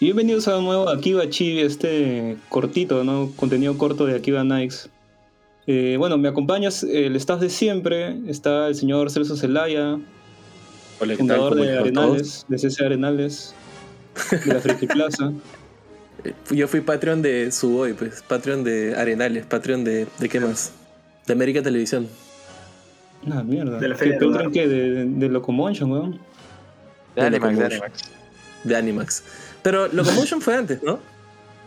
Bienvenidos a un nuevo Akiba Chibi, este cortito, ¿no? Contenido corto de Akiba Nights. Eh, bueno, me acompañas el staff de siempre. Está el señor Celso Zelaya, fundador ¿Cómo de Arenales, de CC Arenales, de la Friki Plaza. Yo fui Patreon de Suboy, pues. Patreon de Arenales. Patreon de. ¿De qué más? De América Televisión. Ah, mierda. De la ¿Qué de Patreon Hogar. qué? ¿De, de Locomotion, weón? De Animax, de. Animax. De Animax. Pero Locomotion fue antes, ¿no?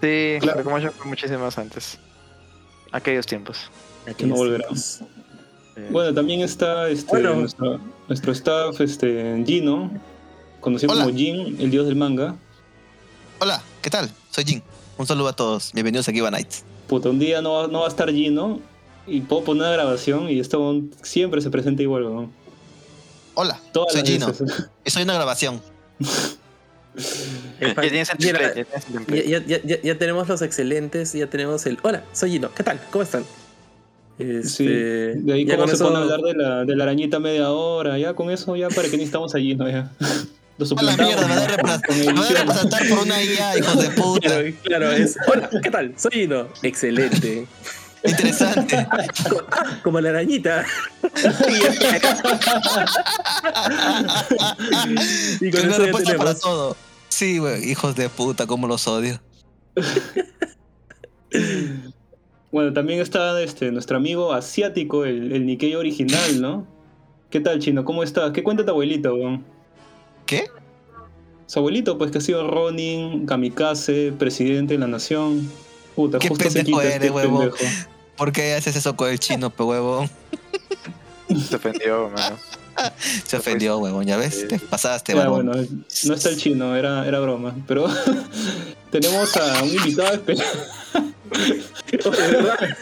Sí, Claro. Locomotion fue muchísimos antes. Aquellos tiempos. Que no volverá. Eh, Bueno, también está este, Bueno. nuestro, nuestro staff, este, Gino, conocido Hola. como Jin, el dios del manga. Hola, ¿qué tal? Soy Jin. Un saludo a todos. Bienvenidos a Kiva Nights. Puta, un día no va, no va a estar Gino y puedo poner una grabación y esto siempre se presenta igual, weón. Hola, Todas soy Gino. veces. Y soy una grabación. ya Mira, tenemos los excelentes, ya tenemos el. Hola, soy Gino. ¿Qué tal? ¿Cómo están? Este, Sí, de ahí con se eso- pone a hablar de la, de la arañita media hora, ya con eso, ya para que necesitamos a Gino, ya. Lo A la suplantamos mierda, me voy a representar por una IA, hijos de puta. Claro, claro, es. Hola, ¿qué tal? Soy Gino. Excelente. Interesante. Como la arañita. y con Una eso ya respuesta para todo. Sí, güey, hijos de puta, cómo los odio. Bueno, también está este, nuestro amigo asiático, el, el Nikkei original, ¿no? ¿Qué tal, Chino? ¿Cómo estás? ¿Qué cuenta tu abuelito, weón? ¿Qué? Su abuelito, pues que ha sido Ronin, kamikaze, presidente de la nación. Puta, Qué justo se pendejo este eres, huevón. pendejo. ¿Por qué haces eso con el chino, pe huevón? Se ofendió, mano. Se ofendió, huevón, ¿ya ves? Te pasaste, Ya, huevón. bueno, no está el chino, era, era broma. Pero tenemos a un invitado especial.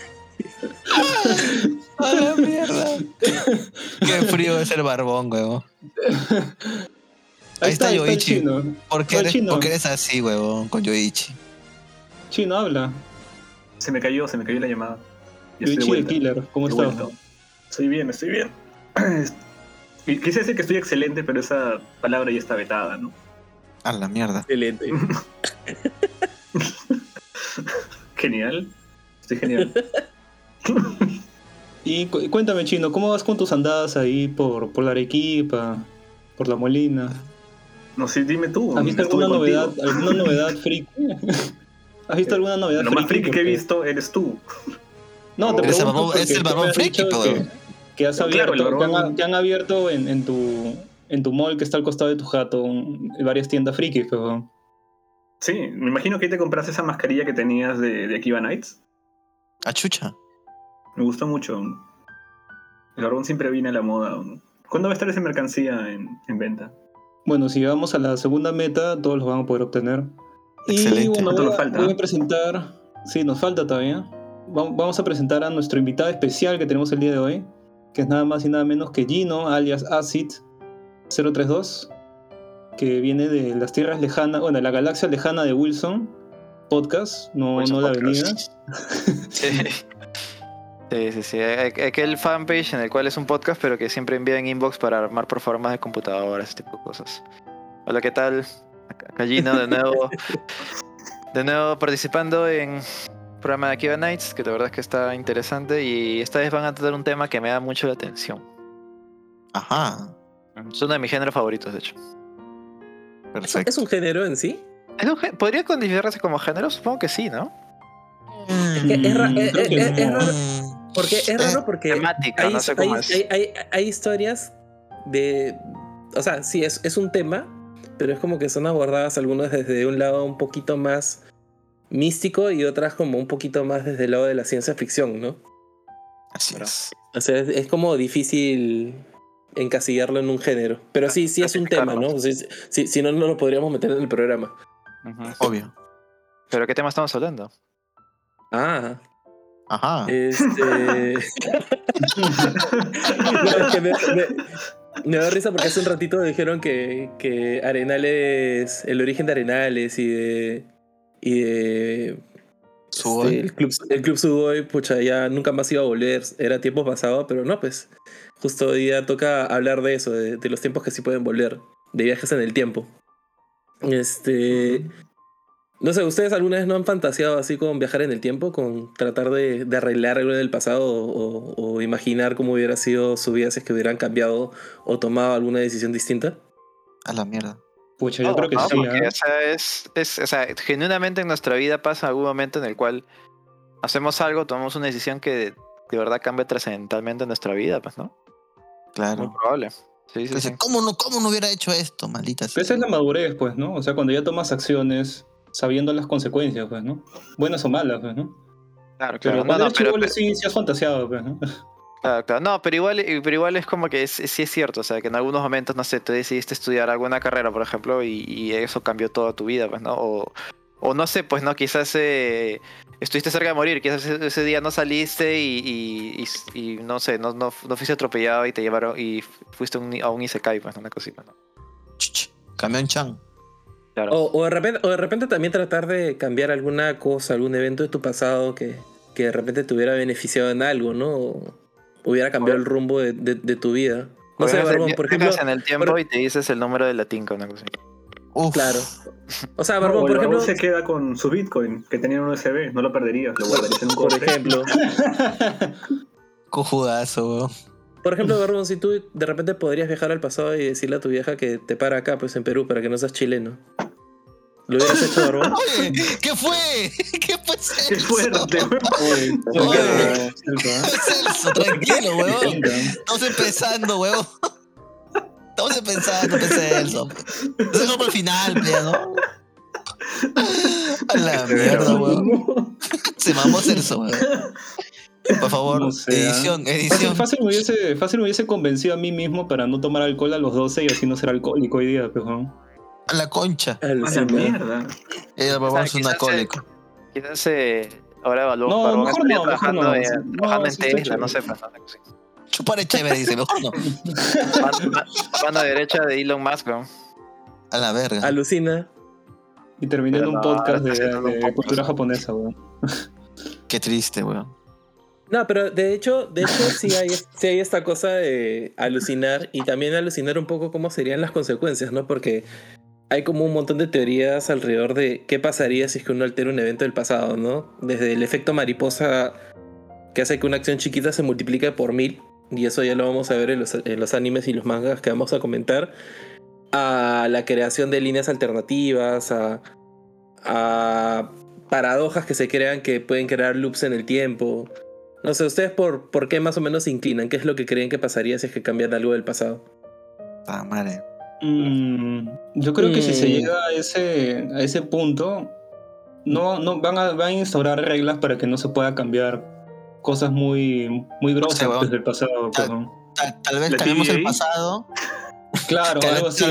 ¡A la mierda! Qué frío es el barbón, huevón. Ahí está Yoichi. chino. ¿Por qué eres, chino. por qué eres así, huevón, con Yoichi? Chino, habla. Se me cayó, se me cayó la llamada. Ya de Yoichi el vuelta. killer, ¿cómo estás? Estoy bien, estoy bien. Quise decir que estoy excelente, pero esa palabra ya está vetada, ¿no? A la mierda. Excelente. Genial. Estoy genial. Y cu- cuéntame, chino, ¿cómo vas con tus andadas ahí por, por la Arequipa, por la Molina? No sé, dime tú. ¿Has visto alguna novedad, alguna novedad friki? ¿Has visto alguna novedad Lo más friki que he visto eres tú. No, te Eres el pregunto es el barbón pero- que, has Claro, abierto, que han, barbón- que han abierto en, en tu en tu mall que está al costado de tu jato un- varias tiendas friki, pero Sí, me imagino que ahí te compraste esa mascarilla que tenías de, de Akiva Nights. A chucha. Me gustó mucho. El barbón siempre viene a la moda. ¿Cuándo va a estar esa mercancía en, en venta? Bueno, si llegamos a la segunda meta, todos los van a poder obtener. Y Excelente. bueno, ¿Cuánto voy, nos a- falta? voy a presentar, sí, nos falta todavía. Va- Vamos a presentar a nuestro invitado especial que tenemos el día de hoy, que es nada más y nada menos que Gino, alias Acid 032, que viene de las tierras lejanas, bueno, de la galaxia lejana de Wilson Podcast, no, Wilson no la Podcast. avenida. Sí. Sí, sí, sí. Aqu- Aquel fanpage en el cual es un podcast, pero que siempre envían inbox para armar proformas de computadoras, ese tipo de cosas. Hola, ¿qué tal? Gino de nuevo. de nuevo participando en el programa de Akiva Nights, que de verdad es que está interesante. Y esta vez van a tratar un tema que me da mucho la atención. Ajá. Es uno de mis géneros favoritos, de hecho. Perfecto. ¿Es un género en sí? ¿Es un gé- ¿Podría considerarse como género? Supongo que sí, ¿no? Es que es, ra- Mm, es- creo que es- es no. raro. Porque es raro porque Temática, hay, no sé hay- cómo es. hay- hay- hay historias de. O sea, sí, es, es un tema, pero es como que son abordadas algunas desde un lado un poquito más místico y otras como un poquito más desde el lado de la ciencia ficción, ¿no? Así Pero- es. O sea, es, es como difícil encasillarlo en un género. Pero sí, sí es un tema, ¿no? Si, si- si no, no lo podríamos meter en el programa. Obvio. ¿Pero qué tema estamos hablando? Ah, Ajá. este. No, es que me, me- me da risa porque hace un ratito dijeron que, que Arenales, el origen de Arenales y de, y de. Este, el, club, el Club Sugoi, pucha, ya nunca más iba a volver. Era tiempo pasado, pero no, pues. Justo hoy día toca hablar de eso, de, de los tiempos que sí pueden volver. De viajes en el tiempo. Este. No sé, ¿ustedes alguna vez no han fantaseado así con viajar en el tiempo? Con tratar de, de arreglar algo del pasado o, o imaginar cómo hubiera sido su vida si es que hubieran cambiado o tomado alguna decisión distinta? A la mierda. Pucha, yo No, creo que no, sí. porque, o sea, es, es- o sea, genuinamente en nuestra vida pasa algún momento en el cual hacemos algo, tomamos una decisión que de, de verdad cambia trascendentalmente nuestra vida, pues, ¿no? Muy Claro. probable. Sí, sí, Entonces, sí. ¿cómo, no, ¿Cómo no hubiera hecho esto, maldita sea? Pero esa es la madurez, pues, ¿no? O sea, cuando ya tomas acciones sabiendo las consecuencias, pues, ¿no? Buenas o malas, pues, ¿no? Claro, Pero claro. No, cuando no, eres pero, chibolo sí, sí has fantaseado, pues, ¿no? claro, claro. No, pero igual, pero igual es como que es, sí es cierto, o sea, que en algunos momentos, no sé, tú decidiste estudiar alguna carrera, por ejemplo, y, y eso cambió toda tu vida, pues, ¿no? O, o no sé, pues, ¿no? Quizás eh, estuviste cerca de morir, quizás ese, ese día no saliste y, y, y- y no sé, no, no, no fuiste atropellado y te llevaron y fuiste a un, a un Isekai, pues, ¿no? una cosita, ¿no? Camión Chan. Claro. O, o de repente, o de repente también tratar de cambiar alguna cosa, algún evento de tu pasado que, que de repente te hubiera beneficiado en algo, ¿no? O hubiera cambiado el rumbo de, de- de tu vida. No sé, Barbón, por ejemplo. en el tiempo por- y te dices el número de la tinca, una cosa así. Uf. Claro. O sea, No, Barbón, o por ejemplo. Barbón se queda con su Bitcoin que tenía en un USB, no lo perderías, lo guardarías en un Por ejemplo. Cojudazo, weón. Por ejemplo, Barbón, si tú de repente podrías viajar al pasado y decirle a tu vieja que te para acá, pues en Perú, para que no seas chileno. ¿Lo hubieras hecho, Barbón? Oye, ¿qué fue? ¿Qué fue ¡Qué Celso? fuerte, weón! Oye. Celso. Celso, tranquilo, weón. Venga. Estamos empezando, weón. Estamos empezando, pe Celso. Eso es como el final, pe, ¿no? A la mierda, weón. Se mamó Celso, weón. Por favor, No sé, ¿ah? edición, Fácil, edición. fácil me hubiese, fácil me hubiese convencido a mí mismo para no tomar alcohol a los 12 y así no ser alcohólico hoy día, ¿no? A la concha. A la mierda. Ella O sea, a un alcohólico. Quizás eh, ahora evaluó No, Barbón mejor estaría no, mejor trabajando, no. eh, No, trabajando en Tesla, no sé, chévere. pues, ¿no? Sí. Chupar chévere, dice, mejor no. Mano- ma- Mano derecha de Elon Musk, ¿no? A la verga. Alucina. Y terminé en un no, podcast de, de cultura japonesa, weón. Qué triste, weón. No, pero de hecho, de hecho sí hay, sí hay esta cosa de alucinar y también alucinar un poco cómo serían las consecuencias, ¿no? Porque hay como un montón de teorías alrededor de qué pasaría si es que uno altera un evento del pasado, ¿no? Desde el efecto mariposa que hace que una acción chiquita se multiplique por mil, y eso ya lo vamos a ver en los, en los animes y los mangas que vamos a comentar, a la creación de líneas alternativas, a, a paradojas que se crean que pueden crear loops en el tiempo. No sé, ¿ustedes por, por qué más o menos se inclinan? ¿Qué es lo que creen que pasaría si es que cambian algo del pasado? Ah, madre. Mm, yo creo que si se Mm. llega a ese, a ese punto, no, no van, a, van a instaurar reglas para que no se pueda cambiar cosas muy, muy grosas weón. desde el pasado. Tal, tal vez cambiemos el pasado. Claro, Tal- algo así.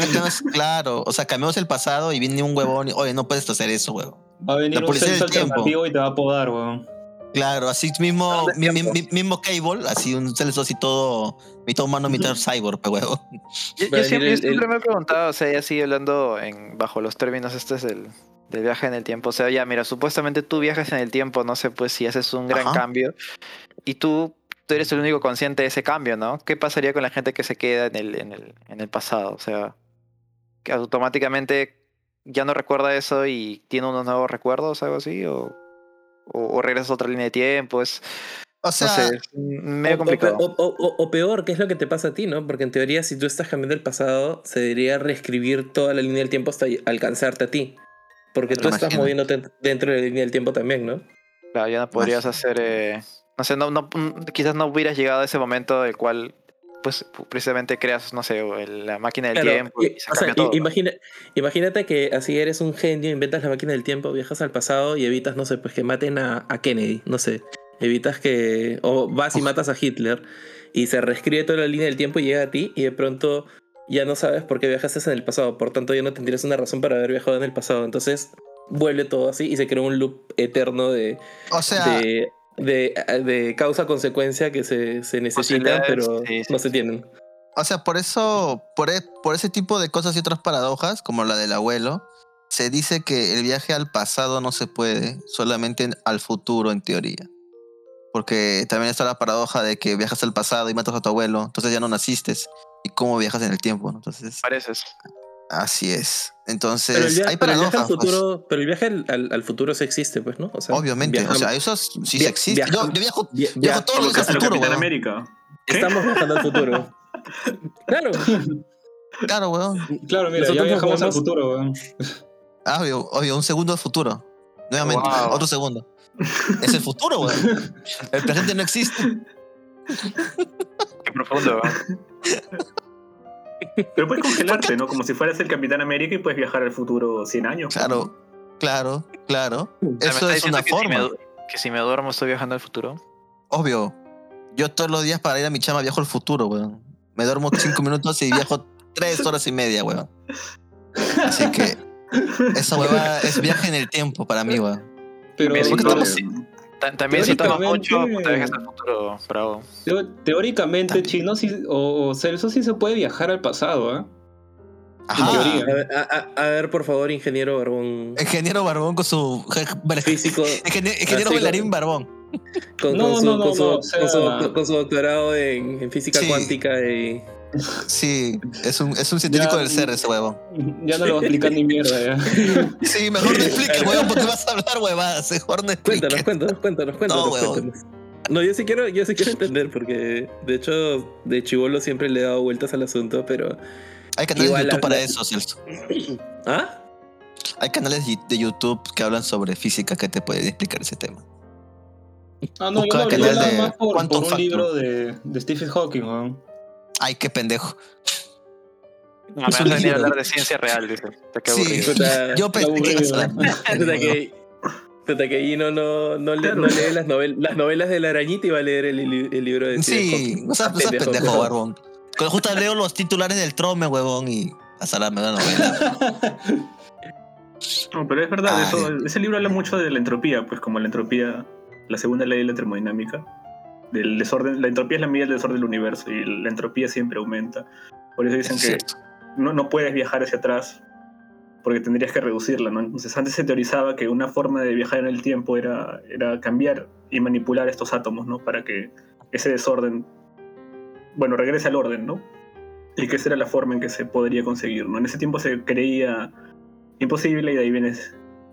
claro, o sea, cambiamos el pasado y viene un huevón y, oye, no puedes hacer eso, huevón. Va a venir la un sexo del tiempo. alternativo y te va a podar, weón. Claro, así mismo, ¿Dónde mi- mi- tiempo? mi- mismo Cable, así un Celso así todo, mitad humano, mitad cyborg, pe huevo. Yo, siempre, venir yo el- siempre me he preguntado, o sea, ya sigue hablando en, bajo los términos estos del, del viaje en el tiempo. O sea, ya, mira, supuestamente tú viajas en el tiempo, no sé, pues si haces un gran Ajá. cambio y tú, tú eres el único consciente de ese cambio, ¿no? ¿Qué pasaría con la gente que se queda en el, en el, en el pasado? O sea, que automáticamente ya no recuerda eso y tiene unos nuevos recuerdos, algo así, o, o, o regresas a otra línea de tiempo, es, O no sea, sé, es medio complicado. o- o- o- o peor, ¿qué es lo que te pasa a ti, no? Porque en teoría, si tú estás cambiando el pasado, se debería reescribir toda la línea del tiempo hasta alcanzarte a ti. Porque tú estás moviéndote dentro de la línea del tiempo también, ¿no? Claro, ya no podrías hacer, eh, no sé, no, no, mm, quizás no hubieras llegado a ese momento el cual, pues, pu- precisamente creas, no sé, la máquina del Claro, tiempo y- y se o sea, todo. imagina- imagínate que así eres un genio, inventas la máquina del tiempo, viajas al pasado y evitas, no sé, pues que maten a, a Kennedy, no sé. Evitas que. O vas y matas a Hitler y se reescribe toda la línea del tiempo y llega a ti y de pronto ya no sabes por qué viajaste en el pasado. Por tanto, ya no tendrías una razón para haber viajado en el pasado. Entonces, vuelve todo así y se crea un loop eterno de, o sea, de, de, de causa-consecuencia que se, se necesitan, pero sí, sí, no se tienen. o sea, por eso, por, e- por ese tipo de cosas y otras paradojas, como la del abuelo, se dice que el viaje al pasado no se puede, solamente en- al futuro en teoría. Porque también está la paradoja de que viajas al pasado y matas a tu abuelo, entonces ya no naciste. ¿Y cómo viajas en el tiempo? no? Entonces, Pareces. Así es. Pero el, Entonces, hay pero el viaje al paradojas. pues. futuro, pero el viaje al, al- al futuro sí existe, pues, ¿no? O sea, Obviamente, o sea, eso sí sí via- existe. Yo, viajamos- yo viajo, via- viajo via- todos los días al futuro, weón. América. Estamos viajando al futuro. Claro. Claro, weón. Claro, mira, Nosotros ya viajamos al futuro, weón. Ah, obvio, obvio, un segundo al futuro. Nuevamente, Wow. otro segundo. Es el futuro, weón. El presente no existe. Qué profundo. ¿no? Pero puedes congelarte, ¿no? Como si fueras el Capitán América y puedes viajar al futuro 100 años. Claro, claro, claro. ¿Me Eso es una que si me forma. que si me duermo estoy viajando al futuro. Obvio. Yo todos los días para ir a mi chama viajo al futuro, weón. Me duermo cinco minutos y viajo tres horas y media, weón. Así que esa hueva es viaje en el tiempo para mí, weón. Pero, Bien, ¿por qué pero estamos- Ta- También si tomas Teóricamente- mucho, te viajas al futuro, bravo. teóricamente, Chino sí, o, o Celso sí se puede viajar al pasado, ¿ah? Ajá. teoría. A ver, a- a- a ver, por favor, ingeniero Barbón. Ingeniero Barbón con su. Físico. Ingeniero, ingeniero bailarín Barbón. Con, No, con su, no, no, con su- no, o sea- con su- con su doctorado en, en física Sí. cuántica y. Sí, es un, es un científico Ya. del ser ese huevón. Ya no lo voy a explicar ni mierda, ya. Sí, mejor no expliques, huevón, porque vas a hablar huevadas. Mejor no Cuéntanos, expliques. cuéntanos, cuéntanos, cuéntanos. No, cuéntanos. No, yo sí quiero, yo sí quiero entender, porque de hecho, de chivolo siempre le he dado vueltas al asunto, pero. Hay canales de YouTube para eso, Celso. ¿Ah? Hay canales de YouTube que hablan sobre física que te pueden explicar ese tema. Ah, no, yo Busca no, yo canal de más por, un Factor. libro de, de Stephen Hawking, weón. Ay, qué pendejo. No, me vas Es a venir hablar de ciencia real, dice. Te qué Sí. Yo pensé que ibas que. Gino no, no, le- no lee las, novel- las novelas de la arañita y va a leer el, li- el libro de Sí, no seas Pendejo, pendejo, barbón. Con- Justo leo los titulares del Trome, huevón, y a salarme la novela. No, pero es verdad, Ay. eso, ese libro habla mucho de la entropía, pues como la entropía, la segunda ley de la termodinámica. Del desorden, la entropía es la medida del desorden del universo y la entropía siempre aumenta. Por eso dicen Es que no, no puedes viajar hacia atrás porque tendrías que reducirla, ¿no? Entonces antes se teorizaba que una forma de viajar en el tiempo era, era cambiar y manipular estos átomos, ¿no? Para que ese desorden, bueno, regrese al orden, ¿no? Y que esa era la forma en que se podría conseguir, ¿no? En ese tiempo se creía imposible y de ahí viene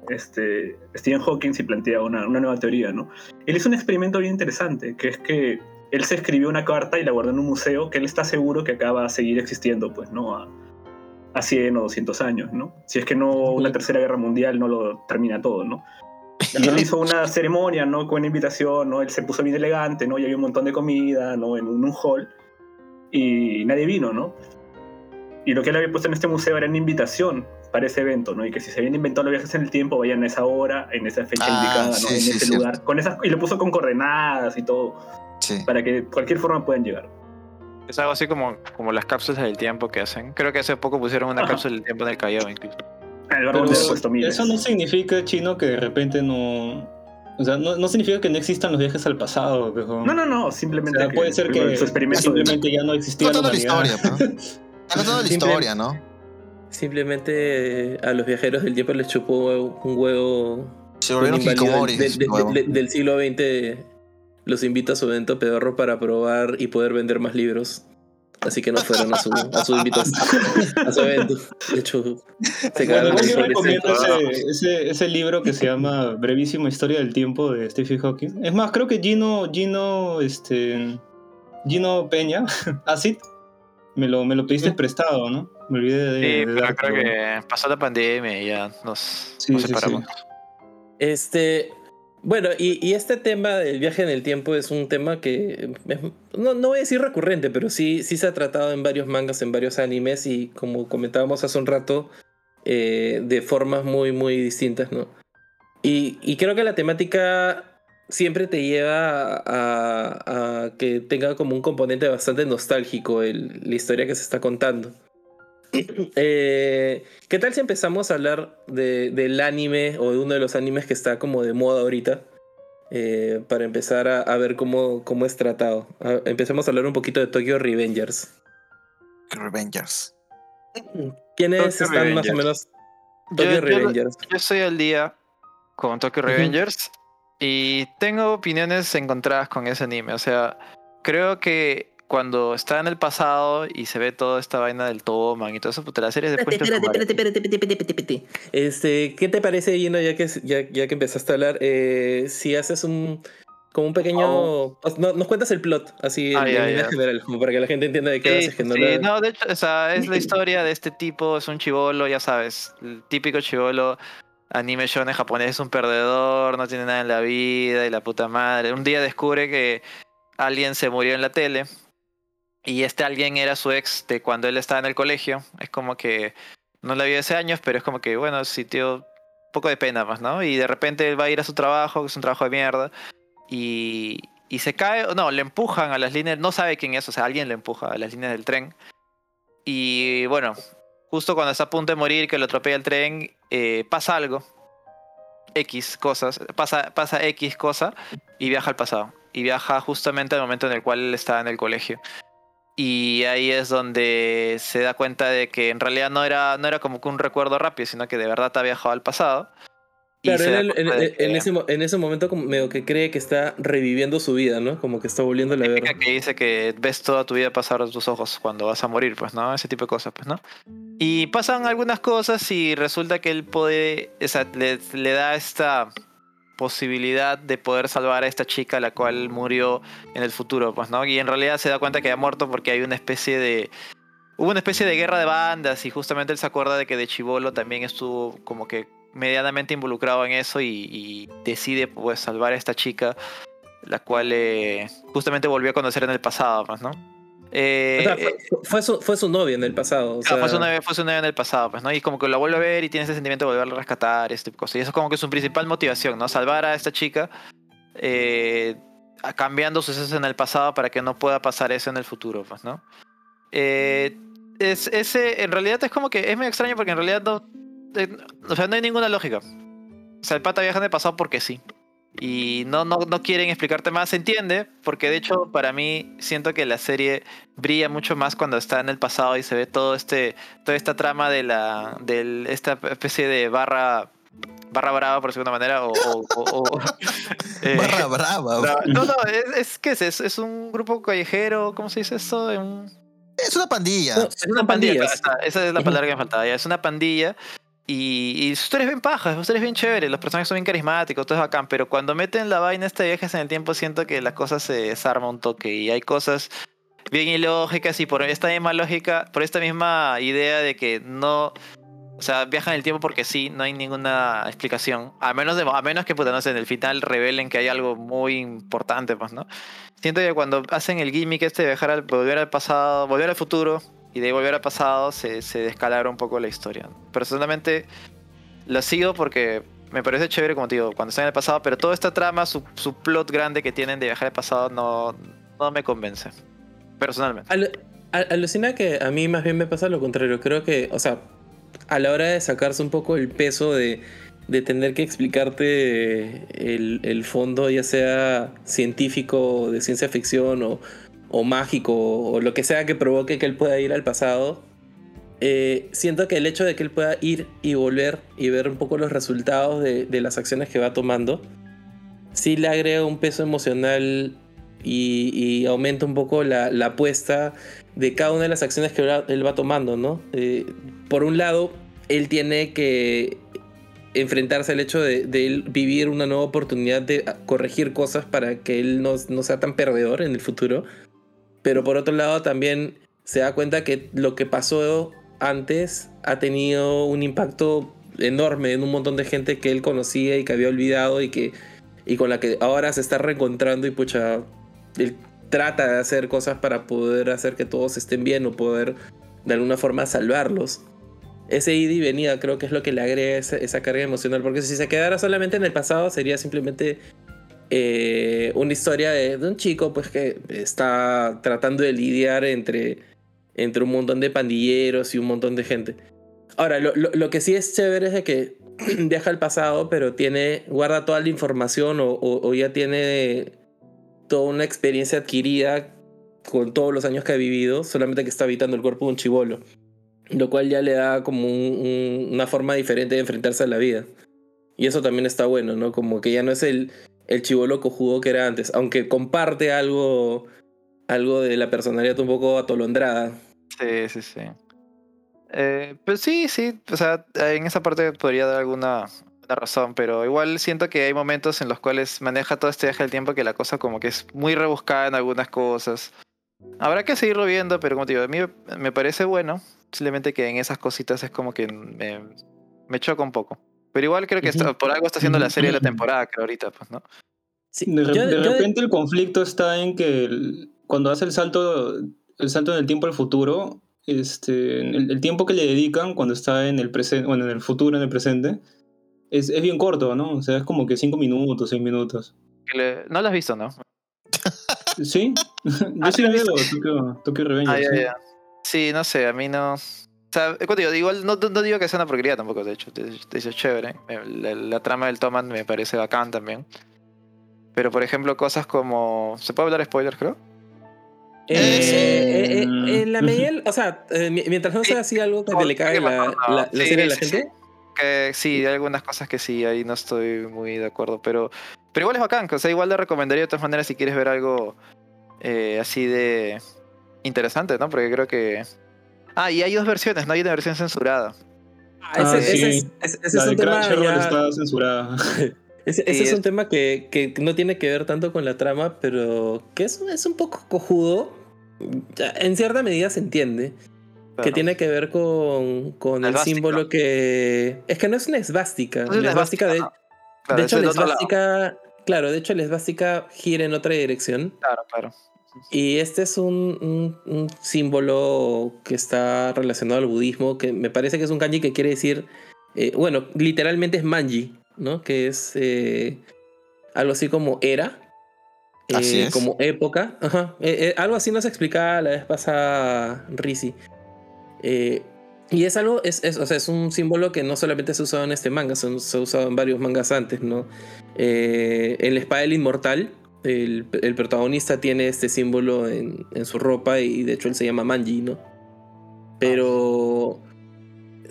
este, Stephen Hawking y plantea una, una nueva teoría, ¿no? Él hizo un experimento bien interesante, que es que él se escribió una carta y la guardó en un museo que él está seguro que acaba a seguir existiendo, pues, ¿no? A, a 100 o 200 años, ¿no? Si es que no una tercera guerra mundial no lo termina todo, ¿no? Y él hizo una ceremonia, ¿no? Con una invitación, ¿no? Él se puso bien elegante, ¿no? Y había un montón de comida, ¿no? En un, un hall. Y nadie vino, ¿no? Y lo que él había puesto en este museo era una invitación para ese evento, ¿no? Y que si se habían inventado los viajes en el tiempo, vayan a esa hora, en esa fecha Ah, indicada, ¿no? sí, en sí, ese cierto. lugar. Con esas, y lo puso con coordenadas y todo, Sí. para que de cualquier forma puedan llegar. Es algo así como, como las cápsulas del tiempo que hacen. Creo que hace poco pusieron una Ajá. cápsula del tiempo en el Callao incluso. El Pero eso no significa, Chino, que de repente no... O sea, no, no significa que no existan los viajes al pasado, pero... No, no, no, O simplemente sea, puede ser que su experimento simplemente ya no existía la Contando la historia, ¿no? Está contando la historia, ¿no? Simplemente eh, a los viajeros del tiempo les chupó un huevo- Se volvieron inválido hikikomoris, del, huevón. del- del siglo XX. Los invita a su evento pedorro para probar y poder vender más libros. Así que no fueron a su, a su invitación, a su evento. De hecho, se Bueno, yo recomiendo ese- ese, ese, ese libro que se llama Brevísima Historia del Tiempo de Stephen Hawking. Es más, creo que Gino, Gino, este, Gino Peña, Acid, me lo, me lo pediste prestado, ¿no? Me olvidé de... Sí, de pero creo que pasó la pandemia y ya nos, Sí, nos sí, sí. separamos. Este. Bueno, y, y este tema del viaje en el tiempo es un tema que es- no, no voy a decir recurrente, pero sí, sí se ha tratado en varios mangas, en varios animes, y como comentábamos hace un rato, eh, de formas muy, muy distintas, ¿no? Y, y creo que la temática siempre te lleva a, que tenga como un componente bastante nostálgico el- la historia que se está contando. Eh, ¿Qué tal si empezamos a hablar de- del anime o de uno de los animes que está como de moda ahorita? Eh, para empezar a, a ver cómo, cómo es tratado. A- empecemos a hablar un poquito de Tokyo Revengers. Revengers. ¿Quiénes Tokyo están más o menos Tokyo yo- Revengers. Yo estoy al día con Tokyo. Revengers y tengo opiniones encontradas con ese anime. O sea, creo que cuando está en el pasado y se ve toda esta vaina del Toman y todo eso, puta, la serie es de Espérate, espérate, espérate, espérate, espérate, espérate, espérate. Este, ¿qué te parece, Gino, ya que, ya, ya que empezaste a hablar? eh, si haces un. Como un pequeño. o- no- nos cuentas el plot, así Ah, en, líneas ya. generales, como para que la gente entienda de qué Sí, vas, que no sí, la- no, de hecho, o sea, es la historia de este tipo, es un chivolo, ya sabes, el típico chivolo anime shonen japonés, es un perdedor, no tiene nada en la vida y la puta madre. Un día descubre que alguien se murió en la tele y este alguien era su ex de cuando él estaba en el colegio. Es como que no la vio hace años, pero es como que, bueno, un poco de pena más, ¿no? Y de repente él va a ir a su trabajo, que es un trabajo de mierda, y, y se cae, no, le empujan a las líneas, no sabe quién es, o sea, alguien le empuja a las líneas del tren. Y bueno, justo cuando está a punto de morir, que lo atropella el tren, eh, pasa algo. X cosas, pasa, pasa X cosa y viaja al pasado. Y viaja justamente al momento en el cual él estaba en el colegio. Y ahí es donde se da cuenta de que en realidad no era, no era como que un recuerdo rápido, sino que de verdad ha viajado al pasado. Claro, en, en- en ese, en ese momento como medio que cree que está reviviendo su vida, ¿no? Como que está volviendo a la ver. que dice que ves toda tu vida pasar de tus ojos cuando vas a morir, pues, ¿no? Ese tipo de cosas, pues, ¿no? Y pasan algunas cosas y resulta que él puede, o sea, le, le da esta posibilidad de poder salvar a esta chica la cual murió en el futuro, pues, ¿no? Y en realidad se da cuenta que ha muerto porque hay una especie de... Hubo una especie de guerra de bandas y justamente él se acuerda de que de Chivolo también estuvo como que medianamente involucrado en eso y, y decide pues salvar a esta chica la cual eh, justamente volvió a conocer en el pasado, pues, ¿no? Eh, O sea, eh, fue, fue su, fue su novia en el pasado. o claro, fue, su novia, fue su novia en el pasado, pues, ¿no? Y como que la vuelve a ver y tiene ese sentimiento de volverla a rescatar, este tipo de cosas. Y eso es como que su principal motivación, ¿no? Salvar a esta chica, eh, cambiando sucesos en el pasado para que no pueda pasar eso en el futuro, pues, ¿no? Eh, es, ese, en realidad es como que es muy extraño porque en realidad no, eh, o sea, no hay ninguna lógica. O sea, el pata viaja en el pasado porque sí. Y no, no, no quieren explicarte más, se entiende, porque de hecho para mí siento que la serie brilla mucho más cuando está en el pasado y se ve todo este, toda esta trama de la, de esta especie de barra, barra brava por decirlo de alguna manera, o, o- o- o- eh, Barra brava. no, no, es, es ¿qué es? es? Es un grupo callejero, ¿cómo se dice eso? Un- Es una pandilla. No, es una pandilla, pandillas. claro, está, esa es la palabra que me faltaba. Ya. Es una pandilla y, y su historia es bien paja, su historia es bien chévere, los personajes son bien carismáticos, todo es bacán, pero cuando meten la vaina este viajes en el tiempo siento que la cosa se desarma un toque y hay cosas bien ilógicas y por esta misma lógica, por esta misma idea de que no, o sea, viajan el tiempo porque sí, no hay ninguna explicación, a menos, de, a menos que puta, no sé, en el final revelen que hay algo muy importante, pues, ¿no? Siento que cuando hacen el gimmick este de viajar al, volver al pasado, volver al futuro y de volver al pasado, se, se descalabra un poco la historia. Personalmente lo sigo porque me parece chévere, como te digo, cuando están en el pasado, pero toda esta trama, su, su plot grande que tienen de viajar al pasado, no, no me convence. Personalmente. Al- al- alucina que a mí más bien me pasa lo contrario. Creo que, o sea, a la hora de sacarse un poco el peso de, de tener que explicarte el, el fondo, ya sea científico, de ciencia ficción o, o mágico, o lo que sea que provoque que él pueda ir al pasado, eh, siento que el hecho de que él pueda ir y volver y ver un poco los resultados de, las acciones que va tomando, sí le agrega un peso emocional y, aumenta un poco la, apuesta de cada una de las acciones que él- va tomando, ¿no? Eh, por un lado, él tiene que enfrentarse al hecho de, él vivir una nueva oportunidad de corregir cosas para que él no sea tan perdedor en el futuro. Pero por otro lado, también se da cuenta que lo que pasó antes ha tenido un impacto enorme en un montón de gente que él conocía y que había olvidado y que y con la que ahora se está reencontrando y pucha él trata de hacer cosas para poder hacer que todos estén bien o poder de alguna forma salvarlos. Ese ida y venida creo que es lo que le agrega esa, esa carga emocional, porque si se quedara solamente en el pasado sería simplemente eh, una historia de, un chico pues que está tratando de lidiar entre, entre un montón de pandilleros y un montón de gente. Ahora, lo, lo- lo que sí es chévere es de que viaja al pasado, pero tiene, guarda toda la información o, o- ya tiene toda una experiencia adquirida con todos los años que ha vivido, solamente que está habitando el cuerpo de un chivolo. Lo cual ya le da como un- un- una forma diferente de enfrentarse a la vida. Y eso también está bueno, ¿no? Como que ya no es el, el chivolo cojudo que era antes, aunque comparte algo, algo de la personalidad un poco atolondrada. Sí, sí, sí. Eh, pues sí, sí, o sea, en esa parte podría dar alguna una razón, pero igual siento que hay momentos en los cuales maneja todo este viaje del tiempo que la cosa como que es muy rebuscada en algunas cosas. Habrá que seguirlo viendo, pero como te digo, a mí me parece bueno, simplemente que en esas cositas es como que me, me choca un poco. Pero igual creo que está- por algo está haciendo la serie de la temporada, creo ahorita, pues, ¿no? Sí, De, yo- de yo- repente el conflicto está en que el- cuando hace el salto, el salto en el tiempo al futuro, este, el, el tiempo que le dedican cuando está en el presente, bueno, en el futuro, en el presente, es, es bien corto, ¿no? O sea, es como que cinco minutos, seis minutos. Que le- No lo has visto, ¿no? ¿Sí? Yo Ah, sí ¿sí veo? Tokyo, Tokyo Revengers, Ah, ya, sí. ya. Sí, no sé, a mí no. O sea, te digo, igual no, no- digo que sea una porquería tampoco, de hecho, de, de hecho es chévere. Eh, La, la trama del Toman me parece bacán también. Pero por ejemplo, cosas como. ¿Se puede hablar de spoilers, creo? Eh, Eh, sí. eh, eh, en la medida, o sea, eh, mi- mientras no sea así algo que le me la, la- la Sí, serie a la sí, sí. gente. Que sí, hay algunas cosas que sí, ahí no estoy muy de acuerdo. Pero, pero igual es bacán, o sea, igual le recomendaría de todas maneras si quieres ver algo eh, así de interesante, ¿no? Porque creo que. Ah, y hay dos versiones, ¿no? Hay una versión censurada. Ah, Ah, ese, sí. ese es, ese- ese La es de un tema ya- está censurada. Ese, ese Sí, es un tema que, que no tiene que ver tanto con la trama, pero que es, es un poco cojudo. En cierta medida se entiende. Que tiene que ver con, el símbolo que. Es que no es una esvástica. No es una la esvástica de, Claro, de hecho, la esvástica. Claro, de hecho, la esvástica gira en otra dirección. Claro, claro. Y este es un, un- un símbolo que está relacionado al budismo, que me parece que es un kanji que quiere decir, eh, bueno, literalmente es manji, ¿no? Que es eh, algo así como era, eh, Así es. como época. Ajá. Eh, eh, algo así nos explicaba la vez pasada Risi. Eh, y es algo, es, es- o sea, es un símbolo que no solamente se ha usado en este manga, se, se ha usado en varios mangas antes, ¿no? Eh, en la espada del inmortal, el, el protagonista tiene este símbolo en, en su ropa y de hecho él se llama Manji, ¿no? Pero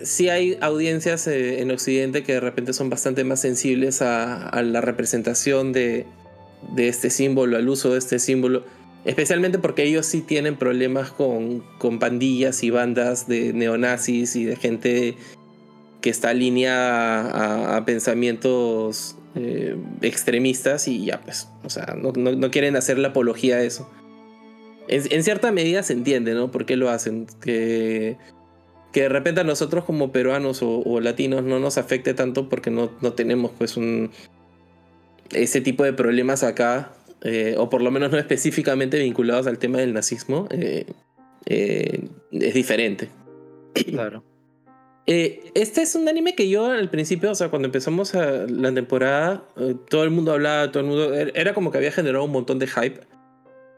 sí hay audiencias eh, en Occidente que de repente son bastante más sensibles a, la representación de, de este símbolo, al uso de este símbolo. Especialmente porque ellos sí tienen problemas con, con pandillas y bandas de neonazis y de gente que está alineada a pensamientos eh, extremistas y ya pues, o sea, no, no- quieren hacer la apología a eso. En, cierta medida se entiende, ¿no? ¿Por qué lo hacen? Que, que de repente a nosotros como peruanos o, latinos no nos afecte tanto porque no, no tenemos pues un ese tipo de problemas acá, eh, o por lo menos no específicamente vinculados al tema del nazismo, eh, es diferente. Claro. Eh, este es un anime que yo al principio, o sea, cuando empezamos a la temporada, eh, todo el mundo hablaba, todo el mundo. er- Era como que había generado un montón de hype.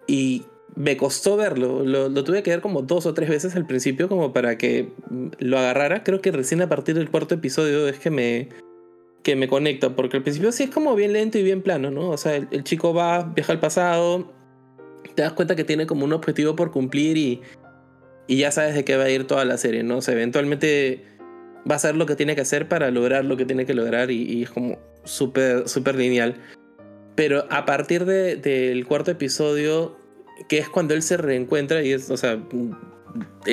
Y me costó verlo. Lo, tuve que ver como dos o tres veces al principio, como para que mm, lo agarrara. Creo que recién a partir del cuarto episodio es que me. que me conecta. Porque al principio sí es como bien lento y bien plano, ¿no? O sea, el, el chico va, viaja al pasado. Te das cuenta que tiene como un objetivo por cumplir y. Y ya sabes de qué va a ir toda la serie, ¿no? O sea, eventualmente va a hacer lo que tiene que hacer para lograr lo que tiene que lograr y, y es como súper, súper lineal. Pero a partir de- del cuarto episodio, que es cuando él se reencuentra, y es, o sea,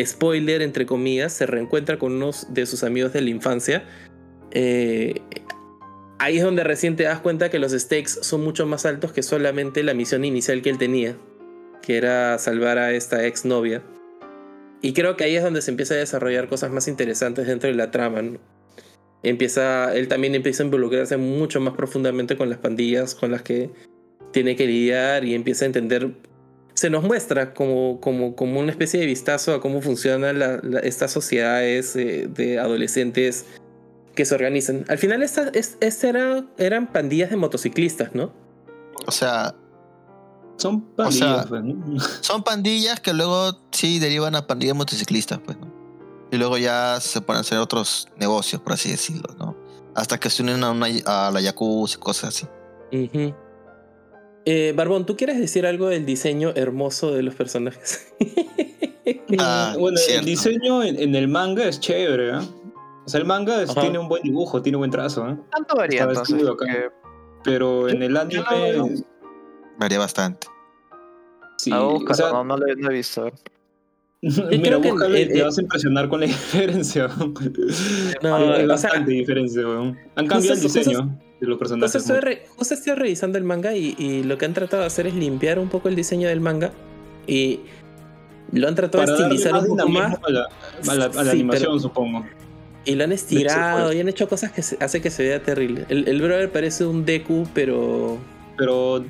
spoiler entre comillas, se reencuentra con unos de sus amigos de la infancia, eh, ahí es donde recién te das cuenta que los stakes son mucho más altos que solamente la misión inicial que él tenía, que era salvar a esta ex novia. Y creo que ahí es donde se empieza a desarrollar cosas más interesantes dentro de la trama. ¿no? Empieza, él también empieza a involucrarse mucho más profundamente con las pandillas con las que tiene que lidiar y empieza a entender. Se nos muestra como, como, como una especie de vistazo a cómo funcionan estas sociedades de adolescentes que se organizan. Al final, estas es- esta era, eran pandillas de motociclistas, ¿no? O sea, Son O sea, pandillas, pues, ¿no? son pandillas que luego sí derivan a pandillas motociclistas, pues, ¿no? Y luego ya se ponen a hacer otros negocios, por así decirlo, ¿no? Hasta que se unen a, una, a la Yakuza y cosas así. Eh, Barbón, ¿tú quieres decir algo del diseño hermoso de los personajes? Ah, bueno, el diseño en, en el manga es chévere, ¿eh? O sea, el manga es- tiene un buen dibujo, tiene buen trazo, ¿eh? Tanto varía entonces. Pero en el anime. Varía bastante. Sí, Ah, o sea, no, no lo, he- no he visto. mira, creo que búscalo y el- te vas a impresionar con la diferencia. No, hay, hay o sea, bastante diferencia, weón. Han cambiado el justo- diseño de los personajes. Justo estoy, re- justo estoy revisando el manga y, y lo que han tratado de hacer es limpiar un poco el diseño del manga y lo han tratado de estilizar más un poco más a la, a la- a la Sí, animación, supongo. y lo han estirado y han hecho cosas que se- hace que se vea terrible. El, el brother parece un Deku, pero Pero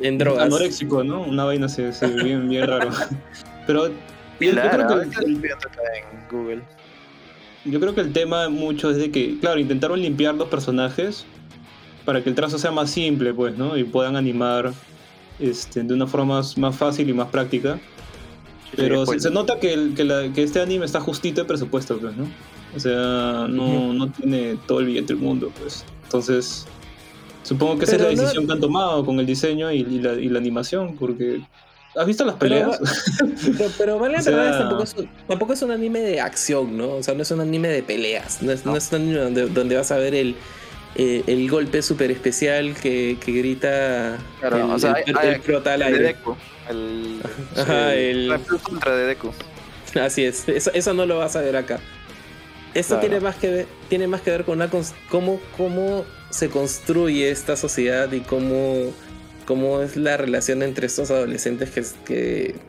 en drogas. anoréxico, ¿no? Una vaina así, así, bien, bien raro. Pero yo, creo que el- en Google. Yo creo que el tema mucho es de que, claro, intentaron limpiar los personajes para que el trazo sea más simple, pues, ¿no? Y puedan animar este, de una forma más, más fácil y más práctica. Pero se, pues, se nota que, el- que, la- que este anime está justito de presupuesto, pues, ¿no? O sea, no, no tiene todo el billete del mundo, pues. Entonces, supongo que esa Pero es la no- decisión que han tomado con el diseño y, y la, y la animación, porque... ¿Has visto las peleas? Pero, pero Valiant O sea- tampoco es, un, tampoco es un anime de acción, ¿no? O sea, no es un anime de peleas. No es, no es un anime donde, donde vas a ver el, eh, el golpe súper especial que, que grita Claro, el, o sea, el- hay- el prota al El de aire. Deku. El, Ajá, el, el- el Ultra de Deku. Así es, eso, eso no lo vas a ver acá. Esto Claro. tiene, más que ver, tiene más que ver con una cómo, cómo se construye esta sociedad y cómo, cómo es la relación entre estos adolescentes que,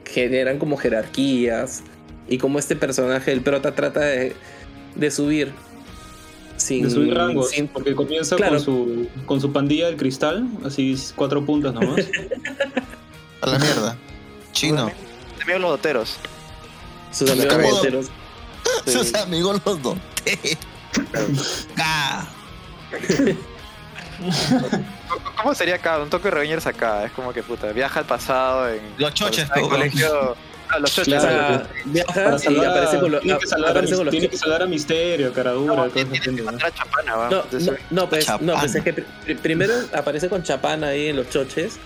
que generan como jerarquías y cómo este personaje, el prota, trata de, de subir. Sin, de subir rangos, sin- porque comienza Claro. con, su, con su pandilla del cristal, así cuatro puntos nomás. A la mierda. Chino. También los doteros. sus amigos Acabo- monteros. Sus amigos los doté. Ah, ¿Cómo sería acá? Un toque de Revengers acá. Es como que puta, viaja al pasado en. Los choches, en pues, colegio. Ah, los choches. Claro. sea, Para viaja y aparece con, los- tiene que salvar a con los tiene que salvar a Misterio, Caradura, No, todo tiene que ¿no? matar a Chapana, va. No, Entonces, no, no, pues, no, pues es que pri- pri- primero aparece con Chapán ahí en los choches.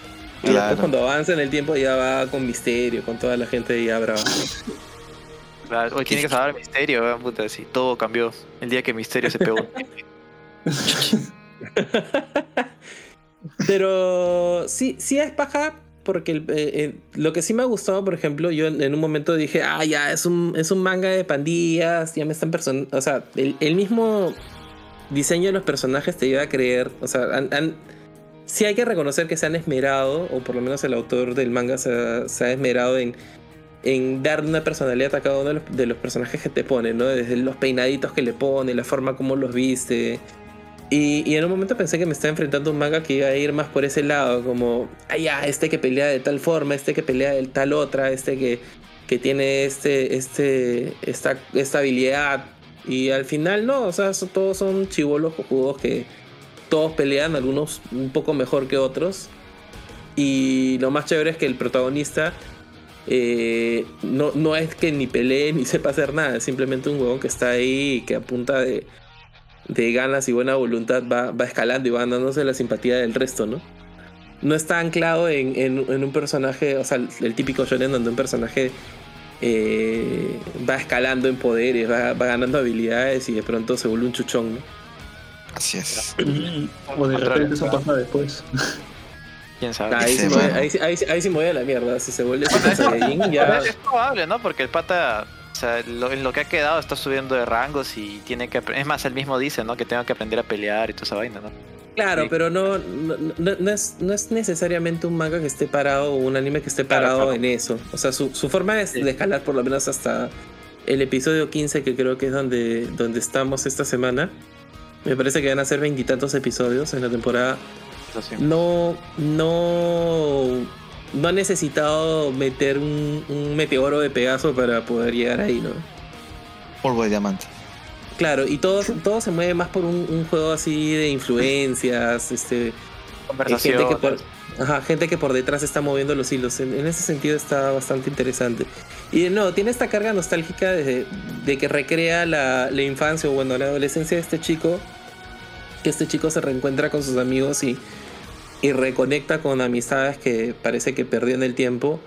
Y Claro. después cuando avanza en el tiempo ya va con misterio, con toda la gente ya brava. claro, hoy tiene que salvar a Misterio, va, puta, sí, todo cambió el día que Misterio se pegó. Pero sí, sí es paja porque eh, eh, lo que sí me ha gustado, por ejemplo, yo en, un momento dije, ah, ya, es un, es un manga de pandillas, ya me están person O sea, el, el mismo diseño de los personajes te lleva a creer, o sea, han, sí hay que reconocer que se han esmerado, o por lo menos el autor del manga se ha, esmerado en, en dar una personalidad a cada uno de los, de los personajes que te pone, ¿no? Desde los peinaditos que le pone, la forma como los viste. Y, en un momento pensé que me estaba enfrentando un manga que iba a ir más por ese lado, como, ah, ya, este que pelea de tal forma, este que pelea de tal otra, este que, que tiene este, este, esta, esta habilidad. Y al final no, o sea, todos son chivolos cojudos que todos pelean, algunos un poco mejor que otros. Y lo más chévere es que el protagonista eh, no, no es que ni pelee ni sepa hacer nada, es simplemente un huevón que está ahí y que a punta de, de ganas y buena voluntad va, va escalando y va ganándose la simpatía del resto, ¿no? No está anclado en, en- en un personaje, o sea, el, el típico shonen donde un personaje eh, va escalando en poderes, va, va ganando habilidades y de pronto se vuelve un chuchón, ¿no? Así es. O de repente eso pasa después. ¿Quién sabe? Ahí, sí mano. ahí sí- ahí ahí sí me voy a la mierda, si se vuelve Super Saiyajin ya... Es probable, ¿no? Porque el pata, o sea, lo, en lo que ha quedado está subiendo de rangos y tiene que... Es más, él mismo dice, ¿no? Que tengo que aprender a pelear y toda esa vaina, ¿no? Claro, Sí. pero no, no, es, no es necesariamente un manga que esté parado o un anime que esté parado claro. en eso. O sea, su, su forma es Sí. de escalar por lo menos hasta el episodio 15, que creo que es donde, donde estamos esta semana. Me parece que van a ser veintitantos episodios en la temporada. No, no, no ha necesitado meter un, un meteoro de Pegaso para poder llegar ahí, ¿no? Polvo de diamante. Claro, y todo, todo se mueve más por un, un juego así de influencias, este, Conversación. gente que por, ajá, gente que por detrás está moviendo los hilos. En, en ese sentido está bastante interesante. Y no, tiene esta carga nostálgica de, de que recrea la, la infancia o bueno, la adolescencia de este chico. Que este chico se reencuentra con sus amigos y, y reconecta con amistades que parece que perdió en el tiempo.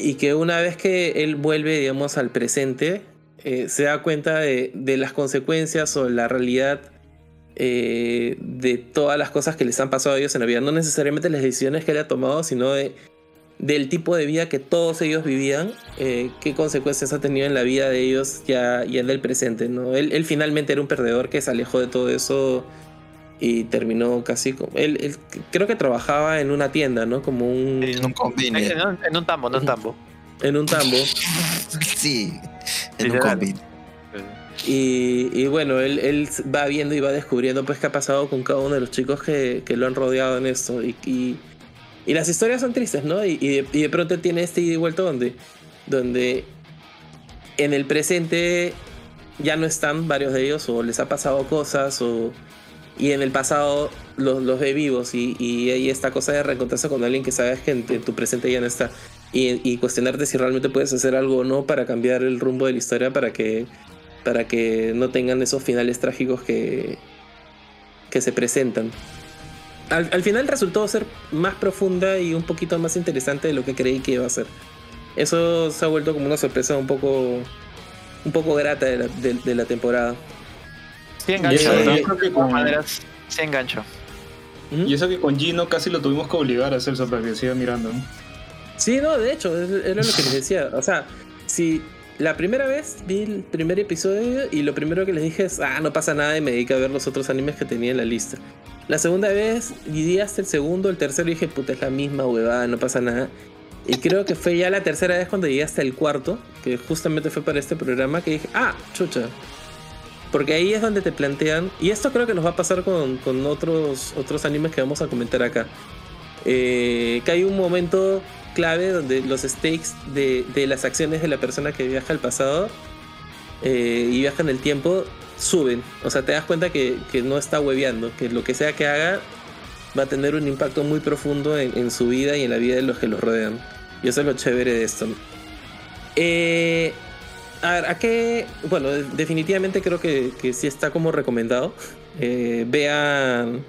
y que una vez que él vuelve, digamos, al presente, eh, se da cuenta de, las consecuencias o la realidad eh, de todas las cosas que les han pasado a ellos en la vida. No necesariamente las decisiones que él ha tomado, sino de, del tipo de vida que todos ellos vivían, eh, qué consecuencias ha tenido en la vida de ellos ya, ya en el presente. ¿no? Él finalmente era un perdedor que se alejó de todo eso y terminó casi como... Él, él creo que trabajaba en una tienda, ¿no? Como un... En un convini. En, un- en un tambo, no un tambo. En un tambo. Sí, en un convini. Y, y bueno, él, él va viendo y va descubriendo pues qué ha pasado con cada uno de los chicos que, que lo han rodeado en esto. Y, y, y las historias son tristes, ¿no? Y, y de, y de pronto tiene este ida y vuelta donde, donde en el presente ya no están varios de ellos o les ha pasado cosas o... Y en el pasado los, los ve vivos y, y esta cosa de reencontrarse con alguien que sabes que en, tu presente ya no está. Y, y cuestionarte si realmente puedes hacer algo o no para cambiar el rumbo de la historia para que para que no tengan esos finales trágicos que, que se presentan. Al, al final resultó ser más profunda y un poquito más interesante de lo que creí que iba a ser. Eso se ha vuelto como una sorpresa un poco un poco grata de la, de- de la temporada. Sí engancho, yo creo que con- maneras, sí engancho. ¿Mm? Y eso que con Gino casi lo tuvimos que obligar a hacer eso para que siga mirando. ¿no? Sí, no, de hecho, era lo que les decía. O sea, si la primera vez vi el primer episodio y lo primero que les dije es, ah, no pasa nada y me dediqué a ver los otros animes que tenía en la lista. La segunda vez vi hasta el segundo, el tercero y dije, puta, es la misma huevada, no pasa nada. Y creo que fue ya la tercera vez cuando llegué hasta el cuarto, que justamente fue para este programa, que dije, ah, chucha. Porque ahí es donde te plantean, y esto creo que nos va a pasar con, con otros, otros animes que vamos a comentar acá. Eh, que hay un momento clave donde los stakes de, de las acciones de la persona que viaja al pasado eh, y viaja en el tiempo suben. O sea, te das cuenta que, que no está hueveando, que lo que sea que haga va a tener un impacto muy profundo en, su vida y en la vida de los que los rodean. Y eso es lo chévere de esto. Eh, a ver, ¿a qué? Bueno, de- definitivamente creo que, que sí está como recomendado. Eh, vean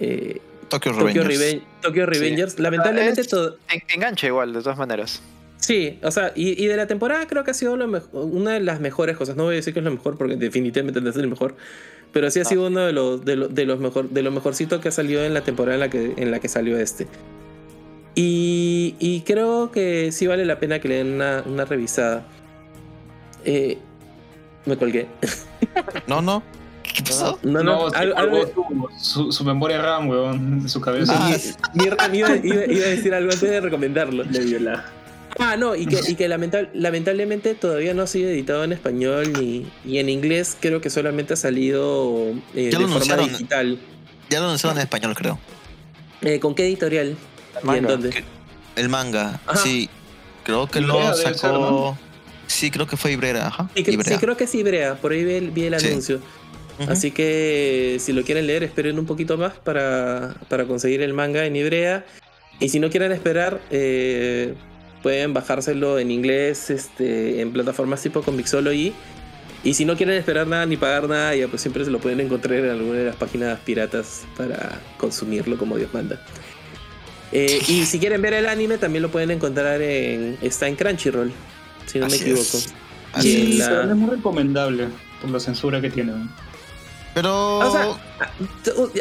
eh, Tokyo Tokyo, Revengers. Reven- Tokyo Revengers. Lamentablemente Es- todo. En- engancha igual, de todas maneras. Sí, o sea, y, y de la temporada creo que ha sido lo una de las mejores cosas. No voy a decir que es lo mejor porque definitivamente no es el mejor. Pero sí ha No. sido uno de los, de, los- de los mejor, de lo mejorcito que ha salido en la temporada en la que, en la que salió este. Y, y creo que sí vale la pena que le den una, una revisada. Eh, me colgué. No, no. ¿Qué pasó? No, no, algo- algo- su, su, memoria RAM, weón, de su cabeza. Ah, mi- mi- iba, iba- iba a decir algo antes de recomendarlo. Le viola. Ah, no, y que, y que lamentab- lamentablemente todavía no ha sido editado en español ni, y en inglés creo que solamente ha salido eh, Ya de lo forma anunciaron. digital. Ya lo anunciaron en español, creo. Eh, ¿Con qué editorial? ¿Y en dónde? El manga. Ajá. Sí. Creo que lo sacó. Sí, creo que fue Ibrera. Ajá. Sí, Ibrea. sí, creo que sí, Brea. Por ahí vi el, vi el Sí. anuncio. Así que si lo quieren leer, esperen un poquito más para, para conseguir el manga en Ibrea. Y si no quieren esperar, eh, pueden bajárselo en inglés este, en plataformas tipo Comixology. Y si no quieren esperar nada ni pagar nada, ya pues siempre se lo pueden encontrar en alguna de las páginas piratas para consumirlo como Dios manda. Eh, y si quieren ver el anime, también lo pueden encontrar en. Está en Crunchyroll, si no me equivoco. Así es. la- pero no es muy recomendable por la censura que tiene. Pero. O sea,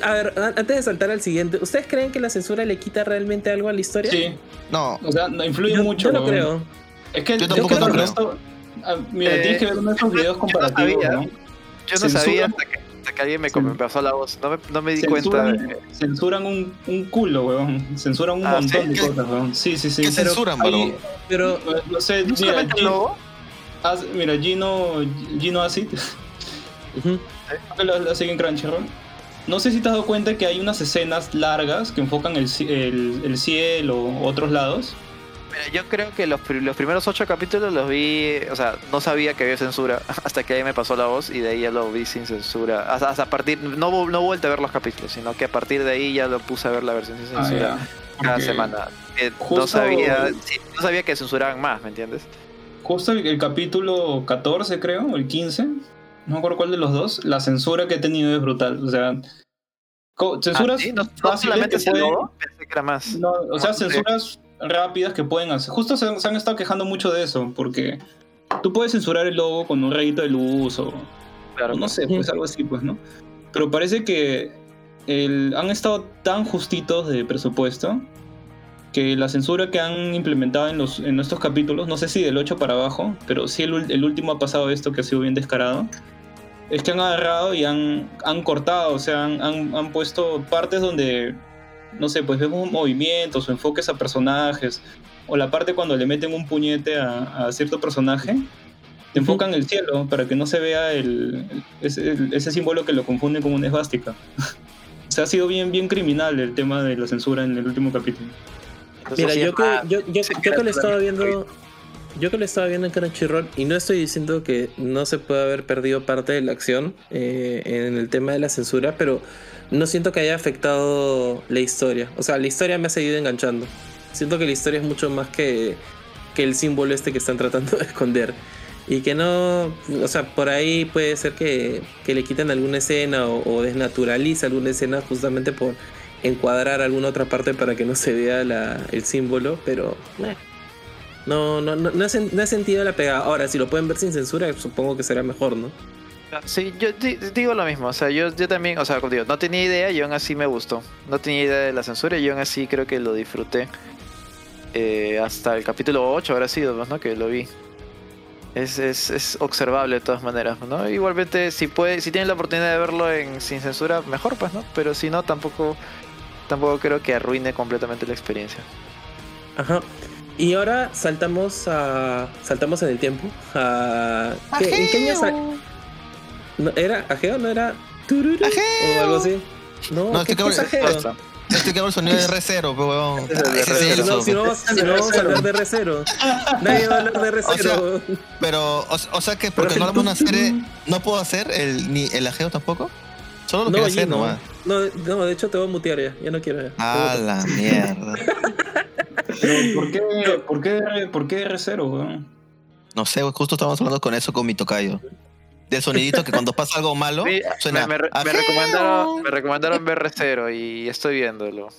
A ver, antes de saltar al siguiente, ¿ustedes creen que la censura le quita realmente algo a la historia? Sí, no. o sea, no influye yo, mucho. yo weón. creo. Es que Yo yo tampoco creo que creo. esto- ah, mira, Eh, tienes que ver uno de esos yo no- videos yo no comparativos, sabía. ¿no? Yo no Censura- sabía hasta que, hasta que alguien me, pasó la voz. No me, no me di cuenta. Censuran, de- censuran un, un culo, weón. Censuran un Ah, montón ¿sí? de ¿Qué- cosas, weón. Sí, sí, sí. ¿Qué Pero censuran, hay-? Pero, no, sé, ¿No mira, Gino, haz- mira, Gino, Gino Acid, ujú, que lo, lo sigue en Crunchyroll. No sé si te has dado cuenta que hay unas escenas largas que enfocan el, el, el cielo o otros lados. Mira, yo creo que los, los primeros ocho capítulos los vi, o sea, no sabía que había censura hasta que ahí me pasó la voz y de ahí ya lo vi sin censura. Hasta, hasta a partir, no, no vuelto a ver los capítulos, sino que a partir de ahí ya lo puse a ver la versión sin Ah, censura ya. cada semana. Justo- No sabía, sí, no sabía que censuraban más, ¿me entiendes? Justo el, el capítulo 14, creo, o el 15, no me acuerdo cuál de los dos, la censura que he tenido es brutal. O sea, co- censuras Ah, ¿sí? ¿No, solamente que ese pueden- logo? Pensé que era más. No, o sea, censuras rápidas que pueden hacer. Justo se, se han estado quejando mucho de eso, porque tú puedes censurar el logo con un rayito de luz o, Claro. o no sé, pues algo así, pues, ¿no? Pero parece que el- han estado tan justitos de presupuesto que la censura que han implementado en, los, en estos capítulos, no sé si del 8 para abajo, pero sí el, el último ha pasado esto que ha sido bien descarado, es que han agarrado y han, han cortado, o sea, han, han- han puesto partes donde, no sé, pues vemos movimientos o enfoques a personajes, o la parte cuando le meten un puñete a, a cierto personaje, te enfocan el cielo para que no se vea el, ese, el- ese símbolo que lo confunde con una esvástica. o sea, ha sido bien, bien criminal el tema de la censura en el último capítulo. Entonces, Mira, yo que, yo, yo, que mira, estaba viendo. Yo que lo estaba viendo en Crunchyroll y no estoy diciendo que no se puede haber perdido parte de la acción eh, en el tema de la censura, pero no siento que haya afectado la historia. O sea, la historia me ha seguido enganchando. Siento que la historia es mucho más que, que el símbolo este que están tratando de esconder. Y que no, o sea, por ahí puede ser que, que le quiten alguna escena o, o desnaturalice alguna escena justamente por encuadrar alguna otra parte para que no se vea la- el símbolo, pero eh, no, no, no, no, he, no he sentido la pegada. Ahora, si lo pueden ver sin censura, supongo que será mejor, ¿no? Sí, yo di- digo lo mismo, o sea, yo, yo también, o sea, como digo, no tenía idea y aún así me gustó. No tenía idea de la censura y aún así creo que lo disfruté. Eh, hasta el capítulo 8 habrá sido, ¿no? Que lo vi. Es, es, es observable de todas maneras, ¿no? Igualmente, si puede, si tienen la oportunidad de verlo en, sin censura, mejor, pues, ¿no? Pero si no, tampoco, tampoco creo que arruine completamente la experiencia. Ajá. Y ahora saltamos a. Saltamos en el tiempo. A. ¿qué- ¿En qué año no, ¿Era Ageo? ¿No era tururu? Ajeo. O algo así. No, No, ¿qué, es que es cabrón, Ageo? Estoy que el sonido de R0, pero huevón. Es el de ¿Qué es R0. Si no, si no, vamos- si no vamos a hablar de R0. Nadie va a hablar de O sea, R0. Pero, o, o sea que porque Pero no una tú- serie, no puedo hacer el, ni el ajeo tampoco. Solo lo No, quiero hacer nomás. No, no, de hecho te voy a mutear ya. Ya no quiero ya. A la mierda. Pero, ¿por, qué, por, qué, ¿Por qué R0, weón? No sé, justo estábamos hablando con eso con mi tocayo. Del sonidito que cuando pasa algo malo, Sí, suena. me, me me recomendaron, me recomendaron ver Cero y estoy viéndolo.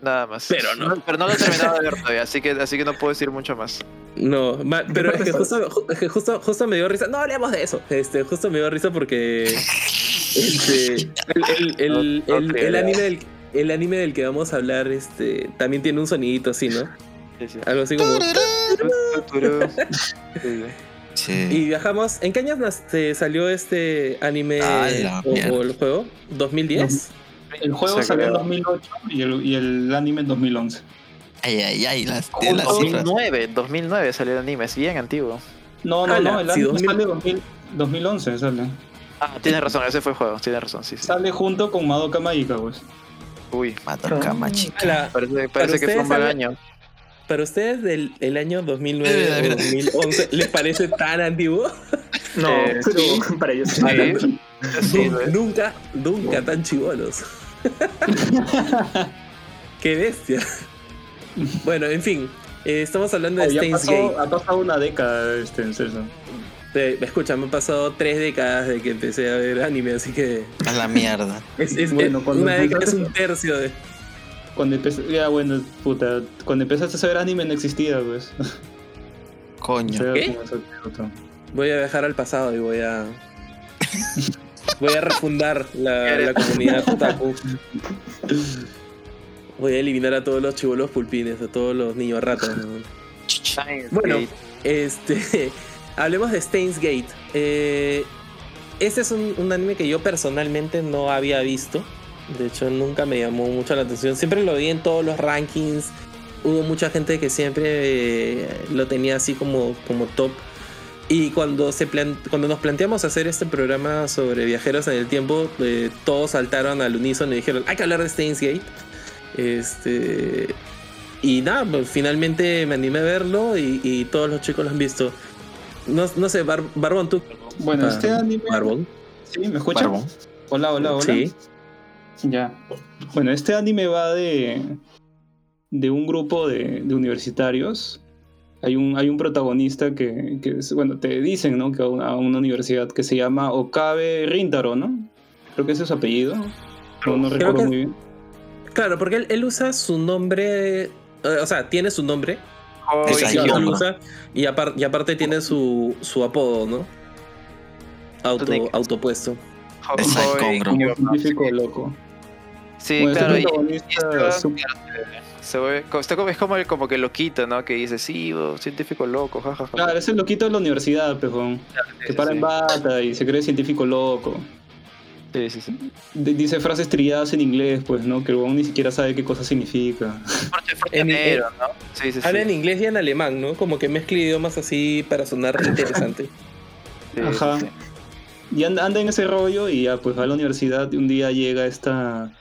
Nada más. Pero no. Pero no lo he terminado de ver todavía, así que, así que no puedo decir mucho más. No, ma- pero es que, justo, ju- es que justo, justo me dio risa. No hablemos de eso. Este, justo me dio risa porque. Este, el, el, el, No- no el- creo. el anime del, el anime del que vamos a hablar este, también tiene un sonidito así, ¿no? Sí, sí. Algo así como. Sí. Y viajamos. ¿En qué años salió este anime o, el juego? ¿2010? El juego salió en creó. 2008 y el, y el anime en 2011. Ay, ay, ay, las, de las Oh, cifras. 2009, 2009 salió el anime, es bien antiguo. No, no, Ala, no, el anime 2000. sale 2000 2011, sale. Ah, tienes razón, ese fue el juego, tienes razón, sí, sí. Sale junto con Madoka Mágica, pues. Uy, Matar Kamachi. Ala, parece, parece que fue un mal año. ¿Para ustedes del el año 2009 Mira, o mira. 2011 les parece tan antiguo? No, Eh, sí. para ellos sí. Sí, nunca, nunca tan chivolos. Qué bestia. Bueno, en fin, eh, estamos hablando de Oh, ya Steins pasó, Gate. ha pasado una década, este, en Celso. Eh, escucha, me han pasado tres décadas de que empecé a ver anime, así que A la mierda. es, es- Bueno, es- una década es un tercio de. Cuando empecé, ya bueno, puta, cuando empezaste a ver anime no existía, pues. Coño. Voy a viajar al pasado y voy a. Voy a refundar la, la comunidad otaku. Voy a eliminar a todos los chivolos pulpines, a todos los niños. Steins Bueno, este, hablemos de Steins Gate. Eh, este es un, un anime que yo personalmente no había visto. De hecho, nunca me llamó mucho la atención. Siempre lo vi en todos los rankings. Hubo mucha gente que siempre eh, lo tenía así como, como top. Y cuando, se plan- cuando nos planteamos hacer este programa sobre viajeros en el tiempo, eh, todos saltaron al unísono y dijeron, hay que hablar de Steins Gate. Este, y nada, pues, finalmente me animé a verlo y, y todos los chicos lo han visto. No, no sé, Bar- Barbón, tú. Bueno, Ah, este anime. Barbón. ¿Sí? ¿Me escuchas? Hola, hola, hola. Sí. Ya. Bueno, este anime va de. de un grupo de, de universitarios. Hay un, hay un protagonista que, que es- bueno, te dicen, ¿no? Que a una, a una universidad que se llama Okabe Rintaro, ¿no? Creo que ese es su apellido. No, no Creo recuerdo que- muy bien. Claro, porque él, él usa su nombre eh, o sea, tiene su nombre, Oh, Es que ahí, sí lo ¿no? usa, y, apar- y aparte tiene su, su apodo, ¿no? Auto, autopuesto. Es loco. Sí, Bueno, claro. y- esto- se está como- es como el, como que loquito, ¿no? Que dice, sí, científico loco, jajaja. Claro, es el loquito de la universidad, pejón. Que para en bata y se cree científico loco. Sí, sí, sí. Dice frases trilladas en inglés, pues, ¿no? Que huevón ni siquiera sabe qué cosa significa. En- forchanero, ¿no? Sí, sí, sí. Habla en inglés y en alemán, ¿no? Como que mezcla idiomas así para sonar interesante. Sí, sí, Ajá. sí. Y anda, anda en ese rollo y ya pues va a la universidad y un día llega esta,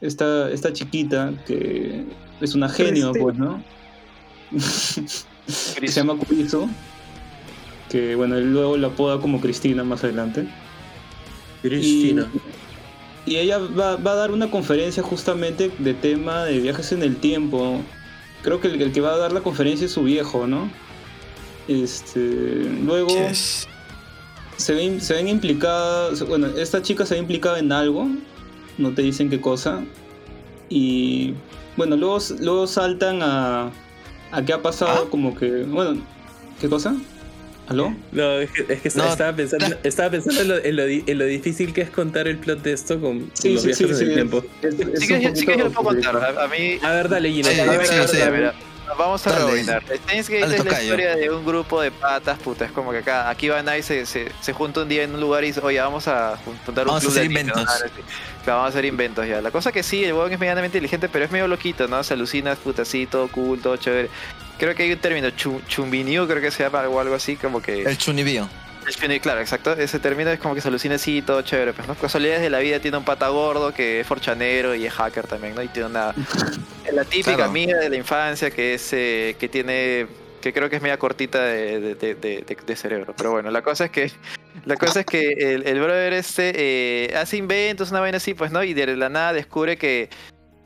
esta, esta chiquita que es una genio, Cristi. pues, ¿no? que se llama Kurizo, que bueno, él luego la apoda como Cristina más adelante. Cristina. Y, y ella va, va a dar una conferencia justamente de tema de viajes en el tiempo. Creo que el, el que va a dar la conferencia es su viejo, ¿no? Este, luego Yes. se ven, se ven implicadas, bueno, esta chica se ve implicada en algo, no te dicen qué cosa, y bueno, luego, luego saltan a, a qué ha pasado, ¿Ah? como que, bueno, ¿qué cosa? ¿Aló? No, es que, es que No. estaba pensando, estaba pensando en, lo, en, lo, di- en lo difícil que es contar el plot de esto con, Sí, los sí, sí, viajes sí. en el tiempo. Es- es Sí que, sí que yo lo puedo contar. A, a mí. A ver, dale, Gino. Sí, a ver, sí, a ver, sí, a ver. Vamos a rebobinar. Steins Gate Dale, es la historia de un grupo de patas, puta. Es como que acá, aquí Van Nuys se, se, se junta un día en un lugar y dice, oye, vamos a jun- juntar un Vamos a club de hacer anime", ¿no? inventos. Claro, vamos a hacer inventos ya. La cosa que sí, el huevón es medianamente inteligente, pero es medio loquito, ¿no? Se alucina, puta, así, todo cool, todo chévere. Creo que hay un término, chu, chumbiniu, creo que se llama, o algo así, como que... El chunibío. Claro, exacto. Ese término es como que se alucina así, todo chévere. Pues, ¿no? Casualidades de la vida tiene un pata gordo que es forchanero y es hacker también, ¿no? Y tiene una. La típica Claro. amiga de la infancia que es. eh, que tiene. que creo que es media cortita de, de- de- de- de- de cerebro. Pero bueno, la cosa es que. La cosa es que el, el brother este eh, hace inventos, una vaina así, pues, ¿no? Y de la nada descubre que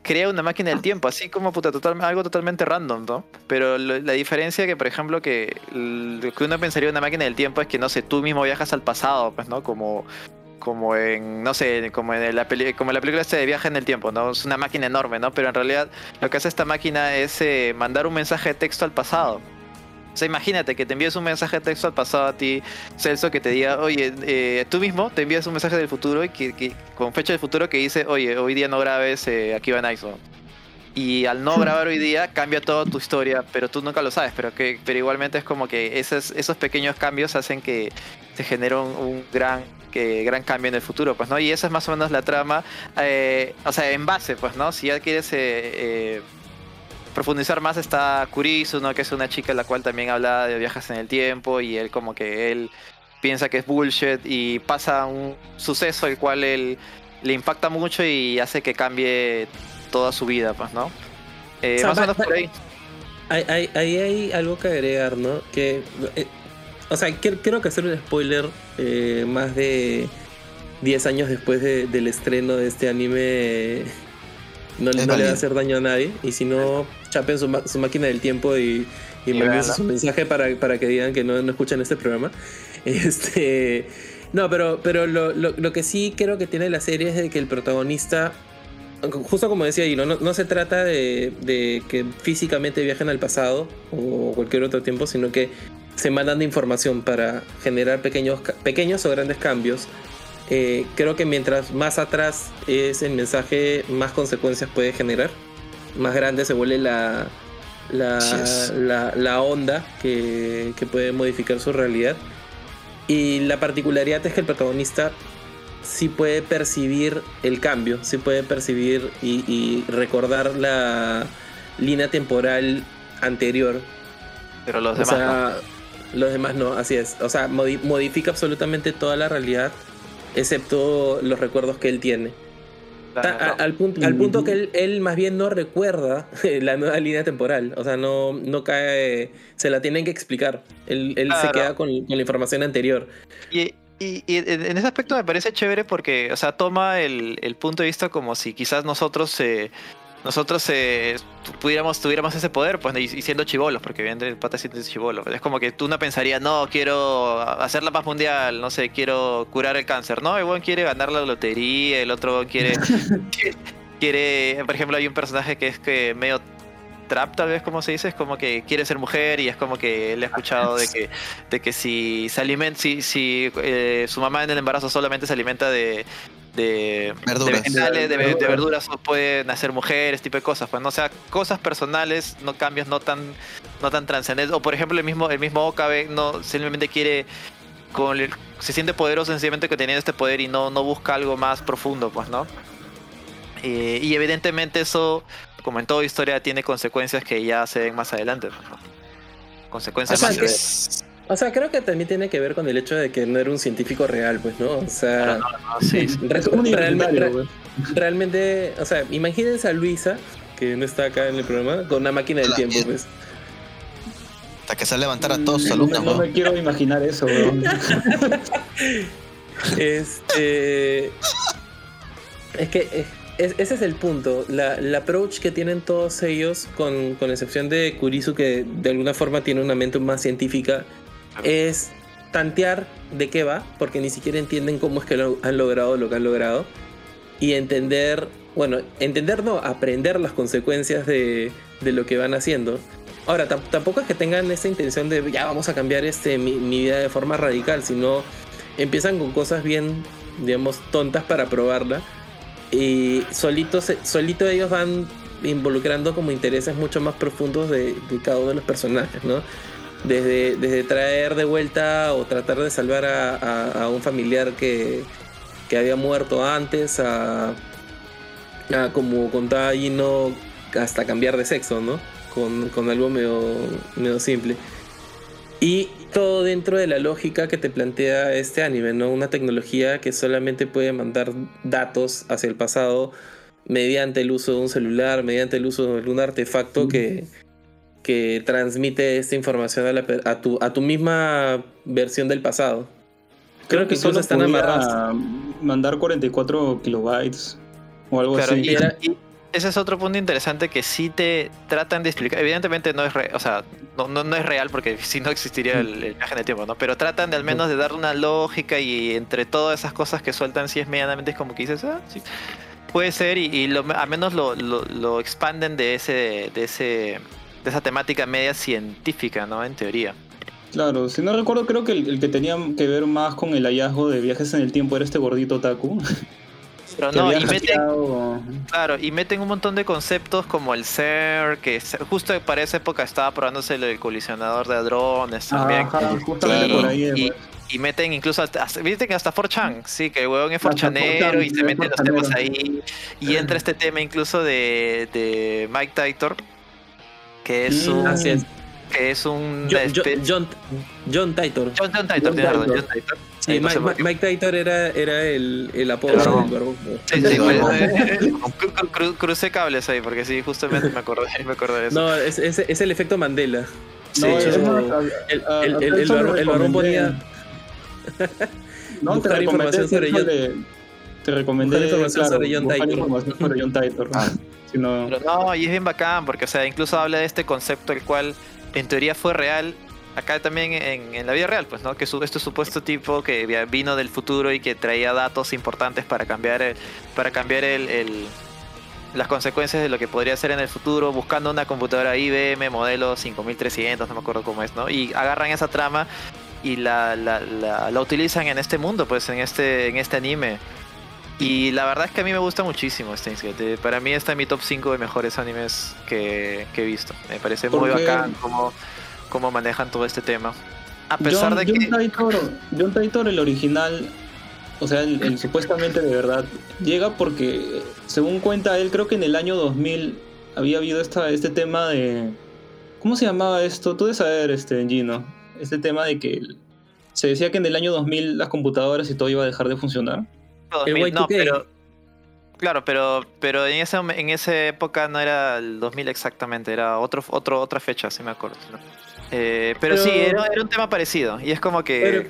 crea una máquina del tiempo, así como puta, total, algo totalmente random, ¿no? Pero lo- la diferencia que, por ejemplo, que lo que uno pensaría de una máquina del tiempo es que, no sé, tú mismo viajas al pasado, pues, ¿no? Como, como en, no sé, como en la, como en la película este de viaje en el tiempo, ¿no? Es una máquina enorme, ¿no? Pero en realidad lo que hace esta máquina es eh, mandar un mensaje de texto al pasado. O sea, imagínate que te envíes un mensaje de texto al pasado a ti, Celso, que te diga, oye, eh, tú mismo te envías un mensaje del futuro y que, que- con fecha del futuro que dice, oye, hoy día no grabes, eh, aquí va Nice. Y al no grabar hoy día cambia toda tu historia, pero tú nunca lo sabes, pero que pero igualmente es como que esos, esos pequeños cambios hacen que se genere un, un gran que gran cambio en el futuro, pues, ¿no? Y esa es más o menos la trama, eh, o sea, en base, pues, ¿no? Si ya quieres eh, eh, profundizar más está Kurisu, ¿no? Que es una chica la cual también habla de viajes en el tiempo y él como que él piensa que es bullshit y pasa un suceso el cual él le impacta mucho y hace que cambie toda su vida, pues, ¿no? Eh, O sea, más o menos por ahí. Ahí hay, hay, hay algo que agregar, ¿no? Que. eh, o sea, quiero, quiero que hacer un spoiler eh, más de 10 años después de- del estreno de este anime. No, no le va a hacer daño a nadie. Y si no, chapen su, su máquina del tiempo y, y Y me envíen véanla. su mensaje para, para que digan que no, no escuchan este programa. Este. No, pero, pero lo, lo, lo que sí creo que tiene la serie es de que el protagonista justo como decía Gino, no, no se trata de, de que físicamente viajen al pasado o cualquier otro tiempo, sino que se mandan de información para generar pequeños, pequeños o grandes cambios. Eh, creo que mientras más atrás es el mensaje, más consecuencias puede generar. Más grande se vuelve la, la, la, la onda que, que puede modificar su realidad. Y la particularidad es que el protagonista sí puede percibir el cambio, sí puede percibir y, y recordar la línea temporal anterior. Pero los o demás no. los demás no, así es. O sea, modi- modifica absolutamente toda la realidad, excepto los recuerdos que él tiene. Ta- a- al, punto, al punto que él, él más bien no recuerda la nueva línea temporal. O sea, no, no cae. Se la tienen que explicar. Él, él se queda con, con la información anterior. Y, y- en ese aspecto me parece chévere porque, o sea, toma el, el punto de vista como si quizás nosotros eh, nosotros eh, pudiéramos tuviéramos ese poder, pues, y, y siendo chivolos, porque evidentemente el pata siendo chivolo. Es como que tú no pensarías, no, quiero hacer la paz mundial, no sé, quiero curar el cáncer. No, el buen quiere ganar la lotería, el otro quiere, quiere, por ejemplo, hay un personaje que es que medio trap, tal vez como se dice, es como que quiere ser mujer y es como que él ha escuchado de que, de que si se alimenta, si, si eh, su mamá en el embarazo solamente se alimenta de, de Verduras. de vegetales, de, ve- de Verduras. no pueden nacer mujeres, tipo de cosas, pues no o sea, cosas personales, no cambios no tan, no tan trascendentes. O por ejemplo, el mismo, el mismo Okabe no simplemente quiere con el- se siente poderoso sencillamente que teniendo este poder y no, no busca algo más profundo, pues, ¿no? Eh, y evidentemente eso, como en toda historia, tiene consecuencias que ya se ven más adelante. pues, ¿no? O Consecuencias sea, más que-. O sea, creo que también tiene que ver con el hecho de que no era un científico real, pues, ¿no? O sea, No, sí, sí. re- Es un realmente, re- realmente, o sea, imagínense a Luisa, que no está acá en el programa, con una máquina del La tiempo, pues. Hasta que se levantar a todos sus No me- alumnos, no me quiero imaginar eso, weón. Este. Es que eh, es- ese es el punto. La, el approach que tienen todos ellos, con, con excepción de Kurisu, que de alguna forma tiene una mente más científica, es tantear de qué va, porque ni siquiera entienden cómo es que lo han logrado lo que han logrado, y entender, bueno, entender no, aprender las consecuencias de, de lo que van haciendo. Ahora, tam- tampoco es que tengan esa intención de ya vamos a cambiar este, mi, mi vida de forma radical, sino empiezan con cosas bien, digamos, tontas para probarla. Y solitos, solito ellos van involucrando como intereses mucho más profundos de, cada uno de los personajes, ¿no? Desde, traer de vuelta o tratar de salvar a un familiar que, que había muerto antes, a, a como contaba Gino, hasta cambiar de sexo, ¿no? Con, con algo medio, medio simple. Y todo dentro de la lógica que te plantea este anime, ¿no? Una tecnología que solamente puede mandar datos hacia el pasado mediante el uso de un celular, mediante el uso de algún artefacto que, que transmite esta información a, la per- a tu, a tu misma versión del pasado. Creo que incluso solo están amarrados. mandar 44 kilobytes o algo Claro, así. y, era- y ese es otro punto interesante que sí te tratan de explicar. Evidentemente no es real, o sea, no, no, no es real porque si no existiría el, el viaje en el tiempo, ¿no? Pero tratan de al menos de dar una lógica y entre todas esas cosas que sueltan, sí es medianamente es como que dices, ah, sí, puede ser y, y lo, al menos lo, lo, lo expanden de ese, de ese, de esa temática media científica, ¿no? En teoría. Claro, si no recuerdo, creo que el, el que tenía que ver más con el hallazgo de viajes en el tiempo era este gordito Taku. Pero no, y meten, Claro, y meten un montón de conceptos como el ser, que justo para esa época estaba probándose el colisionador de hadrones también. Ajá, justamente Y- por ahí. y, y meten incluso hasta, viste que hasta 4chan, sí, que el huevón es Hasta 4chanero 4chan, y se meten los 4chanero. temas ahí. Y entra este tema incluso de, de Mike Titor, que es Mm, un. Así es. Que es un. John, John, John, John Titor. John, John Titor, John tienes razón, Titor. John Titor. Sí, Mike. Mike Titor era, era el, el apodo El del barbón. Sí, sí, Sí, bueno. cru- cru- cru- crucé cables ahí, porque sí, justamente me acordé, me acordé de eso. No, es, es, es el efecto Mandela. Sí, No, es sí. más, El, el, el, barbón- barbón ponía. No, te información sobre John- de- Te recomendé buscar información claro, sobre John Titor. información sobre John Titor. Ah. Si no- Pero no, y es bien bacán, porque, o sea, incluso habla de este concepto, el cual en teoría fue real, acá también en, en la vida real, pues, ¿no? Que su, este supuesto tipo que vino del futuro y que traía datos importantes para cambiar el, para cambiar el, el- las consecuencias de lo que podría ser en el futuro, buscando una computadora IBM modelo 5300, no me acuerdo cómo es, ¿no? Y agarran esa trama y la, la, la, la utilizan en este mundo, pues, en este, en este anime. Y la verdad es que a mí me gusta muchísimo Steins Gate. Para mí está en mi top 5 de mejores animes que, que he visto. Me parece muy bacán cómo, cómo manejan todo este tema. A pesar John, de que... John Titor, John Titor, el original, o sea, el, el supuestamente de verdad, llega porque, según cuenta él, creo que en el año 2000 había habido esta, este tema de... ¿Cómo se llamaba esto? Tú debes saber, este, Gino. Este tema de que se decía que en el año 2000 las computadoras y todo iba a dejar de funcionar. El 2000, no, Y2K. pero... Claro, pero, pero en, esa, en esa época no era el 2000 exactamente, era otro, otro, otra fecha, si me acuerdo. Eh, pero, Pero- sí, era, era un tema parecido. Y es como que... Pero,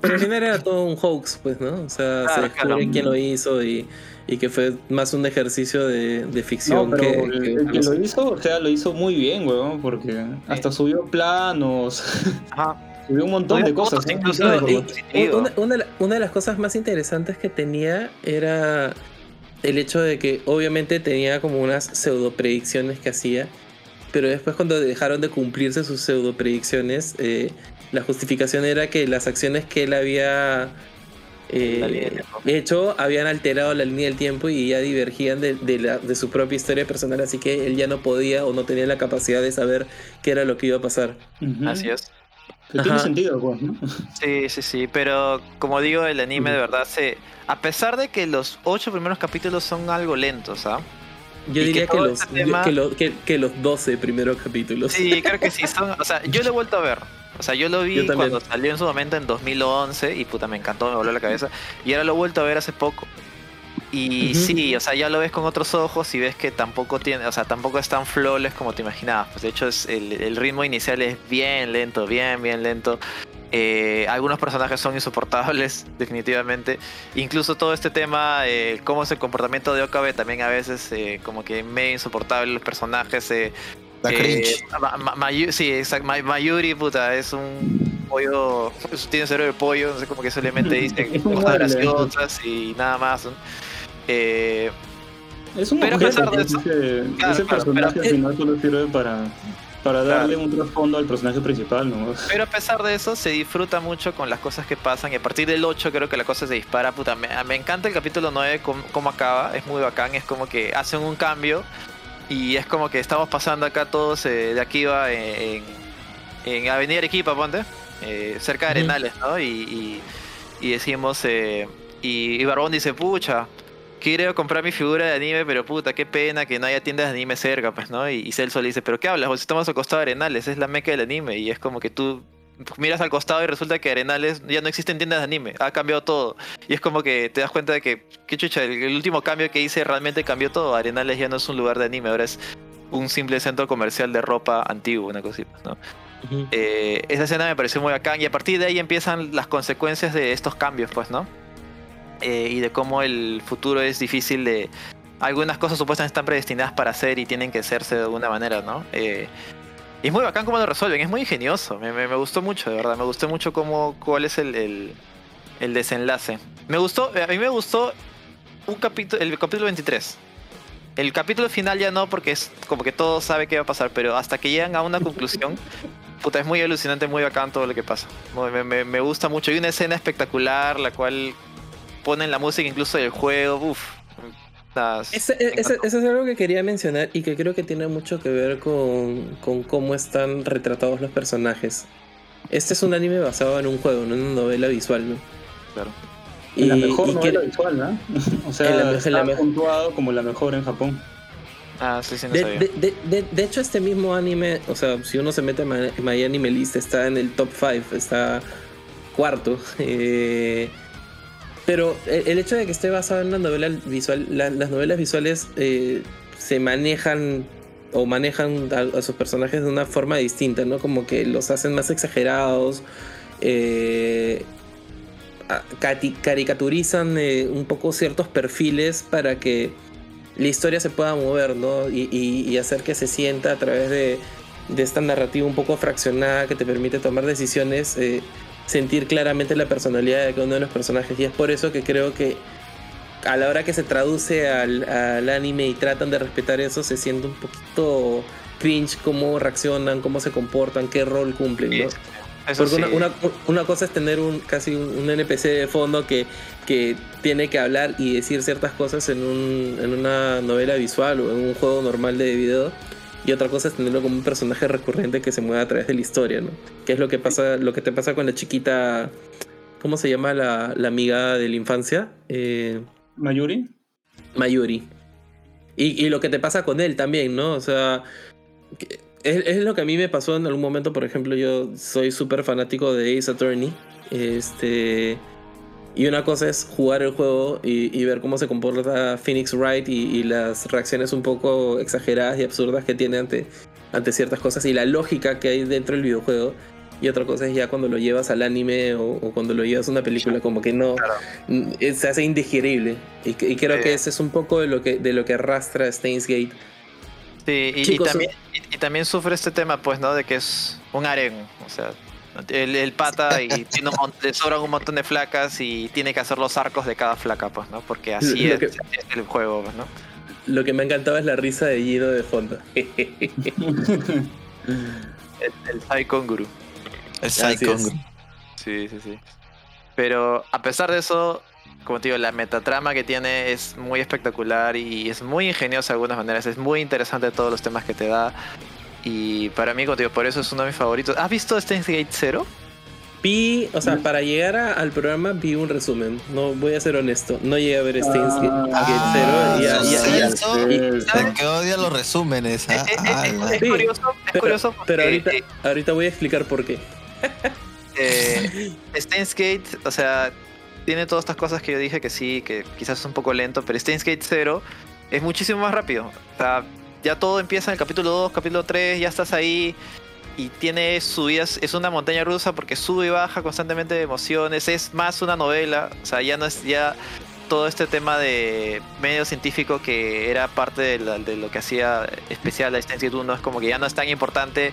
pero al final era todo un hoax, pues, ¿no? O sea, Claro, se descubre claro. quién lo hizo y, y que fue más un ejercicio de, de No, ficción pero que, el, que el que lo hizo, o sea, lo hizo muy bien, weón, porque hasta subió planos, Ajá. subió un montón de cosas. ¿no? incluso No, de y- una, una de las cosas más interesantes que tenía era el hecho de que obviamente tenía como unas pseudo predicciones que hacía pero después cuando dejaron de cumplirse sus pseudo predicciones, eh, la justificación era que las acciones que él había eh, hecho habían alterado la línea del tiempo y ya divergían de, de la- de su propia historia personal, así que él ya no podía o no tenía la capacidad de saber qué era lo que iba a pasar. Así es. Tiene sentido, pues, ¿no? Sí, sí, sí, pero como digo, el anime de verdad se... A pesar de que los ocho primeros capítulos son algo lentos, ¿ah? Yo diría que que, los, este tema- que, lo- que- que los 12 primeros capítulos. Sí, creo que sí son... O sea, yo lo he vuelto a ver. O sea, yo lo vi Yo cuando salió en su momento en 2011 y puta, me encantó, me voló la cabeza. Y ahora lo he vuelto a ver hace poco. Y Ujú. sí, o sea, ya lo ves con otros ojos y ves que tampoco tiene, o sea, tampoco es tan flawless como te imaginabas. Pues de hecho, es el, el ritmo inicial es bien lento, bien, bien lento. Eh, algunos personajes son insoportables, definitivamente. Incluso todo este tema, eh, cómo es el comportamiento de Okabe, también a veces eh, como que medio insoportable los personajes. eh, Da eh, cringe. Ma- Ma- Mayu- sí, exacto. Ma- Mayuri, puta, es un pollo. Tiene cerebro de pollo, no sé cómo que solamente dice cosas graciosas y nada más. ¿no? Eh, Es un Pero a pesar de eso- ese, Claro, ese claro, personaje pero- al final solo sirve para, para darle un trasfondo al personaje principal, ¿no? pero a pesar de eso, se disfruta mucho con las cosas que pasan. Y a partir del 8, creo que la cosa se dispara. Puta, me, me encanta el capítulo 9, cómo, cómo acaba. Es muy bacán. Es como que hacen un cambio. Y es como que estamos pasando acá todos eh, de aquí va en, en Avenida Arequipa, ponte. eh, cerca de. Arenales, ¿no? Y, y- y decimos. eh, y, y Barbón dice, pucha. Quiero comprar mi figura de anime, pero puta, qué pena que no haya tiendas de anime cerca, pues, ¿no? Y, y Celso le dice, ¿pero qué hablas? Pues estamos al costado de Arenales, es la meca del anime. Y es como que tú miras al costado y resulta que Arenales ya no existen tiendas de anime, ha cambiado todo. Y es como que te das cuenta de que, qué chucha, el, el último cambio que hice realmente cambió todo. Arenales ya no es un lugar de anime, ahora es un simple centro comercial de ropa antiguo, una cosita, ¿no? Ujú. Eh, esa escena me pareció muy bacán y a partir de ahí empiezan las consecuencias de estos cambios, pues, ¿no? Eh, y de cómo el futuro es difícil de... Algunas cosas supuestamente están predestinadas para hacer y tienen que hacerse de alguna manera, ¿no? Eh, y es muy bacán cómo lo resuelven, es muy ingenioso, me, me- me gustó mucho, de verdad, me gustó mucho cómo, cuál es el, el- el desenlace. Me gustó, a mí me gustó un capítulo, el capítulo 23. El capítulo final ya no, porque es como que todo sabe qué va a pasar, pero hasta que llegan a una conclusión, puta, es muy alucinante, muy bacán todo lo que pasa. Me- me gusta mucho. Hay una escena espectacular, la cual ponen la música incluso del juego, uff. Eso es algo que quería mencionar y que creo que tiene mucho que ver con, con cómo están retratados los personajes. Este es un anime basado en un juego, no en una novela visual, ¿no? Claro. Y la mejor y novela que- visual, ¿no? O sea, la está la puntuado como la mejor en Japón. Ah, sí, sí, no De, sabía. de- de- de- de hecho, este mismo anime, o sea, si uno se mete en My, My Anime List, está en el top 5, está cuarto. eh, pero el, hecho de que esté basado en una novela visual, la- las novelas visuales eh, se manejan o manejan a, sus personajes de una forma distinta, ¿no? Como que los hacen más exagerados. eh, caricaturizan eh, un poco ciertos perfiles para que la historia se pueda mover, ¿no? Y, hacer que se sienta a través de, esta narrativa un poco fraccionada que te permite tomar decisiones, sentir claramente la personalidad de cada uno de los personajes. Y es por eso que creo que a la hora que se traduce al, al anime y tratan de respetar eso, se siente un poquito cringe cómo reaccionan, cómo se comportan, qué rol cumplen, ¿no? Eso Porque sí. una, una- una cosa es tener un casi un, un NPC de fondo que, que tiene que hablar y decir ciertas cosas en, un, en una novela visual o en un juego normal de video. Y otra cosa es tenerlo como un personaje recurrente que se mueve a través de la historia, ¿no? Que es lo que pasa, lo que te pasa con la chiquita. ¿Cómo se llama la, la amiga de la infancia? Eh, Mayuri. Mayuri. Y, y lo que te pasa con él también, ¿no? O sea, es, es lo que a mí me pasó en algún momento, por ejemplo, yo soy súper fanático de Ace Attorney. Este. Y una cosa es jugar el juego y, y ver cómo se comporta Phoenix Wright y, y las reacciones un poco exageradas y absurdas que tiene ante, ante ciertas cosas y la lógica que hay dentro del videojuego. Y otra cosa es ya cuando lo llevas al anime o, o cuando lo llevas a una película, como que no, Claro. Eh, se hace indigerible. Y, y creo Sí. que ese es un poco de lo que, de lo que arrastra Steins Gate. Sí, y, también, y, también sufre este tema, pues, ¿no? De que es un harem. O sea, el, el pata y tiene un le sobran un montón de flacas y tiene que hacer los arcos de cada flaca, pues, ¿no? Porque así es, que- es el juego, pues, ¿no? lo que me ha encantado es la risa de Gino de fondo. El, el Psychon Guru. Es Así Psycho. es. Sí, sí, sí. Pero a pesar de eso, como te digo, la metatrama que tiene es muy espectacular y es muy ingeniosa de algunas maneras. Es muy interesante todos los temas que te da. Y para mí, digo, por eso es uno de mis favoritos. ¿Has visto Steins Gate Zero? Vi, o sea, para llegar a- al programa vi un resumen. No voy a ser honesto. No llegué a ver Steins Gate Ah, Zero. y ya- sí, ya- sí, ya- eso. y- ¿De qué odia los resúmenes? ah? Es, es- curioso, es pero- curioso Pero ahorita, eh, ahorita voy a explicar por qué. eh, Steins Gate, o sea, tiene todas estas cosas que yo dije que sí, que quizás es un poco lento, pero Steins Gate 0 es muchísimo más rápido. O sea, ya todo empieza en el capítulo 2, capítulo 3, ya estás ahí y tiene subidas, es una montaña rusa porque sube y baja constantemente de emociones, es más una novela, o sea, ya no es ya todo este tema de medio científico que era parte de, la- de lo que hacía especial a Gate 1, es como que ya no es tan importante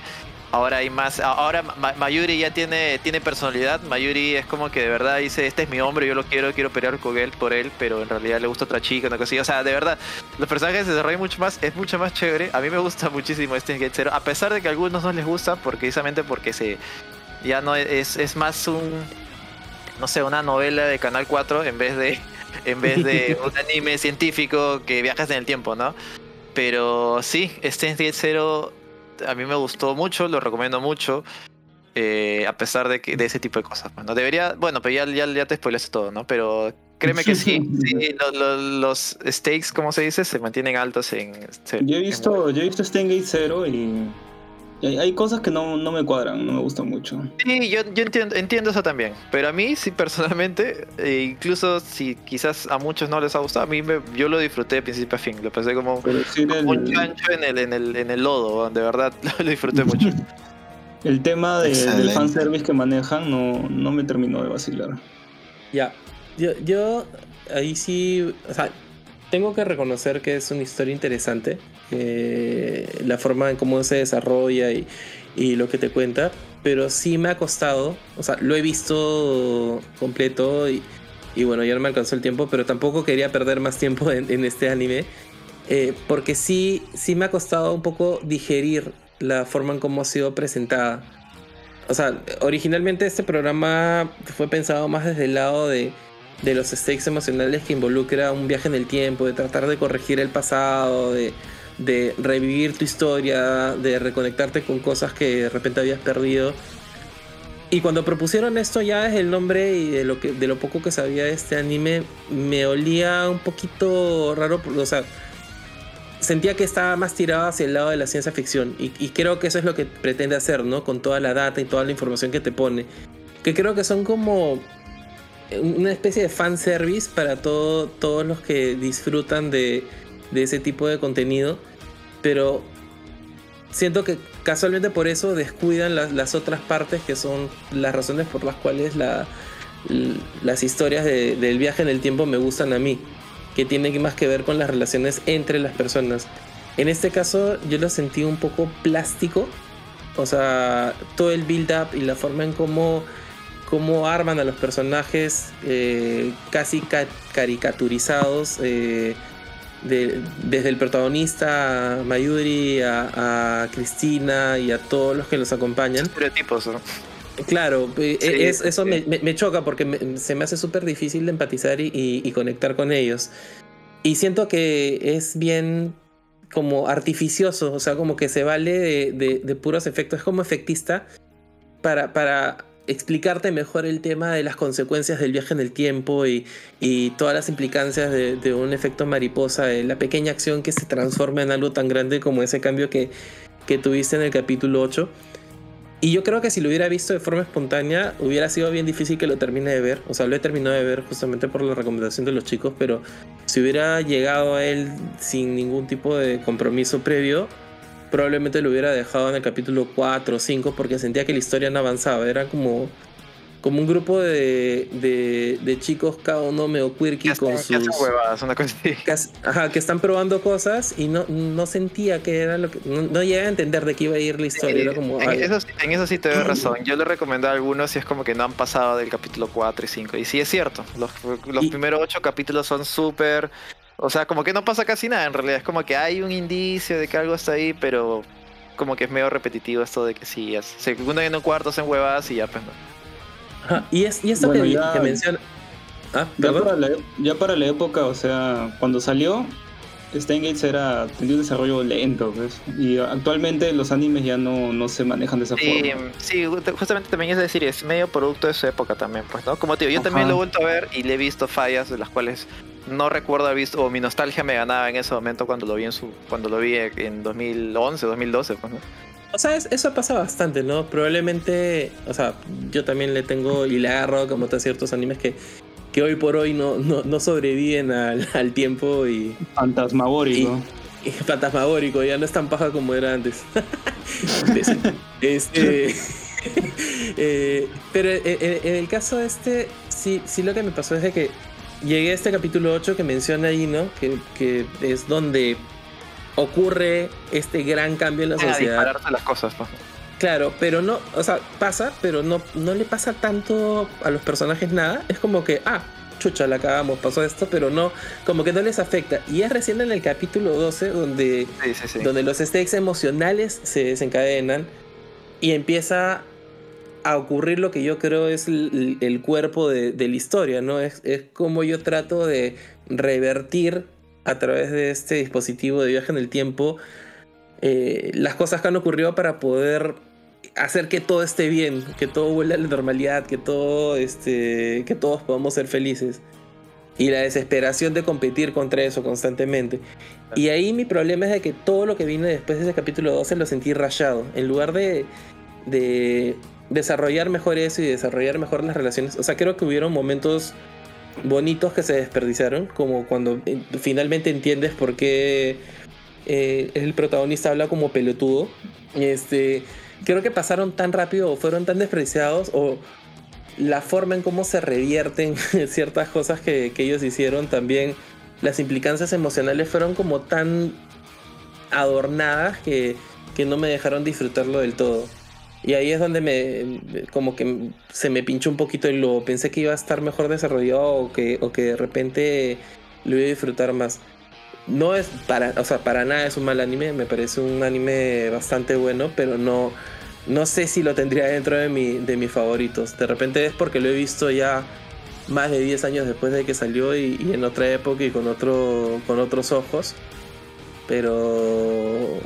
Ahora hay más. Ahora Ma- Mayuri ya tiene, tiene personalidad. Mayuri es como que de verdad dice: Este es mi hombre, yo lo quiero, quiero pelear con él por él, pero en realidad le gusta otra chica, una cosa así. O sea, de verdad, los personajes se desarrollan mucho más, es mucho más chévere. A mí me gusta muchísimo este Gate Zero, a pesar de que a algunos no les gusta, porque precisamente porque se. Ya no es, es más un. No sé, una novela de Canal 4 en vez de. En vez de un anime científico que viajas en el tiempo, ¿no? Pero sí, este Gate Zero a mí me gustó mucho, lo recomiendo mucho. eh, a pesar de, que, de ese tipo de cosas. Bueno, debería, bueno, pero ya, ya, ya te spoileaste todo, ¿no? Pero créeme que sí, sí, lo- lo- los stakes, como se dice, se mantienen altos en... se- Yo he en- visto, yo he visto Steingate 0 y, y hay, hay cosas que no, no me cuadran, no me gustan mucho. Sí, yo, yo entiendo, entiendo eso también. Pero a mí, sí, personalmente, eh, incluso si quizás a muchos no les ha gustado, a mí me- yo lo disfruté de principio a fin. Lo pasé como, sí como un chancho en el, en el, en el lodo, de verdad, lo disfruté mucho. el tema de- del fanservice que manejan no, no me terminó de vacilar. Ya. Yo, yo ahí sí. O sea, tengo que reconocer que es una historia interesante. Eh, la forma en cómo se desarrolla y, lo que te cuenta. Pero sí me ha costado. O sea, lo he visto completo y, bueno, ya no me alcanzó el tiempo. Pero tampoco quería perder más tiempo en, en este anime. eh, porque sí, sí me ha costado un poco digerir la forma en cómo ha sido presentada. O sea, originalmente este programa fue pensado más desde el lado de, de los stakes emocionales que involucra un viaje en el tiempo, de tratar de corregir el pasado, de, de revivir tu historia, de reconectarte con cosas que de repente habías perdido. Y cuando propusieron esto ya desde el nombre y de lo, que, de lo poco que sabía de este anime, me olía un poquito raro, o sea, sentía que estaba más tirado hacia el lado de la ciencia ficción y, creo que eso es lo que pretende hacer, ¿no? Con toda la data y toda la información que te pone. Que creo que son como una especie de fanservice para todo, todos los que disfrutan de, de ese tipo de contenido. Pero siento que casualmente por eso descuidan las, otras partes que son las razones por las cuales las historias de- del viaje en el tiempo me gustan a mí que tiene más que ver con las relaciones entre las personas. En este caso yo lo sentí un poco plástico, o sea, todo el build-up y la forma en cómo, cómo arman a los personajes eh, casi ca- caricaturizados, eh, de- desde el protagonista Mayuri, a, a Cristina y a todos los que los acompañan. Estereotipos, ¿no? Claro, eh, Sí, es- sí, eso sí. Me, me- me choca porque me- se me hace súper difícil de empatizar y, y- y conectar con ellos. Y siento que es bien como artificioso, o sea, como que se vale de, de- de puros efectos, es como efectista para, para explicarte mejor el tema de las consecuencias del viaje en el tiempo y, y todas las implicancias de, un efecto mariposa, de la pequeña acción que se transforma en algo tan grande como ese cambio que, que tuviste en el capítulo 8. Y yo creo que si lo hubiera visto de forma espontánea, hubiera sido bien difícil que lo termine de ver. O sea, lo he terminado de ver justamente por la recomendación de los chicos, pero si hubiera llegado a él sin ningún tipo de compromiso previo, probablemente lo hubiera dejado en el capítulo 4 o 5 porque sentía que la historia no avanzaba. Era como, como un grupo de, de, de chicos, cada uno medio quirky con sus... huevadas, una cosa así. que, ajá, que están probando cosas y no, no sentía que era lo que... No, no llegué a entender de qué iba a ir la historia. Era como... en, eso, sí- en eso sí te doy razón. Yo le recomendé a algunos y es como que no han pasado del capítulo 4 y 5. Y sí es cierto, los, los Y- primeros 8 capítulos son súper O sea, como que no pasa casi nada en realidad. Es como que hay un indicio de que algo está ahí, pero como que es medio repetitivo esto de que sí, es- se unen en un cuarto, hacen huevadas y ya, pues no. Ajá, Y, es, y esto Bueno, que, ya- que menciona. Ah, Ya perdón. para, la, ya para la época, o sea, cuando salió, Steins tenía un desarrollo lento, pues. Y actualmente los animes ya no, no se manejan de esa Sí, forma. sí, ju- justamente también es decir, es medio producto de su época también, pues, ¿no? Como te digo, yo también lo he vuelto a ver y le he visto fallas de las cuales no recuerdo haber visto, o mi nostalgia me ganaba en ese momento cuando lo vi en su, cuando lo vi en 2011, 2012, pues, ¿no? O sea, es- eso pasa bastante, ¿no? Probablemente, o sea, yo también le tengo y le agarro como a ciertos animes que, que hoy por hoy no, no, no sobreviven al, al tiempo y, Fantasmagórico. y fantasmagórico, ya no es tan paja como era antes. Este, eh, pero en, en- en el caso este, sí, sí lo que me pasó es de que llegué a este capítulo 8 que menciona ahí, ¿no? Que, que es donde ocurre este gran cambio en la A sociedad. dispararse las cosas, pues. Claro, pero no, o sea, pasa, pero no, no le pasa tanto a los personajes nada. Es como que, ah, chucha, la acabamos, pasó esto, pero no, como que no les afecta. Y es recién en el capítulo 12 donde, Sí, sí, sí. donde los stakes emocionales se desencadenan y empieza a ocurrir lo que yo creo es el, el cuerpo de, de la historia, ¿no? Es, es como yo trato de revertir a través de este dispositivo de viaje en el tiempo eh, las cosas que han ocurrido para poder hacer que todo esté bien, que todo vuelva a la normalidad, que todo este, que todos podamos ser felices. Y la desesperación de competir contra eso constantemente. Y ahí mi problema es de que todo lo que vino después de ese capítulo 12 lo sentí rayado. En lugar de, de desarrollar mejor eso y desarrollar mejor las relaciones. O sea, creo que hubieron momentos bonitos que se desperdiciaron, como cuando eh, finalmente entiendes por qué eh, el protagonista habla como pelotudo. Este, creo que pasaron tan rápido o fueron tan desperdiciados o la forma en cómo se revierten ciertas cosas que, que ellos hicieron también, las implicancias emocionales fueron como tan adornadas que, que no me dejaron disfrutarlo del todo. Y ahí es donde me como que se me pinchó un poquito el globo. Pensé que iba a estar mejor desarrollado o que, o que de repente lo iba a disfrutar más. No es para, o sea, para nada es un mal anime, me parece un anime bastante bueno, pero no, no sé si lo tendría dentro de, mi, de mis favoritos. De repente es porque lo he visto ya más de 10 años después de que salió y, en otra época y con, otro, con otros ojos. Pero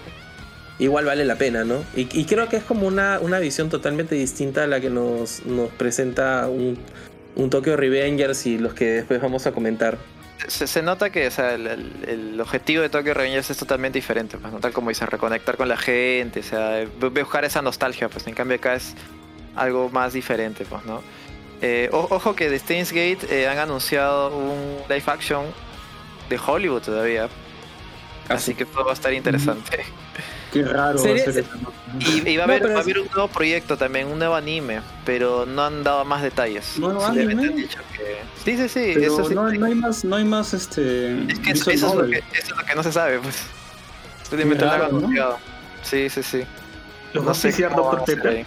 igual vale la pena, ¿no? Y, y creo que es como una, una visión totalmente distinta a la que nos, nos presenta un, un Tokyo Revengers y los que después vamos a comentar. Se, se nota que o sea, el, el- el objetivo de Tokyo Revengers es totalmente diferente, pues, ¿no? Tal como dice, reconectar con la gente, o sea, bu- buscar esa nostalgia, pues en cambio acá es algo más diferente, pues, ¿no? Eh, o- ojo que de Steins Gate eh, han anunciado un live action de Hollywood todavía, así que todo va a estar interesante. Qué raro. va a Sería- ser eso, ¿no? Y, y va, a No, haber, pero va a es- haber un nuevo proyecto también, un nuevo anime, pero no han dado más detalles. ¿Nuevo Simplemente anime? han dicho que- Sí, sí, sí, Pero eso sí. no, no hay más, no hay más este. Es que eso, eso es lo que, eso es lo que no se sabe, pues. Lo han raro, ¿no? Sí, sí, sí. Los No sé a hacer Pepper. ahí.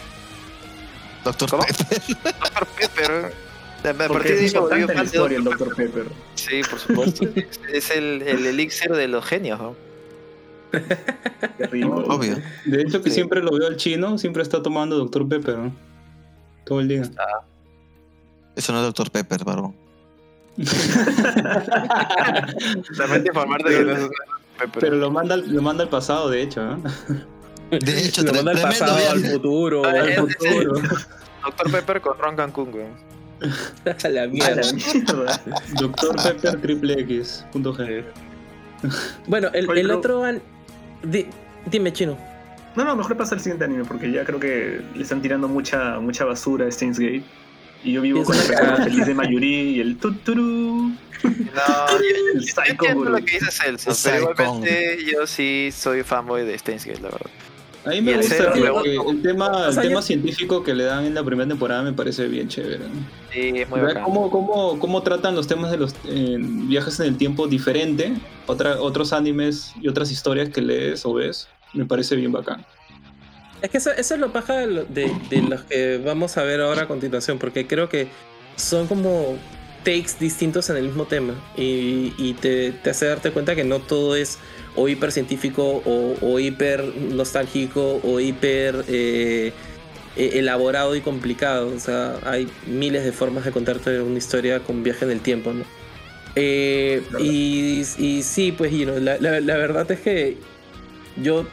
Doctor ¿Cómo? Pepper. Dr. Pepper. A Porque partir de es ahí se volvió importante en la fan de historia el Dr. Dr. Pepper. Sí, por supuesto. Es- es el, el elixir de los genios, ¿no? Qué rico. Obvio. De hecho, que Sí. siempre lo veo al chino, siempre está tomando Dr. Pepper, ¿no? Todo el día. Eso no es Doctor Pepper, barbón. Solamente informarte de que no es Pepper. Pero lo manda, al- lo manda al pasado, de hecho, ¿no? De hecho, Lo manda al pasado, al viaje. futuro, Ah, al es- futuro. Dr. Pepper con Ron Cancún, güey. A la A mierda. la mierda. Dr. Pepper triple X. Punto G. Bueno, el, Oye, el otro an- di- dime, chino. No, no, mejor pasa al siguiente anime porque ya creo que le están tirando mucha, mucha basura a Steins Gate. Y yo vivo con recuerdo cagada. feliz de Mayuri y el tuturu. No, yo, yo- El yo Psycho entiendo Guru. lo que dice Celso, El pero igualmente yo sí soy fanboy de Steins Gate, la verdad. A mí me el gusta el tema, O el tema científico que le dan en la primera temporada me parece bien chévere. ¿no? Sí, es muy bacán. cómo, cómo, cómo tratan los temas de los eh, viajes en el tiempo diferente, otra, otros animes y otras historias que lees o ves, me parece bien bacán. Es que eso, eso es lo paja de, lo- de- de los que vamos a ver ahora a continuación, porque creo que son como takes distintos en el mismo tema y, y te, te hace darte cuenta que no todo es o hiper científico o, o hiper nostálgico o hiper eh, eh, elaborado y complicado. O sea, hay miles de formas de contarte una historia con viaje en el tiempo, ¿no? Eh, y, y sí, pues you know, la, la- la verdad es que yo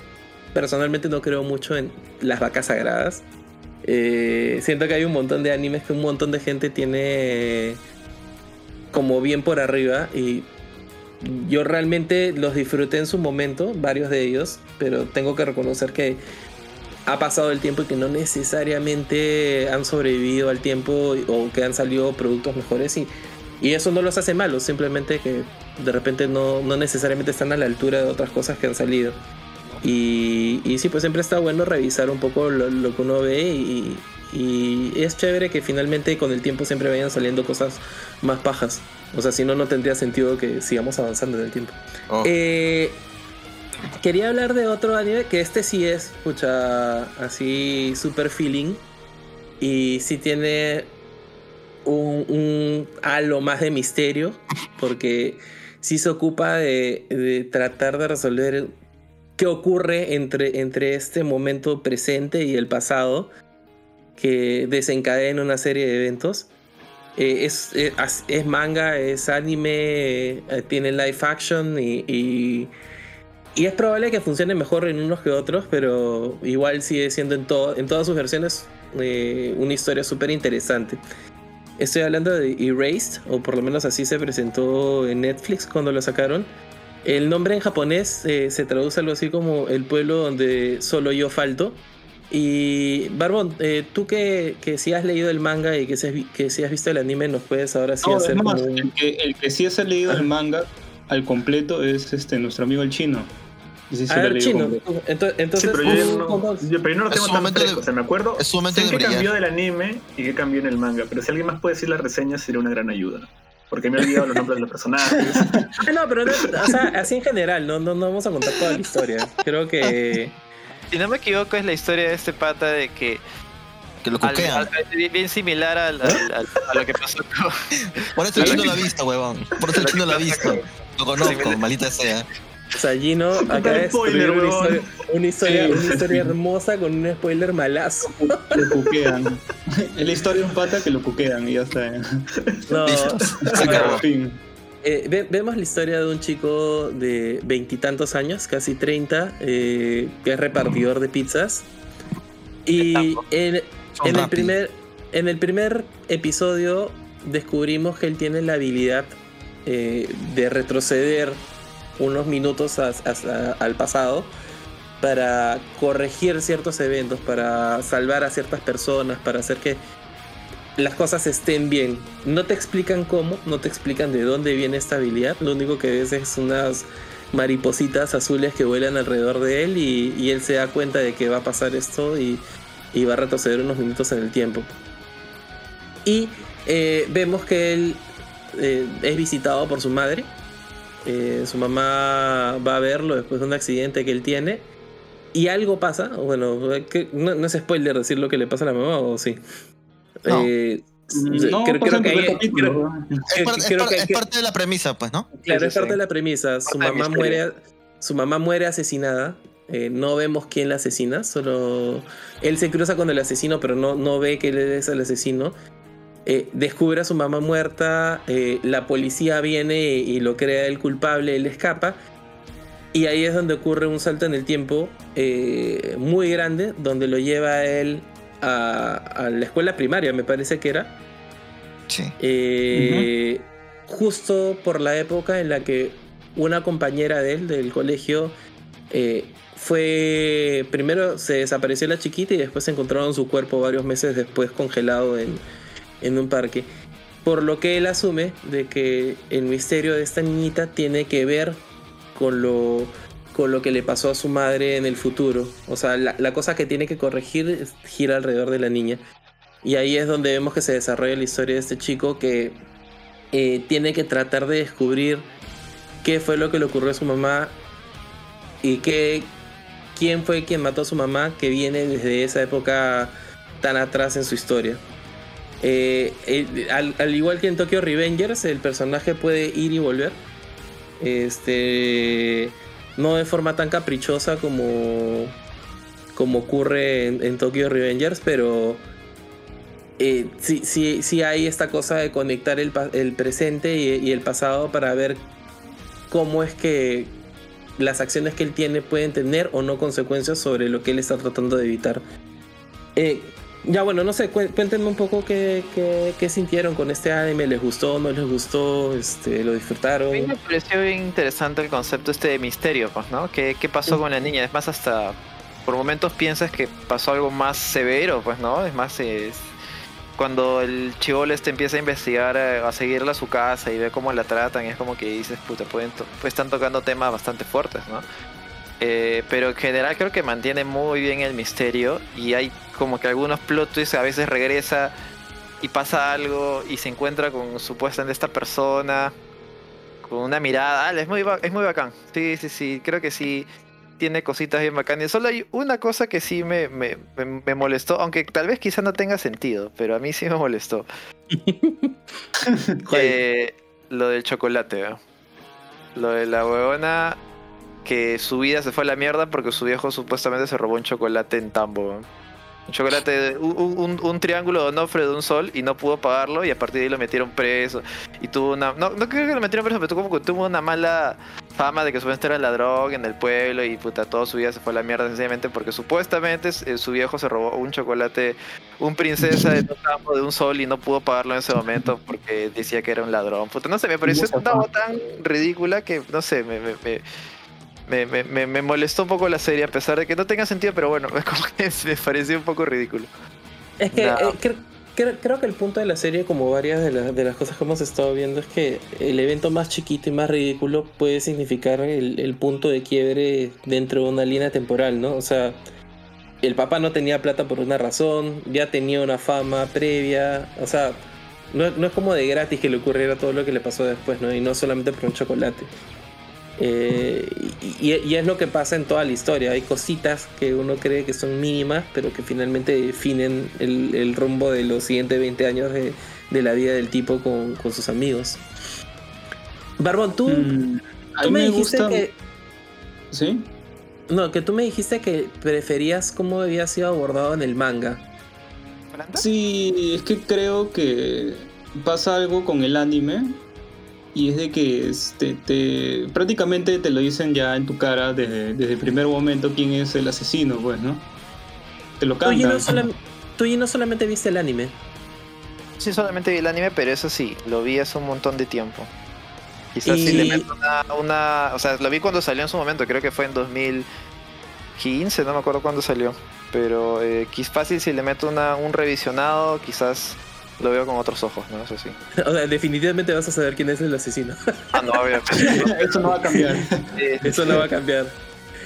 personalmente no creo mucho en las vacas sagradas. Eh, siento que hay un montón de animes que un montón de gente tiene como bien por arriba y yo realmente los disfruté en su momento, varios de ellos, pero tengo que reconocer que ha pasado el tiempo y que no necesariamente han sobrevivido al tiempo o que han salido productos mejores y, y eso no los hace malos, simplemente que de repente no, no necesariamente están a la altura de otras cosas que han salido. Y, y sí, pues siempre está bueno revisar un poco lo, lo que uno ve y, y es chévere que finalmente con el tiempo siempre vayan saliendo cosas más pajas. O sea, si no, no tendría sentido que sigamos avanzando en el tiempo. Oh, Eh, quería hablar de otro anime que este sí es, pucha, así super feeling. Y sí tiene un, un halo más de misterio. Porque sí se ocupa de, de tratar de resolver qué ocurre entre, entre este momento presente y el pasado. Que desencadena una serie de eventos. Eh, es, es, manga, es anime, eh, tiene live action y, es probable que funcione mejor en unos que otros, pero igual sigue siendo en, todas sus versiones eh, una historia súper interesante. Estoy hablando de Erased, o por lo menos así se presentó en Netflix cuando lo sacaron. El nombre en japonés eh, se traduce algo así como el pueblo donde solo yo falto. Y Barbón, eh, tú que, que sí has leído el manga y que sí has, que sí has visto el anime, nos puedes ahora sí No, hacer es más, como el, que, el que sí se ha leído el manga al completo es este nuestro amigo el chino. Ese sí A ver, chino. Entonces, Sí, entonces pero yo, no, yo- pero yo no lo tengo tan fresco. de- O sea, me acuerdo es sé que brillar. cambió del anime y que cambió en el manga, pero si alguien más puede decir la reseña sería una gran ayuda. Porque me he olvidado los nombres de los personajes. Ah, no, pero no, o sea, así en general, no, no, no vamos a contar toda la historia. Creo que. Si no me equivoco, es la historia de este pata de que. que lo cuquean. al- bien, bien similar al- al- al- a lo que pasó con. Por eso el chino lo ha visto, huevón. Por eso el chino lo ha visto. Lo conozco, maldita sea. O sea, Gino acaba de spoiler, una historia, una historia, una hermosa con un spoiler malazo. Lo cuquean. es la historia de un pata que lo cuquean y ya está. No, Listo. Se acabó. Eh, ve- vemos la historia de un chico de veintitantos años, casi 30, eh, que es repartidor de pizzas. Y en, el, primer, en el primer episodio descubrimos que él tiene la habilidad eh, de retroceder unos minutos a- a- al pasado para corregir ciertos eventos, para salvar a ciertas personas, para hacer que las cosas estén bien. No te explican cómo, no te explican de dónde viene esta habilidad. Lo único que ves es unas maripositas azules que vuelan alrededor de él y, él se da cuenta de que va a pasar esto y, va a retroceder unos minutos en el tiempo. Y eh, vemos que él eh, es visitado por su madre. Eh, su mamá va a verlo después de un accidente que él tiene. Y algo pasa. Bueno, no, no es spoiler decir lo que le pasa a la mamá, o sí. No. Eh, No, creo, creo que capítulo, creo- ¿no? Es, creo- parte de la premisa, pues, ¿no? Claro, es parte de la premisa. Su mamá muere, su mamá muere asesinada. Eh, no vemos quién la asesina, solo él se cruza con el asesino, pero no, no ve que él es el asesino. Eh, descubre a su mamá muerta, eh, la policía viene y lo crea el culpable, él escapa. Y ahí es donde ocurre un salto en el tiempo eh, muy grande, donde lo lleva a él a, a la escuela primaria, me parece que era. Sí. Eh, Justo por la época en la que una compañera de él, del colegio, eh, fue. Primero se desapareció la chiquita y después encontraron su cuerpo varios meses después congelado en, en un parque. Por lo que él asume de que el misterio de esta niñita tiene que ver con lo, lo que le pasó a su madre en el futuro. O sea, la, cosa que tiene que corregir gira alrededor de la niña. Y ahí es donde vemos que se desarrolla la historia de este chico que eh, tiene que tratar de descubrir qué fue lo que le ocurrió a su mamá y qué, quién fue quien mató a su mamá que viene desde esa época tan atrás en su historia. Eh, al, al igual que en Tokyo Revengers, el personaje puede ir y volver. Este. No de forma tan caprichosa como. como ocurre en, Tokyo Revengers, pero. eh, sí, sí, sí hay esta cosa de conectar el, el presente y, y el pasado para ver cómo es que las acciones que él tiene pueden tener o no consecuencias sobre lo que él está tratando de evitar. Eh, ya bueno, no sé, cué- cuéntenme un poco qué, qué- qué sintieron con este anime, ¿les gustó, no les gustó? Este, ¿Lo A mí disfrutaron? me pareció bien interesante el concepto este de misterio, pues, ¿no? ¿Qué, qué pasó con la niña? Es más, hasta por momentos piensas que pasó algo más severo, pues, ¿no? Es más, es cuando el chivolo este empieza a investigar, eh, a seguirla a su casa y ve cómo la tratan, es como que dices, puta, pueden pues están tocando temas bastante fuertes, ¿no? Eh, pero en general creo que mantiene muy bien el misterio y hay como que algunos plot twists a veces regresa y pasa algo y se encuentra con supuestamente esta persona con una mirada, ah, es muy es muy bacán. Sí, sí, sí, creo que sí tiene cositas bien bacanas. Solo hay una cosa que sí me, me, me- me molestó, aunque tal vez quizá no tenga sentido, pero a mí sí me molestó. Eh, lo del chocolate, ¿eh? Lo de la huevona que su vida se fue a la mierda porque su viejo supuestamente se robó un chocolate en Tambo. ¿eh? Un chocolate, un, un- un triángulo de Onofre de un sol y no pudo pagarlo y a partir de ahí lo metieron preso. Y tuvo una... No, no creo que lo metieron preso, pero tuvo como que tuvo una mala fama de que supuestamente era ladrón en el pueblo y puta, toda su vida se fue a la mierda sencillamente porque supuestamente eh, su viejo se robó un chocolate, un princesa de un campo de un sol y no pudo pagarlo en ese momento porque decía que era un ladrón. Puta, no sé, me pareció una tan ridícula que, no sé, me, me, me, me, me- me- me molestó un poco la serie a pesar de que no tenga sentido, pero bueno, es como que me pareció un poco ridículo. Es que No. eh, cre- cre- creo que el punto de la serie, como varias de, la- de las cosas que hemos estado viendo, es que el evento más chiquito y más ridículo puede significar el, el punto de quiebre dentro de una línea temporal, ¿no? O sea, el papá no tenía plata por una razón, ya tenía una fama previa, o sea, no, no es como de gratis que le ocurriera todo lo que le pasó después, ¿no? Y no solamente por un chocolate. Eh, y, es lo que pasa en toda la historia. Hay cositas que uno cree que son mínimas, pero que finalmente definen el, el rumbo de los siguientes 20 años de, de la vida del tipo con, con sus amigos. Barbón, tú, Mm, a tú mí me, me dijiste gusta. que. ¿Sí? No, que tú me dijiste que preferías cómo había sido abordado en el manga. Sí, es que creo que pasa algo con el anime y es de que este, te, prácticamente te lo dicen ya en tu cara desde, desde el primer momento quién es el asesino, pues, ¿no? Te lo Tú y, no solam- tú y no solamente viste el anime. Sí, solamente vi el anime, pero eso sí, lo vi hace un montón de tiempo. Quizás Y- sí le meto una, una- O sea, lo vi cuando salió en su momento, creo que fue en 2015, no me acuerdo cuándo salió. Pero eh, fácil si le meto una, un revisionado, quizás lo veo con otros ojos, ¿no? Eso sí. O sea, definitivamente vas a saber quién es el asesino. Ah, no, obviamente. Eso no va a cambiar. Eso no va a cambiar.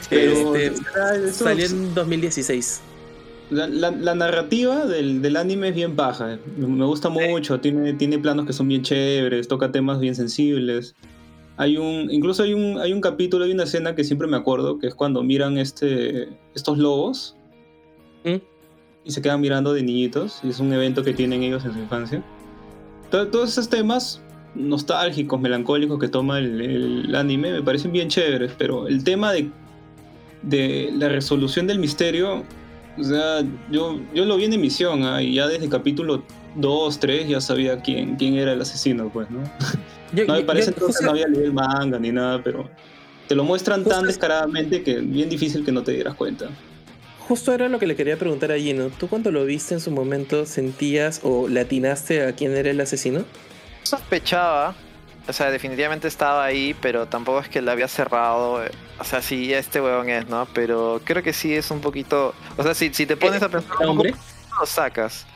Pero, Este, eso- salió en 2016. La, la- la narrativa del, del anime es bien baja. Me, me gusta mucho. Tiene, tiene planos que son bien chéveres, toca temas bien sensibles. Hay un, incluso hay un, hay un capítulo, hay una escena que siempre me acuerdo, que es cuando miran este, estos lobos ¿Mm? Y se quedan mirando de niñitos. Y es un evento que tienen ellos en su infancia. To- todos esos temas nostálgicos, melancólicos que toma el, el anime me parecen bien chéveres, pero el tema de, de la resolución del misterio o sea, yo, yo lo vi en emisión ah, y ya desde capítulo 2, 3 ya sabía quién, quién era el asesino, pues, ¿no? Yo- No me parece yo entonces no había leído el manga ni nada, pero te lo muestran tan es- descaradamente que es bien difícil que no te dieras cuenta. Justo era lo que le quería preguntar a Gino. ¿Tú cuando lo viste en su momento sentías o latinaste a quién era el asesino? sospechaba, o sea, definitivamente estaba ahí, pero tampoco es que la había cerrado. O sea, sí, este huevón es, ¿no? Pero creo que sí es un poquito. O sea, si, si te pones a pensar ¿Era poco, hombre? lo sacas.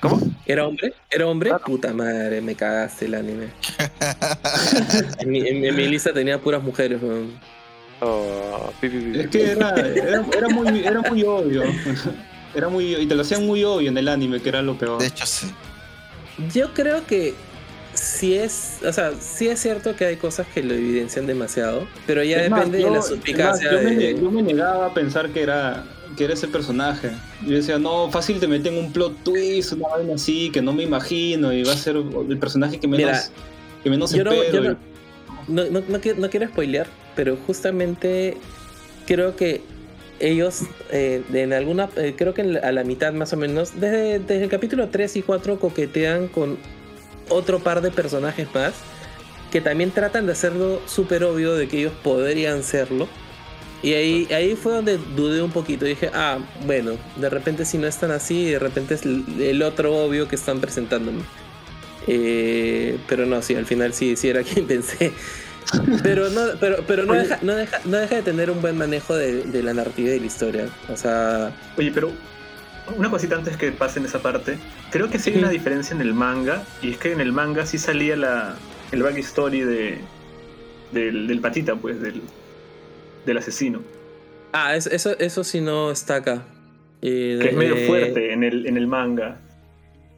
¿Cómo? ¿Era hombre? ¿Era hombre? Claro. Puta madre, me cagaste el anime. en, mi, en mi- en mi lista tenía puras mujeres, weón. Oh, pi, pi, pi, Es que era, era, era muy, era muy obvio. Era muy, y te lo hacían muy obvio en el anime, que era lo peor. De hecho, sí. Yo creo que sí es, o sea, sí es cierto que hay cosas que lo evidencian demasiado, pero ya Es más, depende yo- de la más, suspicacia yo, me, de... yo me negaba a pensar que era que era ese personaje. Yo decía, no, fácil te meten un plot twist, una vaina así, que no me imagino, y va a ser el personaje que menos, Mira, que menos yo no, yo no- no, no- no quiero, no quiero spoilear, pero justamente creo que ellos eh, en alguna, eh, creo que en la- a la mitad más o menos, desde, desde el capítulo 3 y 4 coquetean con otro par de personajes más que también tratan de hacerlo súper obvio de que ellos podrían serlo. Y ahí, ahí fue donde dudé un poquito. Dije, ah, bueno, de repente si no están así, de repente es el el otro obvio que están presentándome. Eh, pero no, sí, al final sí, sí era quien pensé. Pero no, pero, pero no, Oye. deja, no, deja, no deja de tener un buen manejo de, de la narrativa y de la historia. O sea, Oye, pero una cosita antes que pase en esa parte. Creo que sí hay una diferencia en el manga. Y es que en el manga sí salía la, el backstory de, del, del patita, pues, del, del asesino. ah, es- eso, eso sí no está acá. Eh, Que es medio eh, fuerte en el, en el manga.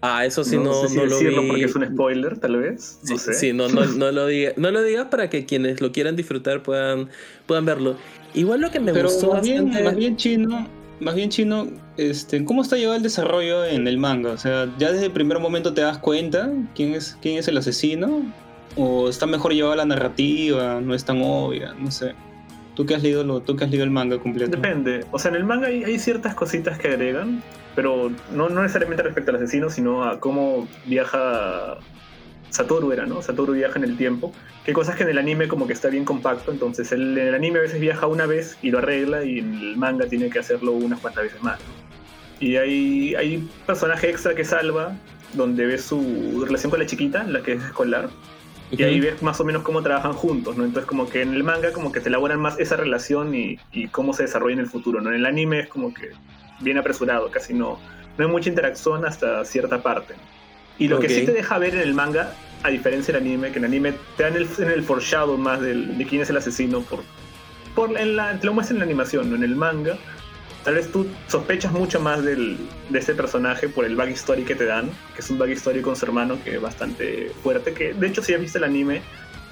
Ah, eso sí no, sé si no lo vi. porque es un spoiler, tal vez. Sí, no sé. sí, no, no, no lo digas. No lo digas para que quienes lo quieran disfrutar puedan, puedan verlo. Igual lo que me Pero gustó más bien, bastante. más bien chino, más bien chino, este, ¿cómo está llevado el desarrollo en el manga? O sea, ya desde el primer momento te das cuenta quién es, quién es el asesino, o está mejor llevada la narrativa, no es tan obvia, no sé. Tú que has leído lo, tú que has leído el manga completo. Depende. O sea, en el manga hay, hay ciertas cositas que agregan, pero no, no necesariamente respecto al asesino, sino a cómo viaja Satoru era, ¿no? Satoru viaja en el tiempo. Hay cosas que en el anime como que está bien compacto, entonces él en el anime a veces viaja una vez y lo arregla y en el manga tiene que hacerlo unas cuantas veces más. ¿no? Y hay, hay personaje extra que salva, donde ves su relación con la chiquita, la que es escolar, y ahí ves más o menos cómo trabajan juntos, ¿no? Entonces como que en el manga como que te elaboran más esa relación y, y cómo se desarrolla en el futuro, ¿no? En el anime es como que bien apresurado, casi no, no hay mucha interacción hasta cierta parte. Y lo que sí te deja ver en el manga, a diferencia del anime, que en el anime te dan el, en el foreshadow más del- de quién es el asesino, por, por en la, te lo muestran en la animación, ¿no? En el manga, tal vez tú sospechas mucho más del, de este personaje por el backstory que te dan, que es un backstory con su hermano que es bastante fuerte, que de hecho si has visto el anime,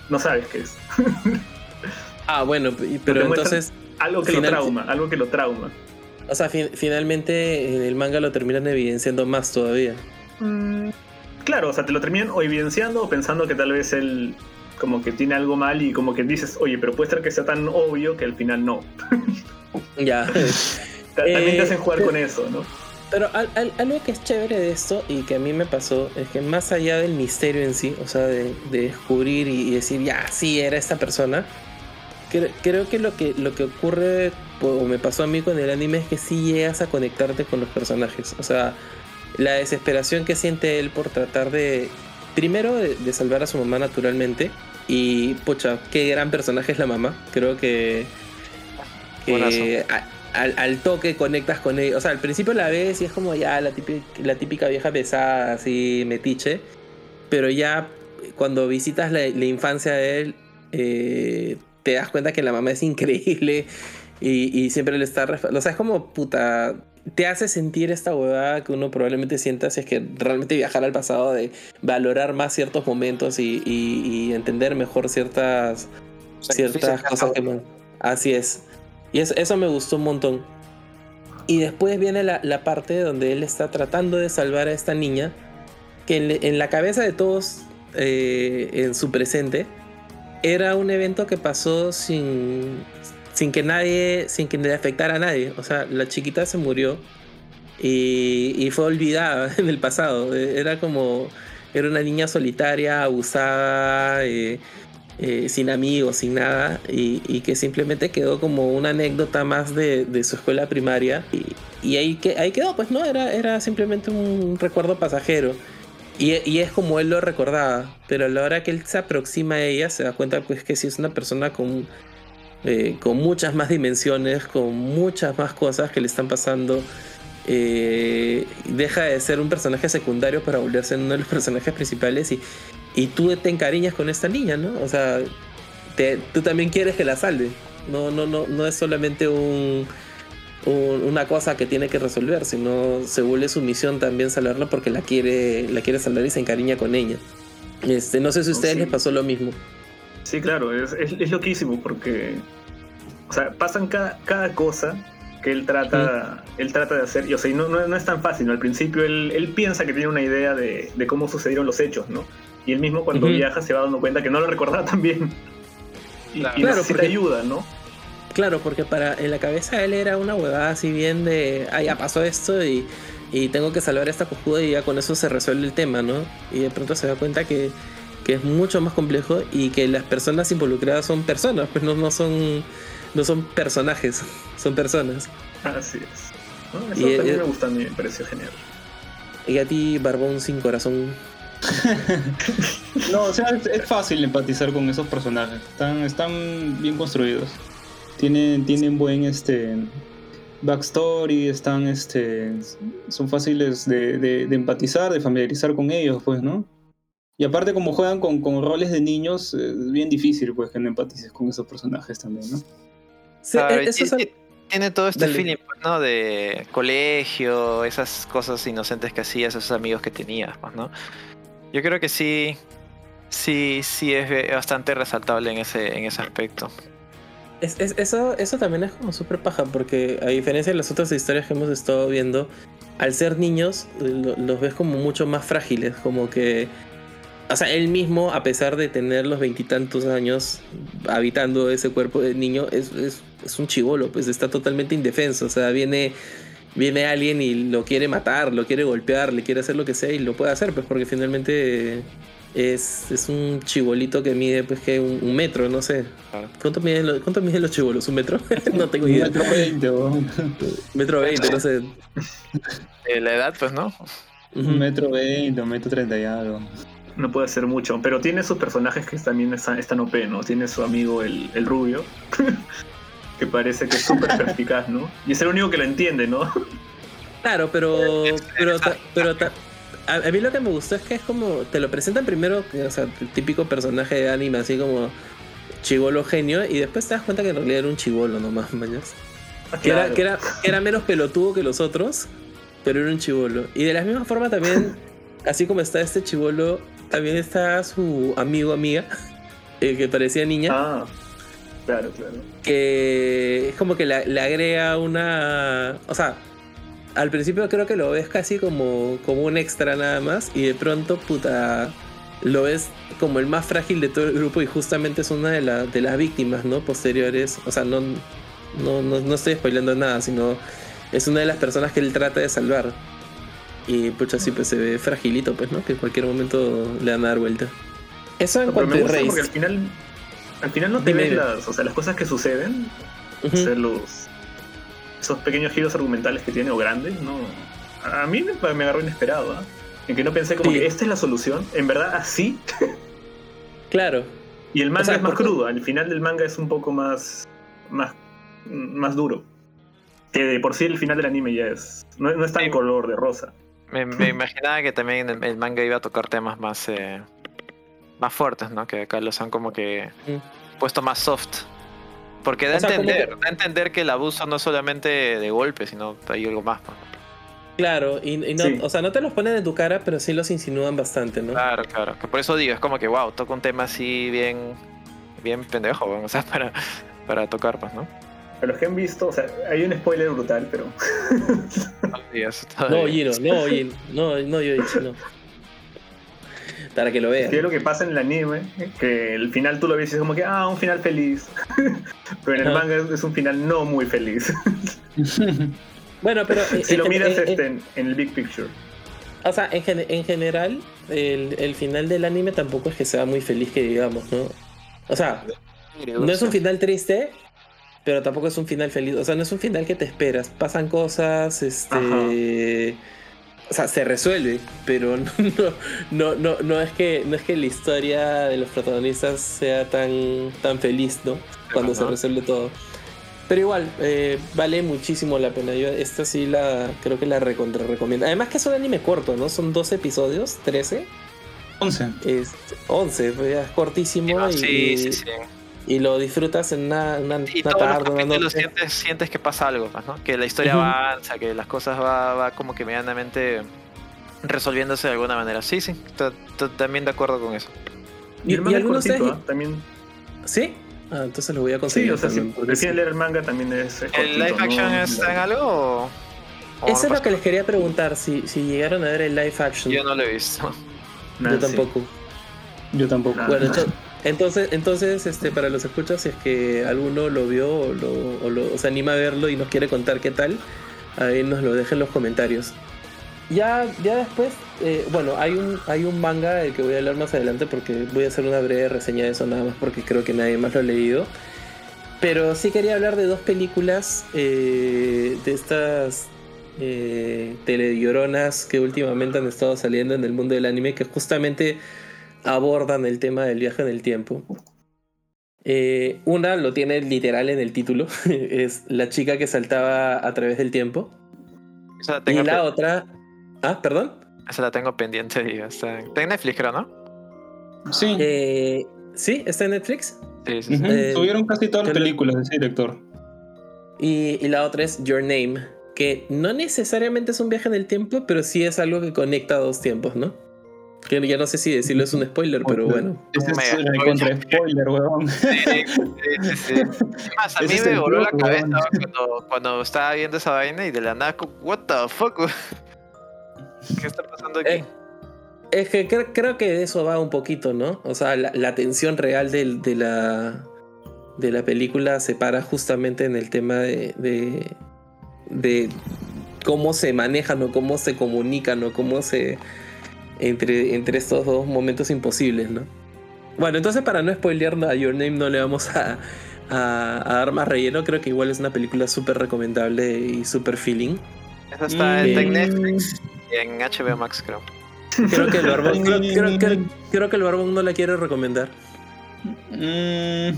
no sabes qué es. Ah, bueno, pero entonces, Algo que Final- lo trauma, algo que lo trauma. O sea, fin- finalmente en el manga lo terminan evidenciando más todavía. Mm, claro, o sea, te lo terminan o evidenciando o pensando que tal vez él como que tiene algo mal y como que dices, oye, pero puede ser que sea tan obvio que al final no. Ya. Ta- También Eh, te hacen jugar pero- con eso, ¿no? Pero al- al- algo que es chévere de esto y que a mí me pasó es que más allá del misterio en sí, o sea, de, de descubrir y, y decir, ya, sí, era esta persona, cre- creo que lo que, lo que ocurre o me pasó a mí con el anime es que sí llegas a conectarte con los personajes. O sea, la desesperación que siente él por tratar de, primero, de, de salvar a su mamá naturalmente. Y, pucha, qué gran personaje es la mamá. Creo que... que a- al, al toque conectas con ella. O sea, al principio la ves y es como ya la típica, la típica vieja pesada, así metiche. Pero ya cuando visitas la, la infancia de él, eh, te das cuenta que la mamá es increíble y, y siempre le está... O sea, es como puta... Te hace sentir esta huevada que uno probablemente sienta si es que realmente viajar al pasado de valorar más ciertos momentos y, y- y entender mejor ciertas, ciertas cosas que... Así es. Y eso, eso me gustó un montón. Y después viene la, la parte donde él está tratando de salvar a esta niña, que en la cabeza de todos, eh, en su presente, era un evento que pasó sin, sin que nadie, sin que le afectara a nadie. O sea, la chiquita se murió y, fue olvidada en el pasado. Eh, Era como, era una niña solitaria, abusada, eh, eh, sin amigos, sin nada, y, que simplemente quedó como una anécdota más de, su escuela primaria. Y, ahí, que, ahí quedó, pues no, era, era simplemente un recuerdo pasajero. Y, y es como él lo recordaba, pero a la hora que él se aproxima a ella se da cuenta pues que sí es una persona con, eh, con muchas más dimensiones, con muchas más cosas que le están pasando. Eh, deja de ser un personaje secundario para volverse uno de los personajes principales y, y tú te encariñas con esta niña, ¿no? O sea, te- tú también quieres que la salve. No, no, no, no es solamente un, un- una cosa que tiene que resolver, sino se vuelve su misión también salvarla porque la quiere, la quiere salvar y se encariña con ella. Este, no sé si a ustedes Sí. les pasó lo mismo. Sí, claro, es, es, es loquísimo porque, o sea, pasan cada, cada cosa que él trata, él trata de hacer, y, o sea, y no, no, no es tan fácil, ¿no? Al principio él, él piensa que tiene una idea de, de cómo sucedieron los hechos, ¿no? Y él mismo cuando viaja se va dando cuenta que no lo recordaba tan bien. Y, Claro. y Claro, necesita porque- ayuda, ¿no? Claro, porque para en la cabeza de él era una huevada así bien de, ah, ya pasó esto y, y tengo que salvar a esta cojuda y ya con eso se resuelve el tema, ¿no? Y de pronto se da cuenta que, que es mucho más complejo y que las personas involucradas son personas, pues no, no son no son personajes, son personas. Así es. ¿no? Eso Y, también eh, me gustó a mí, me pareció genial. Y a ti, Barbón sin corazón. No, o sea, es, es fácil empatizar con esos personajes. Están, están bien construidos. Tienen, tienen buen este backstory, están este. son fáciles de, de- de empatizar, de familiarizar con ellos, pues, ¿no? Y aparte, como juegan con, con roles de niños, eh, es bien difícil pues que no empatices con esos personajes también, ¿no? Sí, y eso es ti- tiene todo este Dale. feeling, pues, ¿no? De colegio, esas cosas inocentes que hacías, esos amigos que tenías, pues, ¿no? Yo creo que sí, sí, sí es bastante resaltable en ese, en ese aspecto. Es- es- eso, eso también es como súper paja, porque a diferencia de las otras historias que hemos estado viendo, al ser niños lo- los ves como mucho más frágiles, como que... O sea, él mismo, a pesar de tener los veintitantos años habitando ese cuerpo de niño, es, es, es un chivolo, pues está totalmente indefenso. O sea, viene, viene alguien y lo quiere matar, lo quiere golpear, le quiere hacer lo que sea y lo puede hacer, pues porque finalmente es, es un chibolito que mide pues que un, un metro, no sé. ¿Cuánto miden los, cuánto miden los chibolos? ¿Un metro? no tengo idea. Metro veinte. Metro veinte, no sé. Eh, la edad, pues, ¿no? Un metro veinte, un metro treinta y algo. No puede ser mucho, pero tiene sus personajes que también están, están OP, ¿no? Tiene su amigo el, el rubio, que parece que es súper perspicaz, ¿no? Y es el único que lo entiende, ¿no? Claro, pero. Pero, ta- pero ta- a, a mí lo que me gustó es que es como. Te lo presentan primero, o sea, el típico personaje de anime, así como chivolo genio, y después te das cuenta que en realidad era un chivolo nomás, mañas. Que, era, que, era, que era menos pelotudo que los otros, pero era un chivolo. Y de la misma forma también, así como está este chivolo, también está su amigo amiga, eh, que parecía niña, Ah, claro, claro. que es como que le, le agrega una... O sea, al principio creo que lo ves casi como, como un extra nada más, y de pronto, puta, lo ves como el más frágil de todo el grupo y justamente es una de, la- de las víctimas, ¿no? Posteriores. O sea, no, no, no, no estoy spoilando nada, sino es una de las personas que él trata de salvar. Y pucha, sí, pues se ve fragilito, pues, ¿no? Que en cualquier momento le van a dar vuelta. Eso en No, pero cuanto me a gusta porque al final, al final no te Dime, ves las, o sea, las cosas que suceden, o sea, los, esos pequeños giros argumentales que tiene o grandes, no. A mí me, me agarró inesperado, ¿ah? En que no pensé como Sí. que esta es la solución, en verdad así. Claro, Y el manga sea, es más porque- crudo, al final del manga es un poco más, más, más duro. Que de por sí el final del anime ya es, no, no es tan Sí. color de rosa. Me, me imaginaba que también el, el manga iba a tocar temas más, eh, más fuertes, ¿no? Que acá los han como que Mm. puesto más soft. Porque da a sea, entender, que- da a entender que el abuso no es solamente de golpe, sino hay algo más. pues. Claro, y, y no, Sí. o sea, no te los ponen en tu cara, pero sí los insinúan bastante, ¿no? Claro, claro. Que por eso digo, es como que, wow, toca un tema así bien, bien pendejo, weón, o sea, para, para tocar, pues, ¿no? Para los que han visto, o sea, hay un spoiler brutal, pero No. Gino, no, Gino, no, no, yo he dicho, no. Para que lo es que vean. lo que pasa en el anime, que el final tú lo ves y es como que, ah, un final feliz. pero en el manga es, es un final no muy feliz. Bueno, pero. eh, si lo miras en- este, en- en, en el big picture. o sea, en, gen- en general, el, el final del anime tampoco es que sea muy feliz, que digamos, ¿no? O sea, no es un final triste, pero tampoco es un final feliz. O sea, no es un final que te esperas. Pasan cosas, este. O sea, se resuelve, pero no, no, no, no es que no es que la historia de los protagonistas sea tan, tan feliz, ¿no? Cuando se Ajá. resuelve todo. Pero igual, eh, vale muchísimo la pena. Yo esta sí la creo que la recontra recomiendo. Además que es un anime corto, ¿no? Son 12 episodios, 13, 11. es 11, pues ya es cortísimo Ah, y, sí, sí, sí. Y lo disfrutas en una, una, Y una tarde, una capítulos noche. sientes, sientes que pasa algo, pues, ¿no? Que la historia avanza, que las cosas va, va como que medianamente resolviéndose de alguna manera. Sí, sí, también de acuerdo con eso. Y el y manga es algunos cortito, ustedes- ¿ah? también. ¿Sí? Ah, entonces lo voy a Sí, conseguir. o sea, si también, prefieren sí. leer el manga también es. es ¿El cortito, live ¿no? action está en algo o.? Eso es no lo que les quería preguntar, si, si llegaron a ver el live action. Yo no lo he visto. Yo Nancy. tampoco. Yo tampoco. Bueno, ento- entonces, entonces este, para los escuchas, si es que alguno lo vio o, lo, se anima a verlo y nos quiere contar qué tal, ahí nos lo dejen en los comentarios. Ya, ya después, eh, bueno, hay un, hay un manga del que voy a hablar más adelante porque voy a hacer una breve reseña de eso nada más porque creo que nadie más lo ha leído. Pero sí quería hablar de dos películas eh, de estas eh, teledioronas que últimamente han estado saliendo en el mundo del anime que justamente abordan el tema del viaje en el tiempo. Eh, una lo tiene literal en el título, es la chica que saltaba a través del tiempo. Esa la Y tengo, la pe- otra... Ah, perdón. esa la tengo pendiente. digo, Está en, está en Netflix, creo, ¿no? Sí. Eh, ¿Sí? ¿Está en Netflix? Sí, sí, sí. Eh, Tuvieron casi todas las películas de ese director. Y, y la otra es Your Name, que no necesariamente es un viaje en el tiempo, pero sí es algo que conecta dos tiempos, ¿no? Que ya no sé si decirlo es un spoiler, pero bueno. Ese es el contra spoiler, weón. Sí, sí, sí, Más, a mí me voló la cabeza cuando, cuando estaba viendo esa vaina y de la nada, what the fuck? ¿Qué está pasando aquí? Eh, es que cre- creo que de eso va un poquito, ¿no? O sea, la, la tensión real de, la, de la película se para justamente en el tema de, de, de cómo se manejan o cómo se comunican o cómo se... Entre, entre estos dos momentos imposibles, ¿no? Bueno, entonces para no spoilear a Your Name no le vamos a, a- a dar más relleno. Creo que igual es una película súper recomendable y súper feeling. Esa está en, Mm. en Netflix y en HBO Max, creo. Creo que el barbón, creo, creo- creo- creo que el barbón no la quiere recomendar. Mm,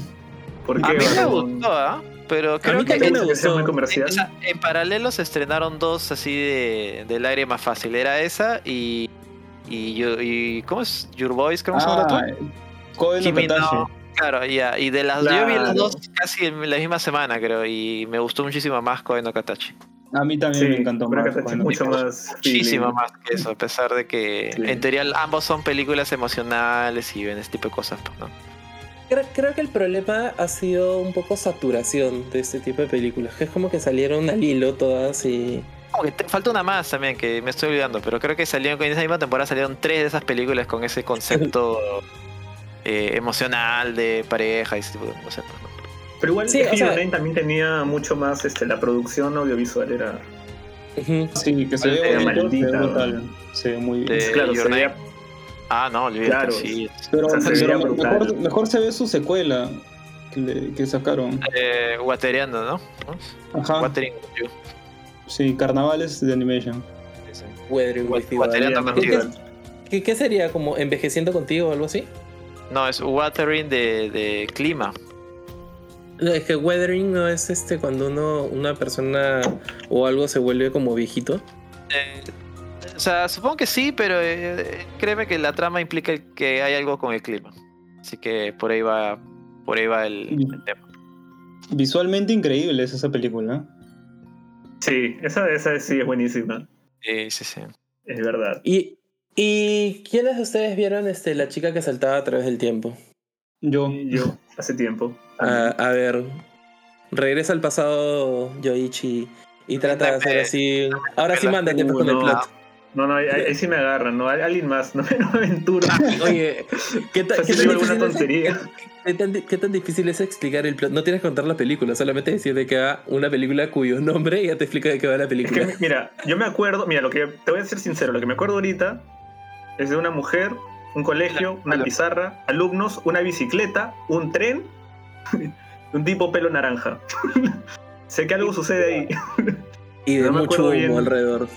¿Por qué? A mí me gustó, ¿ah? Pero creo mí que me ¿Piensas que sea gustó. muy comercial? O sea, en paralelo se estrenaron dos así de, del aire más fácil. Era esa y. Y, yo- y ¿Cómo es? Your Boys, ¿cómo se llama ah, Kimi no- Katashi. Claro, ya. Y de las. Yo vi las Claro. dos casi en la misma semana, creo. Y me gustó muchísimo más Koe no Katachi. A mí también Sí, me encantó creo que más. no mucho Katachi. más. Muchísimo más que eso, a pesar de que Sí. en teoría ambos son películas emocionales y ven este tipo de cosas, pues, ¿no? Creo, creo que el problema ha sido un poco saturación de este tipo de películas. Que es como que salieron al hilo todas y. Como que te- falta una más también que me estoy olvidando, pero creo que salieron en esa misma temporada salieron tres de esas películas con ese concepto eh, emocional de pareja y ese tipo de cosas. ¿no? Pero igual, Sí, o sea- también tenía mucho más. Este, la producción audiovisual era. Sí, que se ve Maldita, se ve maldita, brutal. Se ve muy De- claro, se veía- Ah, no, olvídate, Claro. sí. Pero, O sea, se pero veía me- brutal. mejor, mejor se ve su secuela que, le- que sacaron. Eh, Watereando, ¿no? Ajá. Watering. Sí, carnavales de animation. Weathering with you. Contigo. ¿Qué, qué sería? ¿Como envejeciendo contigo o algo así? No, es Watering de, de clima. No, Es que weathering no es este cuando uno, una persona o algo se vuelve como viejito. Eh, o sea, supongo que sí, pero eh, créeme que la trama implica que hay algo con el clima. Así que por ahí va, por ahí va el, el tema. Visualmente increíble es esa película. Sí, esa, esa sí es buenísima. Sí, sí, sí. Es verdad. ¿Y, y quiénes de ustedes vieron este, la chica que saltaba a través del tiempo? Yo. Yo, hace tiempo. A, a ver, regresa al pasado Yoichi y trata de hacer así. Ahora sí, mándate pues, con el Uh, no. plot. No, no, ahí, ahí sí me agarran, ¿no? Alguien más, no, no me aventuro. Oye, ¿qué, O ta- sea, qué tan difícil es- qué tan, qué tan difícil es explicar el plot? No tienes que contar la película, solamente decir de que va una película cuyo nombre ya te explica de qué va la Es película. que, mira, yo me acuerdo, mira, lo que te voy a ser sincero, lo que me acuerdo ahorita es de una mujer, un colegio, una pizarra, alumnos, una bicicleta, un tren, un tipo pelo naranja. sé que algo sucede ahí. y de no mucho humo bien. alrededor.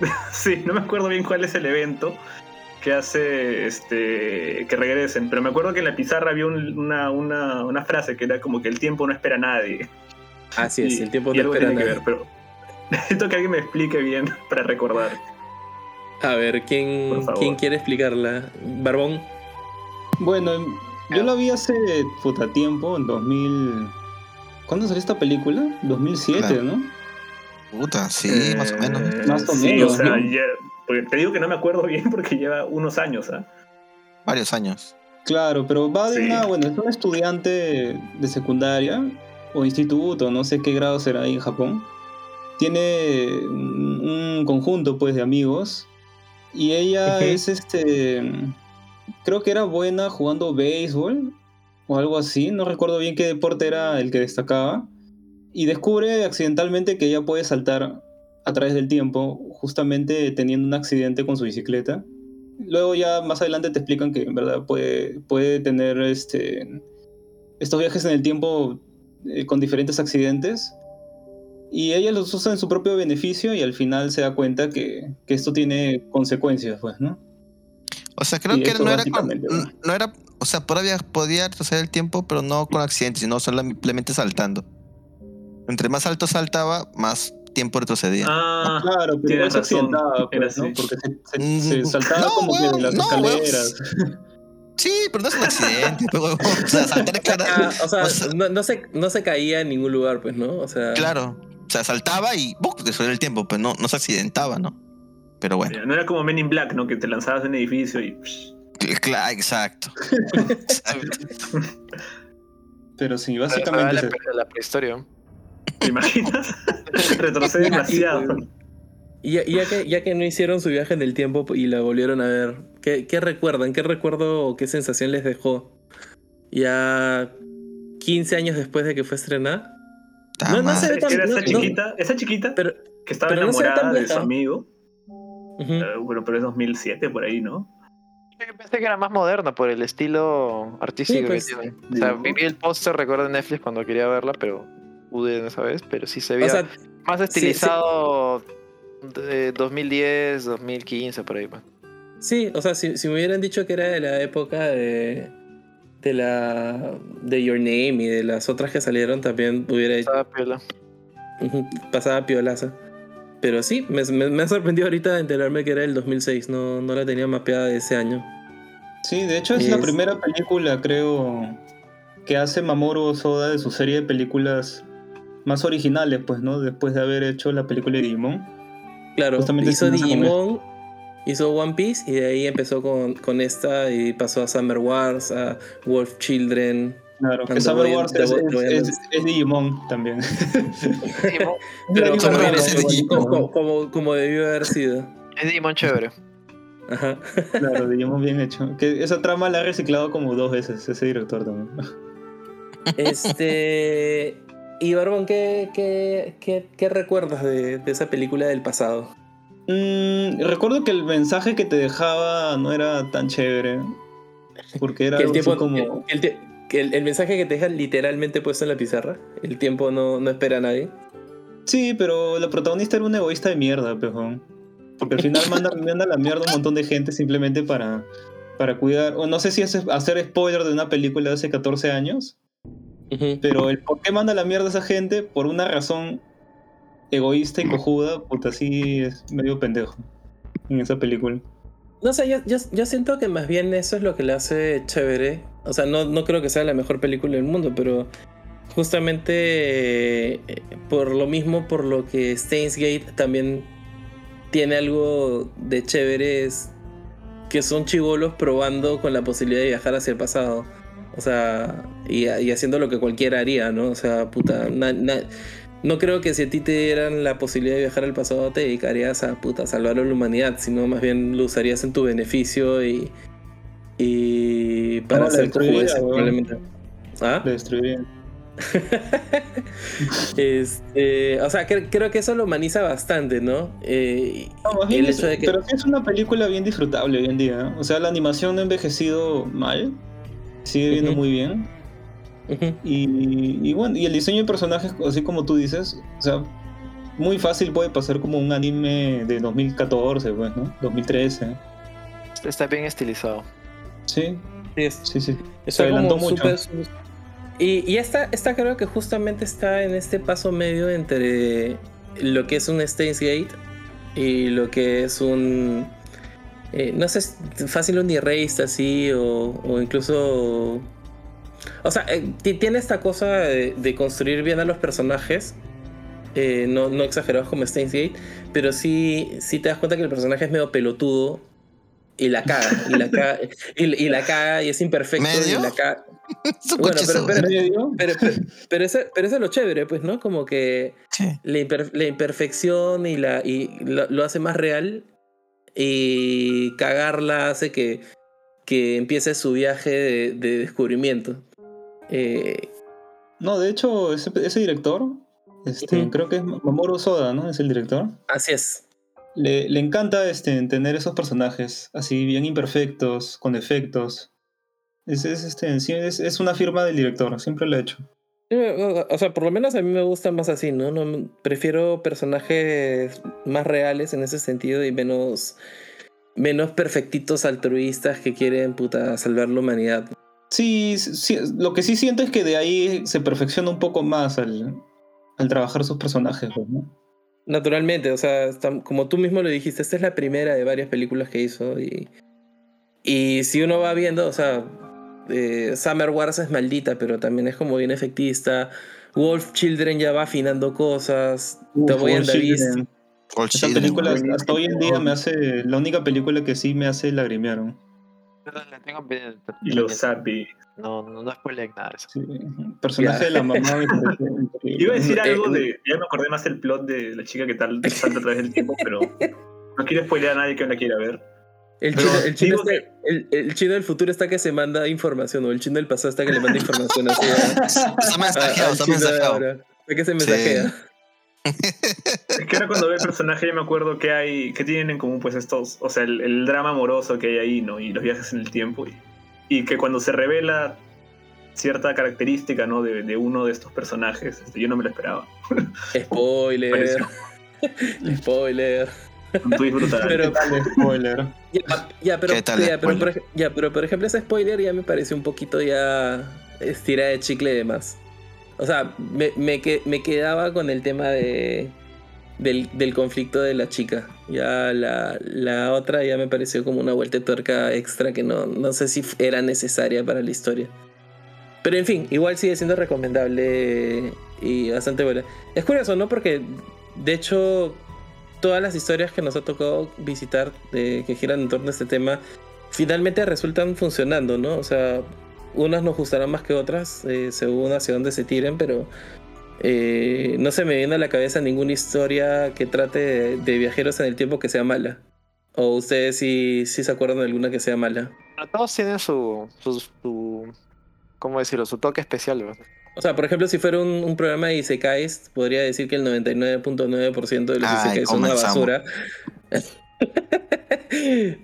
sí, no me acuerdo bien cuál es el evento que hace este que regresen, pero me acuerdo que en la pizarra había un- una, una, una frase que era como que el tiempo no espera a nadie. Así es, Y- el tiempo no espera tiene que nada. ver, pero necesito que alguien me explique bien para recordar. A ver, ¿quién. ¿quién quiere explicarla? Barbón. Bueno, yo la vi hace puta tiempo, en 2000. ¿Cuándo salió esta película? 2007, Claro. ¿no? Puta, sí, más o menos. Eh, Más o sí, menos, o sea, porque te digo que no me acuerdo bien porque lleva unos años, ¿ah? Varios años. Claro, pero va de Sí. una, bueno, es un estudiante de secundaria o instituto, no sé qué grado será ahí en Japón. Tiene un conjunto pues de amigos y ella es este, creo que era buena jugando béisbol o algo así, no recuerdo bien qué deporte era el que destacaba y descubre accidentalmente que ella puede saltar a través del tiempo, justamente teniendo un accidente con su bicicleta. Luego ya más adelante te explican que en verdad puede, puede tener este, estos viajes en el tiempo eh, con diferentes accidentes. Y ella los usa en su propio beneficio y al final se da cuenta que, que esto tiene consecuencias, pues, ¿no? O sea, creo Y que no era, con- ¿no? no era, o sea, podía, podía retroceder el tiempo, pero no con accidentes, sino simplemente saltando. Entre más alto saltaba, más tiempo retrocedía. Ah, Claro, pero se razón, pues, ¿no? Porque se, se- Mm, se saltaba no, como que de weón, las no, weón. escaleras. Sí, pero no es un accidente, o sea, saltar claro, Ah, o sea, o sea, no, no se, no se caía en ningún lugar, pues, ¿no? O sea, claro. O sea, saltaba y ¡bum! retrocedía el tiempo, pues no, no se accidentaba, ¿no? Pero bueno, no era como Men in Black, ¿no? Que te lanzabas de un edificio y. claro, exacto. Exacto. Pero sí, básicamente la, eso. la prehistoria. ¿Te imaginas? Retrocede demasiado. Y ya, ya que, ya que no hicieron su viaje en el tiempo y la volvieron a ver, ¿qué, qué recuerdan? ¿Qué recuerdo o qué sensación les dejó? Ya 15 años después de que fue estrenada. No, no se ve que era esa no. chiquita, esa chiquita Pero, que estaba pero tan enamorada de su amigo. eh, bueno, pero es 2007 por ahí, ¿no? Yo pensé que era más moderna por el estilo artístico Sí, pues, que tiene. O sea, vi el póster, recuerdo en Netflix cuando quería verla, pero pude en esa vez, pero sí se veía O sea, más estilizado de 2010, 2015, por ahí. pues. sí, o sea, si, si me hubieran dicho que era de la época de, de la de Your Name y de las otras que salieron, también hubiera hecho, Estaba piola. pasaba piolaza. Pero sí, me, me, me ha sorprendido ahorita enterarme que era el 2006, no, no la tenía mapeada de ese año. Sí, de hecho es la Es- primera película, creo, que hace Mamoru Osoda de su serie de películas más originales, pues, ¿no? Después de haber hecho la película de Digimon. Claro, Justamente hizo Digimon, hizo One Piece y de ahí empezó con, con esta y pasó a Summer Wars, a Wolf Children. Claro, que Summer Wars es, es- Digimon también. Digimon- Pero como- Digimon. como- como- como debió haber sido. Es Digimon chévere. Ajá. claro, Digimon bien hecho. Que esa trama la ha reciclado como dos veces ese director también. Este. Y Barbón, ¿qué, qué, qué, qué recuerdas de, de esa película del pasado? Mm, recuerdo que el mensaje que te dejaba no era tan chévere. Porque era Que el, tiempo, como... que el, que el- el mensaje que te dejan literalmente puesto en la pizarra. El tiempo no, no espera a nadie. Sí, pero la protagonista era un egoísta de mierda, pejón. Porque al final manda, manda la mierda un montón de gente simplemente para, para cuidar. O no sé si es hacer spoiler de una película de hace 14 años, Pero el por qué manda la mierda a esa gente por una razón egoísta y cojuda, puta, sí es medio pendejo en esa película. No sé, yo, yo, yo siento que más bien eso es lo que le hace chévere. O sea, no, no creo que sea la mejor película del mundo, pero justamente eh, por lo mismo, por lo que Steins Gate también tiene algo de chévere, es que son chivolos probando con la posibilidad de viajar hacia el pasado. O sea, y, y haciendo lo que cualquiera haría, ¿no? O sea, puta, na- na- no creo que si a ti te dieran la posibilidad de viajar al pasado te dedicarías a puta, salvar a la humanidad, sino más bien lo usarías en tu beneficio y, y para No, hacer weón. probablemente. ¿Ah? Le destruiría. Este, o sea, cre- creo que eso lo humaniza bastante, ¿no? Eh, No, el hecho de que- Pero es una película bien disfrutable hoy en día. ¿eh? O sea, la animación no ha envejecido mal. Sigue viendo muy bien. Y, y bueno, y el diseño de personajes, así como tú dices, o sea, muy fácil puede pasar como un anime de 2014, pues, ¿no? 2013. Está bien estilizado. Sí, sí, es- sí, sí. Está adelantó mucho. Y, y esta, esta creo que justamente está en este paso medio entre lo que es un Steins Gate y lo que es un. Eh, no sé, es fácil un Erased así o, o incluso. O sea, eh, ti- tiene esta cosa de, de construir bien a los personajes. eh, no, no exagerados como Steins Gate, pero sí, sí te das cuenta que el personaje es medio pelotudo y la caga, y la caga, y, y la caga, y es imperfecto, ¿Medio? y la caga. Es un Bueno, pero- pero-. Pero, pero, pero, eso, pero eso es lo chévere, pues, ¿no? Como que Sí. la, imper- la imperfección y, la, y lo, lo hace más real y cagarla hace que, que empiece su viaje de, de descubrimiento. Eh, No, de hecho, ese, ese director, este, creo que es Mamoru Soda, ¿no? Es el director. así es. Le, le encanta este, tener esos personajes así bien imperfectos, con defectos. Es, es, este, es, es una firma del director, siempre lo ha hecho. O sea, por lo menos a mí me gusta más así, ¿no? no prefiero personajes más reales en ese sentido y menos, menos perfectitos altruistas que quieren puta, salvar la humanidad. Sí, sí, lo que sí siento es que de ahí se perfecciona un poco más al, al trabajar sus personajes, pues, ¿no? Naturalmente, o sea, como tú mismo lo dijiste, esta es la primera de varias películas que hizo y, y si uno va viendo, o sea, eh, Summer Wars es maldita, pero también es como bien efectista. Wolf Children ya va afinando cosas. The Uf, Boy and the Beast. Esa película hasta hoy en día me hace, la única película que sí me hace lagrimear. ¿no? Tengo Y los Zappi. No, no, no spoileen nada de eso. Sí, el personaje de la mamá. Iba a decir Eh, algo eh, de. Ya me acordé más del plot de la chica que tal salta a través del tiempo, pero. No quiero spoilear a nadie que no la quiera ver. El chino, el, chino digo está- el- el chino del futuro está que se manda información, o el chino del pasado está que le manda información así a- Está mensajeado, al está mensajeado. Está que se mensajea. Es que ahora cuando veo el personaje ya me acuerdo que hay. que tienen en común, pues estos. O sea, el, el drama amoroso que hay ahí, ¿no? Y los viajes en el tiempo. Y, y que cuando se revela cierta característica, ¿no? De, de uno de estos personajes, este, yo no me lo esperaba. Spoiler. Spoiler. Un twist brutal. Pero- Dale, spoiler. Ya, ya, pero, ¿Qué tal ya, pero, spoiler? por, ya, pero por ejemplo ese spoiler ya me pareció un poquito ya estira de chicle de más. O sea, me, me, que- me quedaba con el tema de del, del conflicto de la chica. Ya la, la otra ya me pareció como una vuelta de tuerca extra que no, no sé si era necesaria para la historia. Pero en fin, igual sigue siendo recomendable y bastante buena. Es curioso, ¿no? Porque de hecho todas las historias que nos ha tocado visitar que giran en torno a este tema finalmente resultan funcionando, ¿no? O sea, unas nos gustarán más que otras eh, según hacia dónde se tiren, pero eh, no se me viene a la cabeza ninguna historia que trate de, viajeros en el tiempo que sea mala. O ustedes sí, sí se acuerdan de alguna que sea mala. Todos tienen su, su, su- ¿cómo decirlo? Su toque especial, ¿verdad? O sea, por ejemplo, si fuera un, un programa de Isekais, podría decir que el 99.9% de los Ay, Isekais son una basura.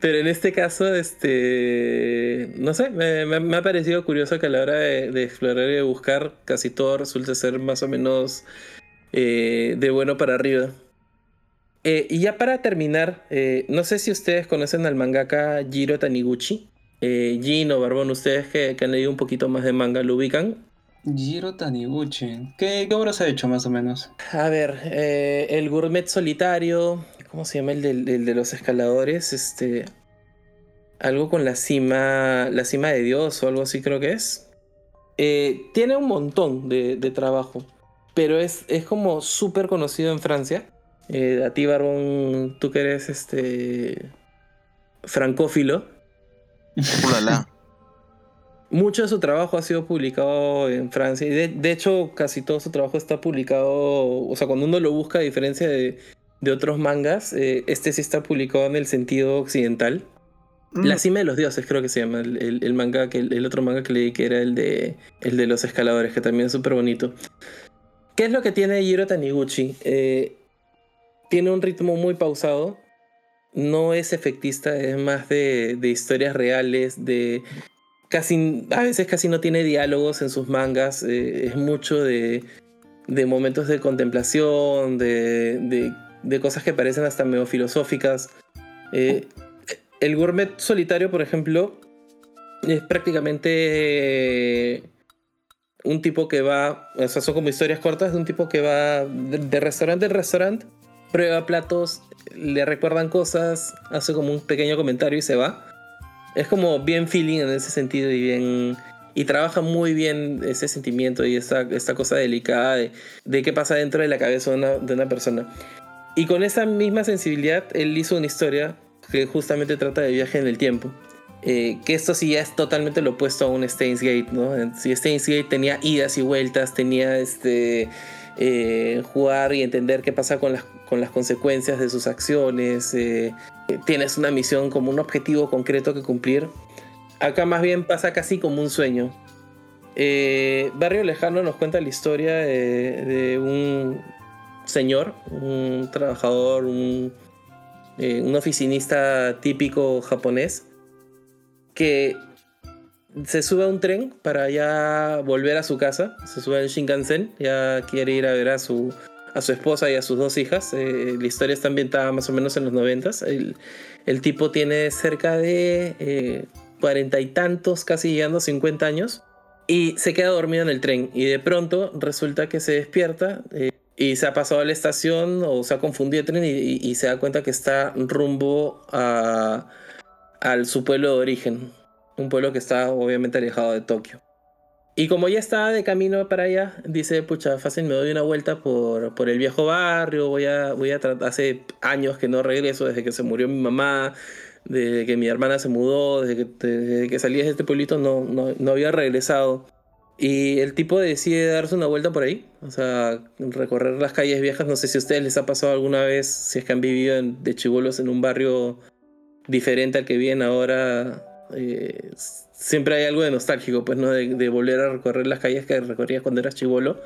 Pero en este caso, este. No sé, me, me- me ha parecido curioso que a la hora de, de explorar y de buscar, casi todo resulta ser más o menos eh, de bueno para arriba. Eh, y ya para terminar, eh, no sé si ustedes conocen al mangaka Jiro Taniguchi. Jin o Barbón, ustedes que, que han leído un poquito más de manga, ¿lo ubican? Jiro Taniguchi. ¿Qué, ¿Qué obras ha hecho más o menos? A ver, eh, el gourmet solitario. ¿Cómo se llama el del- el de, los escaladores? Este. Algo con la cima. La cima de Dios o algo así creo que es. Eh, tiene un montón de, de trabajo. Pero es, es como súper conocido en Francia. Eh, a ti, Barbón, tú que eres este. francófilo. Ulala. Mucho de su trabajo ha sido publicado en Francia. Y de, de hecho, casi todo su trabajo está publicado. O sea, cuando uno lo busca, a diferencia de, de otros mangas, eh, este sí está publicado en el sentido occidental. Mm, La cima de los dioses, creo que se llama. El, el- el manga que el, otro manga que leí que era el de el de los escaladores, que también es súper bonito. ¿Qué es lo que tiene Jiro Taniguchi? Eh, tiene un ritmo muy pausado. No es efectista, es más de, de historias reales, de casi a veces casi no tiene diálogos en sus mangas. eh, es mucho de, de momentos de contemplación, de, de- cosas que parecen hasta medio filosóficas. Eh, el gourmet solitario, por ejemplo, es prácticamente un tipo que va, o sea, son como historias cortas de un tipo que va de, de restaurante en restaurante, prueba platos, le recuerdan cosas, hace como un pequeño comentario y se va. Es como bien feeling en ese sentido y bien... Y trabaja muy bien ese sentimiento y esta, esta cosa delicada de, qué pasa dentro de la cabeza de una, de una persona. Y con esa misma sensibilidad, él hizo una historia que justamente trata de viaje en el tiempo. Eh, que esto sí ya es totalmente lo opuesto a un Steins Gate, ¿no? Si Steins Gate tenía idas y vueltas, tenía este eh, jugar y entender qué pasa con las, con las consecuencias de sus acciones, eh, tienes una misión como un objetivo concreto que cumplir. Acá más bien pasa casi como un sueño. Barrio Lejano nos cuenta la historia de, un señor, un trabajador, un, un oficinista típico japonés, que se sube a un tren para ya volver a su casa, se sube al Shinkansen, ya quiere ir a ver a su, a su esposa y a sus dos hijas. Eh, la historia está ambientada más o menos en los noventas. El, tipo tiene cerca de eh, cuarenta y tantos, casi llegando a 50 años, y se queda dormido en el tren. Y de pronto resulta que se despierta. Eh, y se ha pasado a la estación o se ha confundido el tren y se da cuenta que está rumbo a, al su pueblo de origen, un pueblo que está obviamente alejado de Tokio. Y como ya está de camino para allá, dice, pucha, fácil, me doy una vuelta por, por el viejo barrio, voy a, voy a hace años que no regreso, desde que se murió mi mamá, desde que mi hermana se mudó, desde que, que salí de este pueblito no, no, no había regresado. Y el tipo decide darse una vuelta por ahí, o sea, recorrer las calles viejas. No sé si a ustedes les ha pasado alguna vez, si es que han vivido de chivolos en un barrio diferente al que viene ahora, eh, siempre hay algo de nostálgico, pues, ¿no? De, volver a recorrer las calles que recorrías cuando eras chivolo.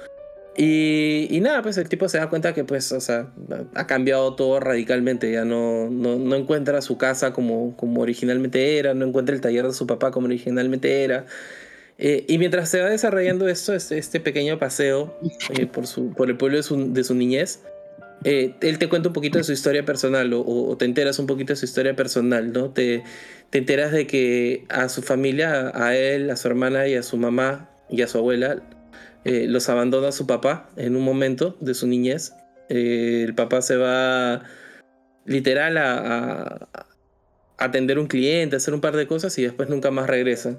Y, y, nada, pues el tipo se da cuenta que, pues, o sea, ha cambiado todo radicalmente. Ya no, no, encuentra su casa como, como originalmente era, no encuentra el taller de su papá como originalmente era. Eh, y mientras se va desarrollando esto, este, este pequeño paseo eh, por, su, por el pueblo de su, de su niñez, eh, él te cuenta un poquito de su historia personal o, te enteras un poquito de su historia personal, ¿no? Te, te enteras de que a su familia, a él, a su hermana y a su mamá y a su abuela, eh, los abandona su papá en un momento de su niñez. Eh, el papá se va literal a, atender un cliente, a hacer un par de cosas y después nunca más regresa.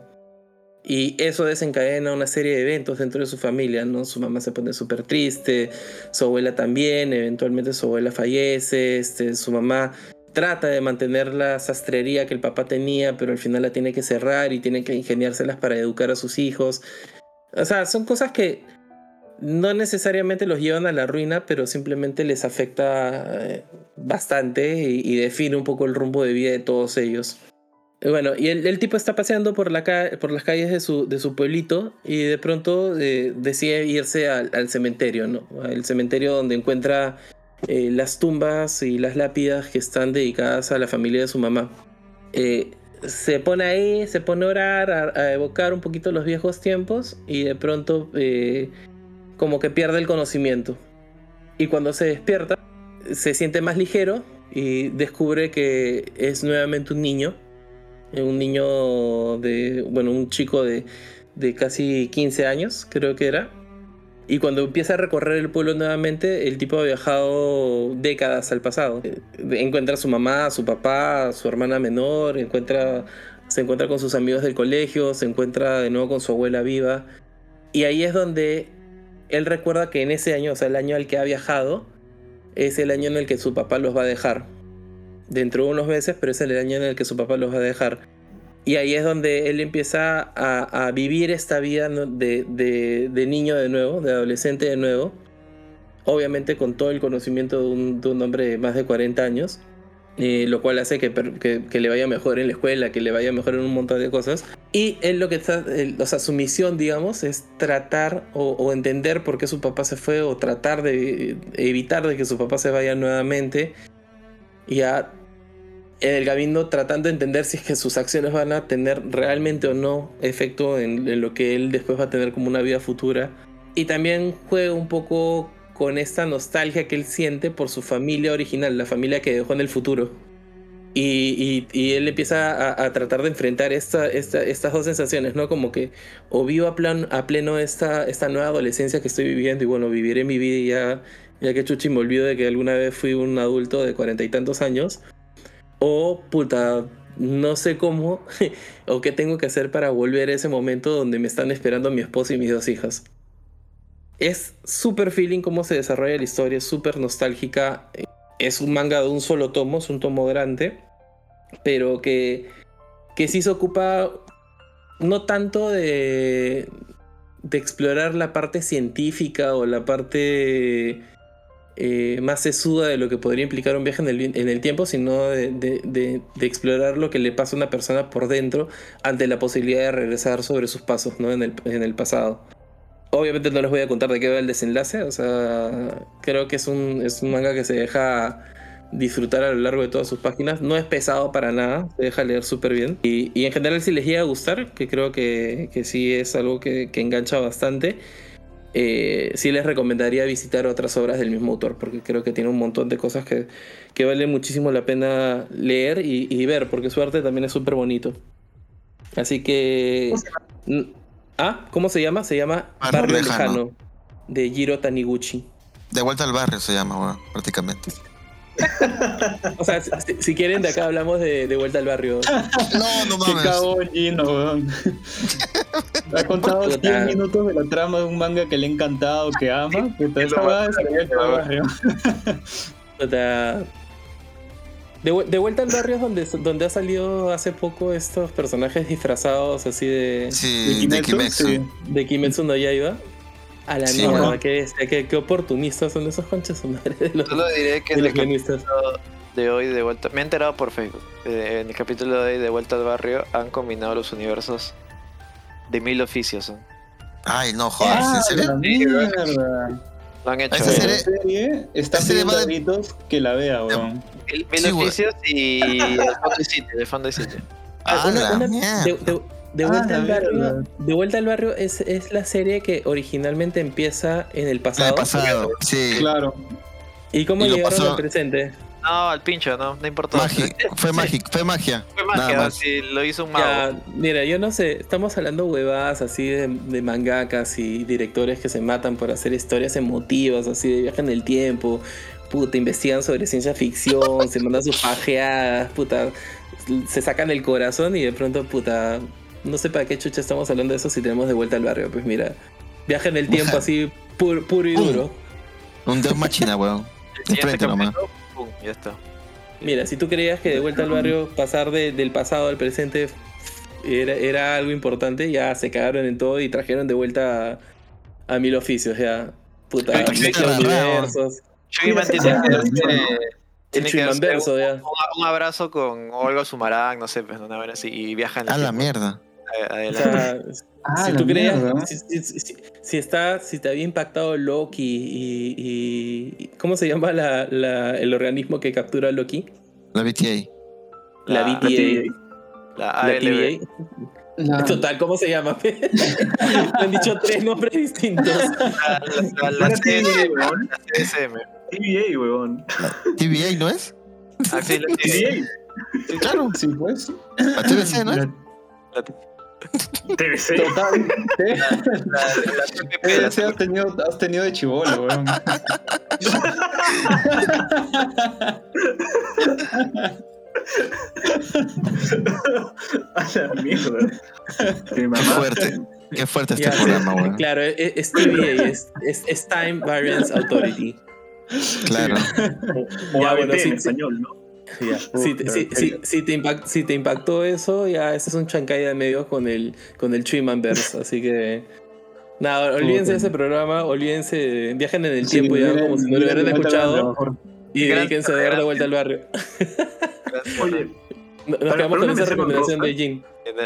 Y eso desencadena una serie de eventos dentro de su familia, ¿no? Su mamá se pone súper triste, su abuela también, eventualmente su abuela fallece, este, su mamá trata de mantener la sastrería que el papá tenía, pero al final la tiene que cerrar y tiene que ingeniárselas para educar a sus hijos. O sea, son cosas que no necesariamente los llevan a la ruina, pero simplemente les afecta eh, bastante y, y define un poco el rumbo de vida de todos ellos. Bueno, y el, tipo está paseando por, la por las calles de su, de su pueblito y de pronto eh, decide irse al, cementerio, ¿no? El cementerio donde encuentra eh, las tumbas y las lápidas que están dedicadas a la familia de su mamá. Eh, se pone ahí, se pone a orar, a, evocar un poquito los viejos tiempos y de pronto como que pierde el conocimiento. Y cuando se despierta, se siente más ligero y descubre que es nuevamente un niño un niño de, bueno, un chico de, de casi 15 años, creo que era. Y cuando empieza a recorrer el pueblo nuevamente, el tipo ha viajado décadas al pasado. Encuentra a su mamá, a su papá, a su hermana menor, encuentra, se encuentra con sus amigos del colegio, se encuentra de nuevo con su abuela viva. Y ahí es donde él recuerda que en ese año, o sea, el año al que ha viajado, es el año en el que su papá los va a dejar dentro de unos meses, pero es el año en el que su papá los va a dejar. Y ahí es donde él empieza a, vivir esta vida de, niño de nuevo, de adolescente de nuevo. Obviamente con todo el conocimiento de un, hombre de más de 40 años. Eh, lo cual hace que, que, le vaya mejor en la escuela, que le vaya mejor en un montón de cosas. Y él lo que está, o sea, su misión, digamos, es tratar o, o, entender por qué su papá se fue o tratar de evitar de que su papá se vaya nuevamente y a el Gabindo tratando de entender si es que sus acciones van a tener realmente o no efecto en, lo que él después va a tener como una vida futura. Y también juega un poco con esta nostalgia que él siente por su familia original, la familia que dejó en el futuro. Y, él empieza a, tratar de enfrentar esta, estas dos sensaciones, ¿no? Como que o vivo a, plan, a pleno esta, esta nueva adolescencia que estoy viviendo y bueno, viviré mi vida ya ya que Chuchi me olvido de que alguna vez fui un adulto de cuarenta y tantos años. O puta, no sé cómo o qué tengo que hacer para volver a ese momento donde me están esperando mi esposo y mis dos hijas. Es súper feeling cómo se desarrolla la historia, es súper nostálgica. Es un manga de un solo tomo, es un tomo grande. pero que, que sí se ocupa no tanto de, de explorar la parte científica o la parte eh, más sesuda de lo que podría implicar un viaje en el, tiempo, sino de, explorar lo que le pasa a una persona por dentro ante la posibilidad de regresar sobre sus pasos ¿no? en, el, pasado. Obviamente no les voy a contar de qué va el desenlace, o sea, creo que es un, es un manga que se deja disfrutar a lo largo de todas sus páginas. No es pesado para nada, se deja leer súper bien. Y, en general si les llega a gustar, que creo que, que sí es algo que engancha bastante, eh, sí les recomendaría visitar otras obras del mismo autor, porque creo que tiene un montón de cosas que, que vale muchísimo la pena leer y, y ver, porque su arte también es súper bonito. Así que... ¿Cómo Ah, ¿cómo se llama? Se llama Barrio Barrio Lejano. Lejano, de Jiro Taniguchi. De vuelta al barrio se llama, weón, prácticamente. O sea, si, si quieren, de acá hablamos de, de Vuelta al Barrio. No, no Qué mames. cagón, Gino, weón. Ha contado Puta. 10 minutos de la trama de un manga que le ha encantado, que ama. Puta, que esa va va- a desarrollar que lo va- barrio. Puta. De, de vuelta al barrio es donde, donde ha salido hace poco estos personajes disfrazados así de, Sí, de Kimetsu. sí. de Kimetsu no Yaiba. A la Sí, mierda, qué, qué, qué oportunistas son esos conchas su madre de los, Solo diré que de en los el capítulo de hoy de vuelta, me he enterado por Facebook, eh, en el capítulo de hoy de vuelta al barrio han combinado los universos de mil oficios. ¿no? Ay, no, joder, Ah, ¿en serio? la mierda. Lo han hecho. Esa ¿eh? serie- La serie está esa serie pidiendo de- gritos que la vea, weón. Mil, mil Sí, oficios y el fondo y sitio, el fondo y sitio. Ah, Una- una- mierda. de, de- de Ah, vuelta la al barrio, de vuelta al barrio es, es la serie que originalmente empieza en el En pasado. el pasado, sí. Claro. ¿Y cómo Y llegaron pasó- al presente? No, al pincho, no, no importó. Magi- fue mágico, fue magia. Fue Nada magia, más. sí, lo hizo un mago. Ya, mira, yo no sé, estamos hablando huevadas así de, de mangakas y directores que se matan por hacer historias emotivas, así de viaje en el tiempo, puta, investigan sobre ciencia ficción, se mandan sus pajeadas, puta, se sacan el corazón y de pronto, puta, no sé para qué chucha estamos hablando de eso si tenemos de vuelta al barrio, pues mira, viaje en el tiempo así puro, puro y duro. Un dios machina, weón. El de siguiente frente nomás. pum, ya está. Mira, si tú creías que de vuelta al barrio pasar de- del pasado al presente era, era algo importante, ya se cagaron en todo y trajeron de vuelta a, a mil oficios, ya. Puta, Ay, universos. Tiene que ya. un abrazo con Olga Sumarán, no sé, pues una vez así, y viajan A la mierda. O Adelante. sea, Ah, si tú creías, si, si- si- si está, si te había impactado Loki y, y- y- ¿cómo se llama la, la- el organismo que captura a Loki? La BTA. La, La- BTA. La La. La- Total, ¿cómo se llama? Me han dicho tres nombres distintos. La, la, la, TVA, weón. la CSM. TVA, weón. TVA, ¿no es? Ah, sí, la TVA. TVA. Claro, Sí, pues. la TVC, ¿no es? La, TVC. Total. la, la CPP, la Ese has tenido, has tenido de chivolo, weón. A la mierda. Mi mamá. fuerte. Qué fuerte este Ya, programa, weón. Claro, es, es TVA, es, es, es Time Variance Authority. Claro. O Ya, ABT bueno, sí, en español, ¿no? Si, te- si, si- si te impact- si te impactó eso, ya ese es un chancay de medio con el, con el Verse. Así que. Nada, olvídense de ese programa, olvídense, viajen en el Sí, tiempo ya como si no lo hubieran escuchado y dedíquense a dar de vuelta al barrio. Oye, Nos quedamos con esa recomendación de Jin.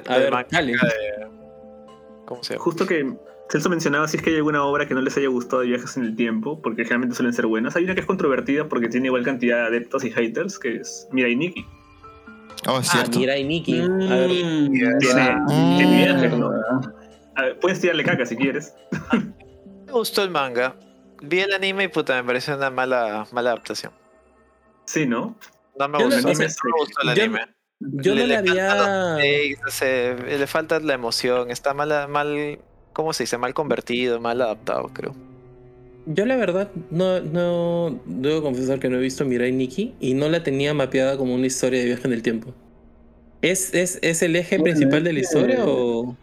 A ver, dale. de- ¿Cómo se llama? justo que Celso mencionaba si es que hay alguna obra que no les haya gustado de viajes en el tiempo, porque generalmente suelen ser buenas. Hay una que es controvertida porque tiene igual cantidad de adeptos y haters, que es Mirai Nikki. Oh, es Ah, cierto. mira y Nikki. A ver, Mm, Tiene, ya. tiene viajes. ¿no? A ver, puedes tirarle caca si quieres. Me gustó el manga. Vi el anime y puta, me pareció una mala, mala adaptación. Sí, ¿no? No me gustó, no- no o sea, me gustó el anime. yo le, no la le los había. takes, le falta la emoción, está mal, mal, ¿cómo se dice? Mal convertido, mal adaptado, creo. Yo la verdad no, no debo confesar que no he visto Mirai Nikki y no la tenía mapeada como una historia de viaje en el tiempo. ¿Es, es, es el eje Bueno, principal de la historia o...?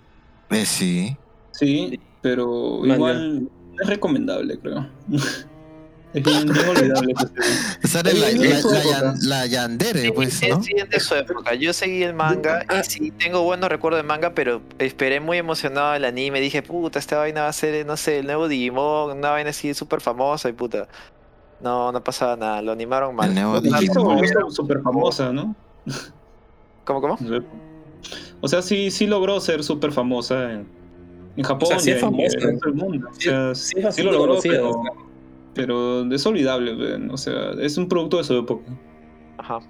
Eh, sí. Sí, pero igual es recomendable, creo. Es bien, bien olvidable. esa. Sale la, la, Yandere, pues, ¿no? sí, es de su época. Yo seguí el manga y sí tengo buenos recuerdos de manga, pero esperé muy emocionado el anime. Dije, puta, esta vaina va a ser, no sé, el nuevo Digimon, una vaina así súper famosa y puta. No, no pasaba nada, lo animaron mal. El nuevo Digimon. súper famosa, ¿no? ¿Cómo, cómo? O sea, sí, sí logró ser súper famosa en, en Japón O sea, sí y es en famosa. el resto del mundo. O Sí, sea, sí sí, lo logró, conocida, pero, o sea. Pero es olvidable. ven, O sea, es un producto de su época. Ajá.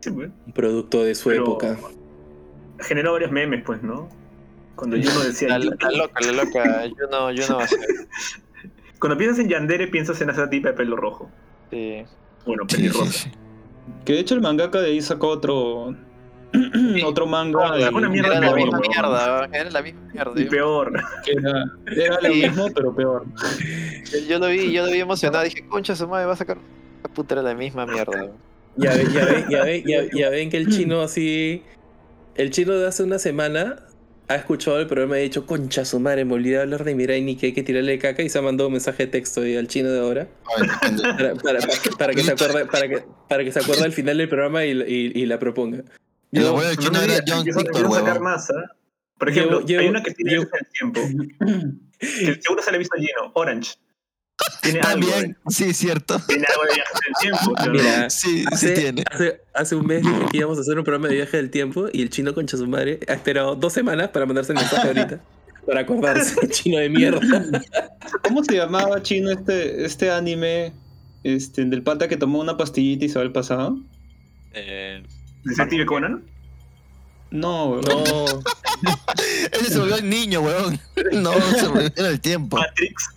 Sí. Un producto de su Pero- época. Generó varios memes, pues, ¿no? Cuando yo no decía. La, la loca, la loca, yo no, yo no va a ser. Cuando piensas en Yandere, piensas en esa tipa de pelo rojo. Sí. Bueno, Sí, pelirroja. sí, sí. Que de hecho el mangaka de ahí sacó otro otro manga No, una mierda Era la peor, misma weón. mierda, era la misma mierda. Y Yo, peor. era, era lo mismo pero peor. yo lo vi, yo lo vi emocionado, dije, concha su madre va a sacar. La puta era la misma mierda. Ya, ve- ya, ve- ya, ve- ya- ya ven que el chino así. El chino de hace una semana ha escuchado el programa y ha dicho, concha su madre, me olvidé de hablar de Mirai ni que hay que tirarle caca y se ha mandado un mensaje de texto al chino de ahora. Ay, depende. Para, para- para- para que se acuerde, para que, para que se acuerde al final del programa y, y- y la proponga. El Yo- abuelo del No chino era John Victor. Por ejemplo, hay una que tiene el tiempo. Que seguro se le ha visto a Gino. Orange. Tiene algo, También, de- sí, cierto. tiene algo de viaje en el tiempo. ¿sí no? Mira, Sí, sí hace, tiene. hace, hace un mes dije que íbamos a hacer un programa de viaje del tiempo y el chino concha su madre ha esperado dos semanas para mandarse el mensaje ahorita. Para acordarse, chino de mierda. ¿Cómo se llamaba chino este este anime este del pata que tomó una pastillita y se va al pasado? Eh, ¿Detective Conan? No, weón. No, Ese se volvió el niño, weón. No, se volvió en el tiempo. Matrix.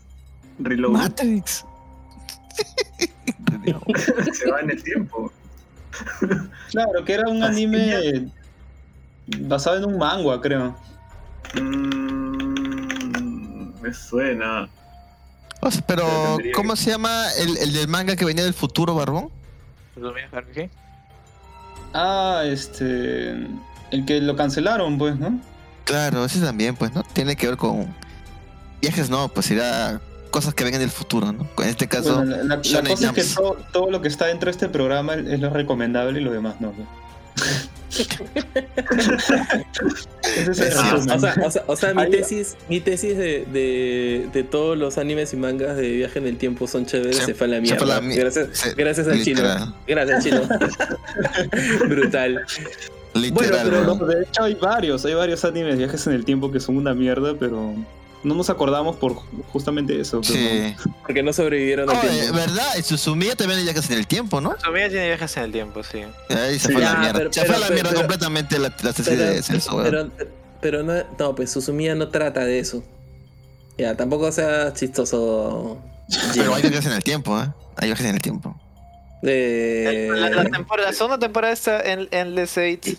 Reload. Matrix. se va en el tiempo. claro, que era un anime basado en un manga, creo. Mm, me suena. O sea, pero, ¿cómo se llama el, el del manga que venía del futuro, Barbón? ¿lo mío, Harvey? Ah, este el que lo cancelaron, pues, ¿no? Claro, ese también, pues, ¿no? Tiene que ver con viajes, no, pues irá cosas que vengan del futuro, ¿no? En este caso, Bueno, la, la- la cosa es que todo, todo lo que está dentro de este programa es lo recomendable y lo demás no. o sea, mi tesis, mi tesis de, de, de todos los animes y mangas de viaje en el tiempo son chéveres, Se- se, fue a la mierda. la gracias, se- gracias al chino. Gracias, chino. Brutal. Bueno, Literal, pero weón. no, de hecho hay varios, hay varios animes de viajes en el tiempo que son una mierda, pero no nos acordamos por justamente eso. pero Sí. Porque no sobrevivieron al tiempo. ¿verdad? Y Suzumiya también viajes en el tiempo, ¿no? Su amiga tiene viajes en el tiempo, sí. Ahí se Sí. fue a la Ya, mierda. pero- se fue a la pero- mierda pero- completamente la, la tesis Pero, de Celso, weón. pero, pero no, no, pues Susumiya no trata de eso. Ya, tampoco sea chistoso. Pero hay viajes en el tiempo, ¿eh? Hay viajes en el tiempo. Eh, La, la temporada, la segunda temporada está en Endless Eight. eh,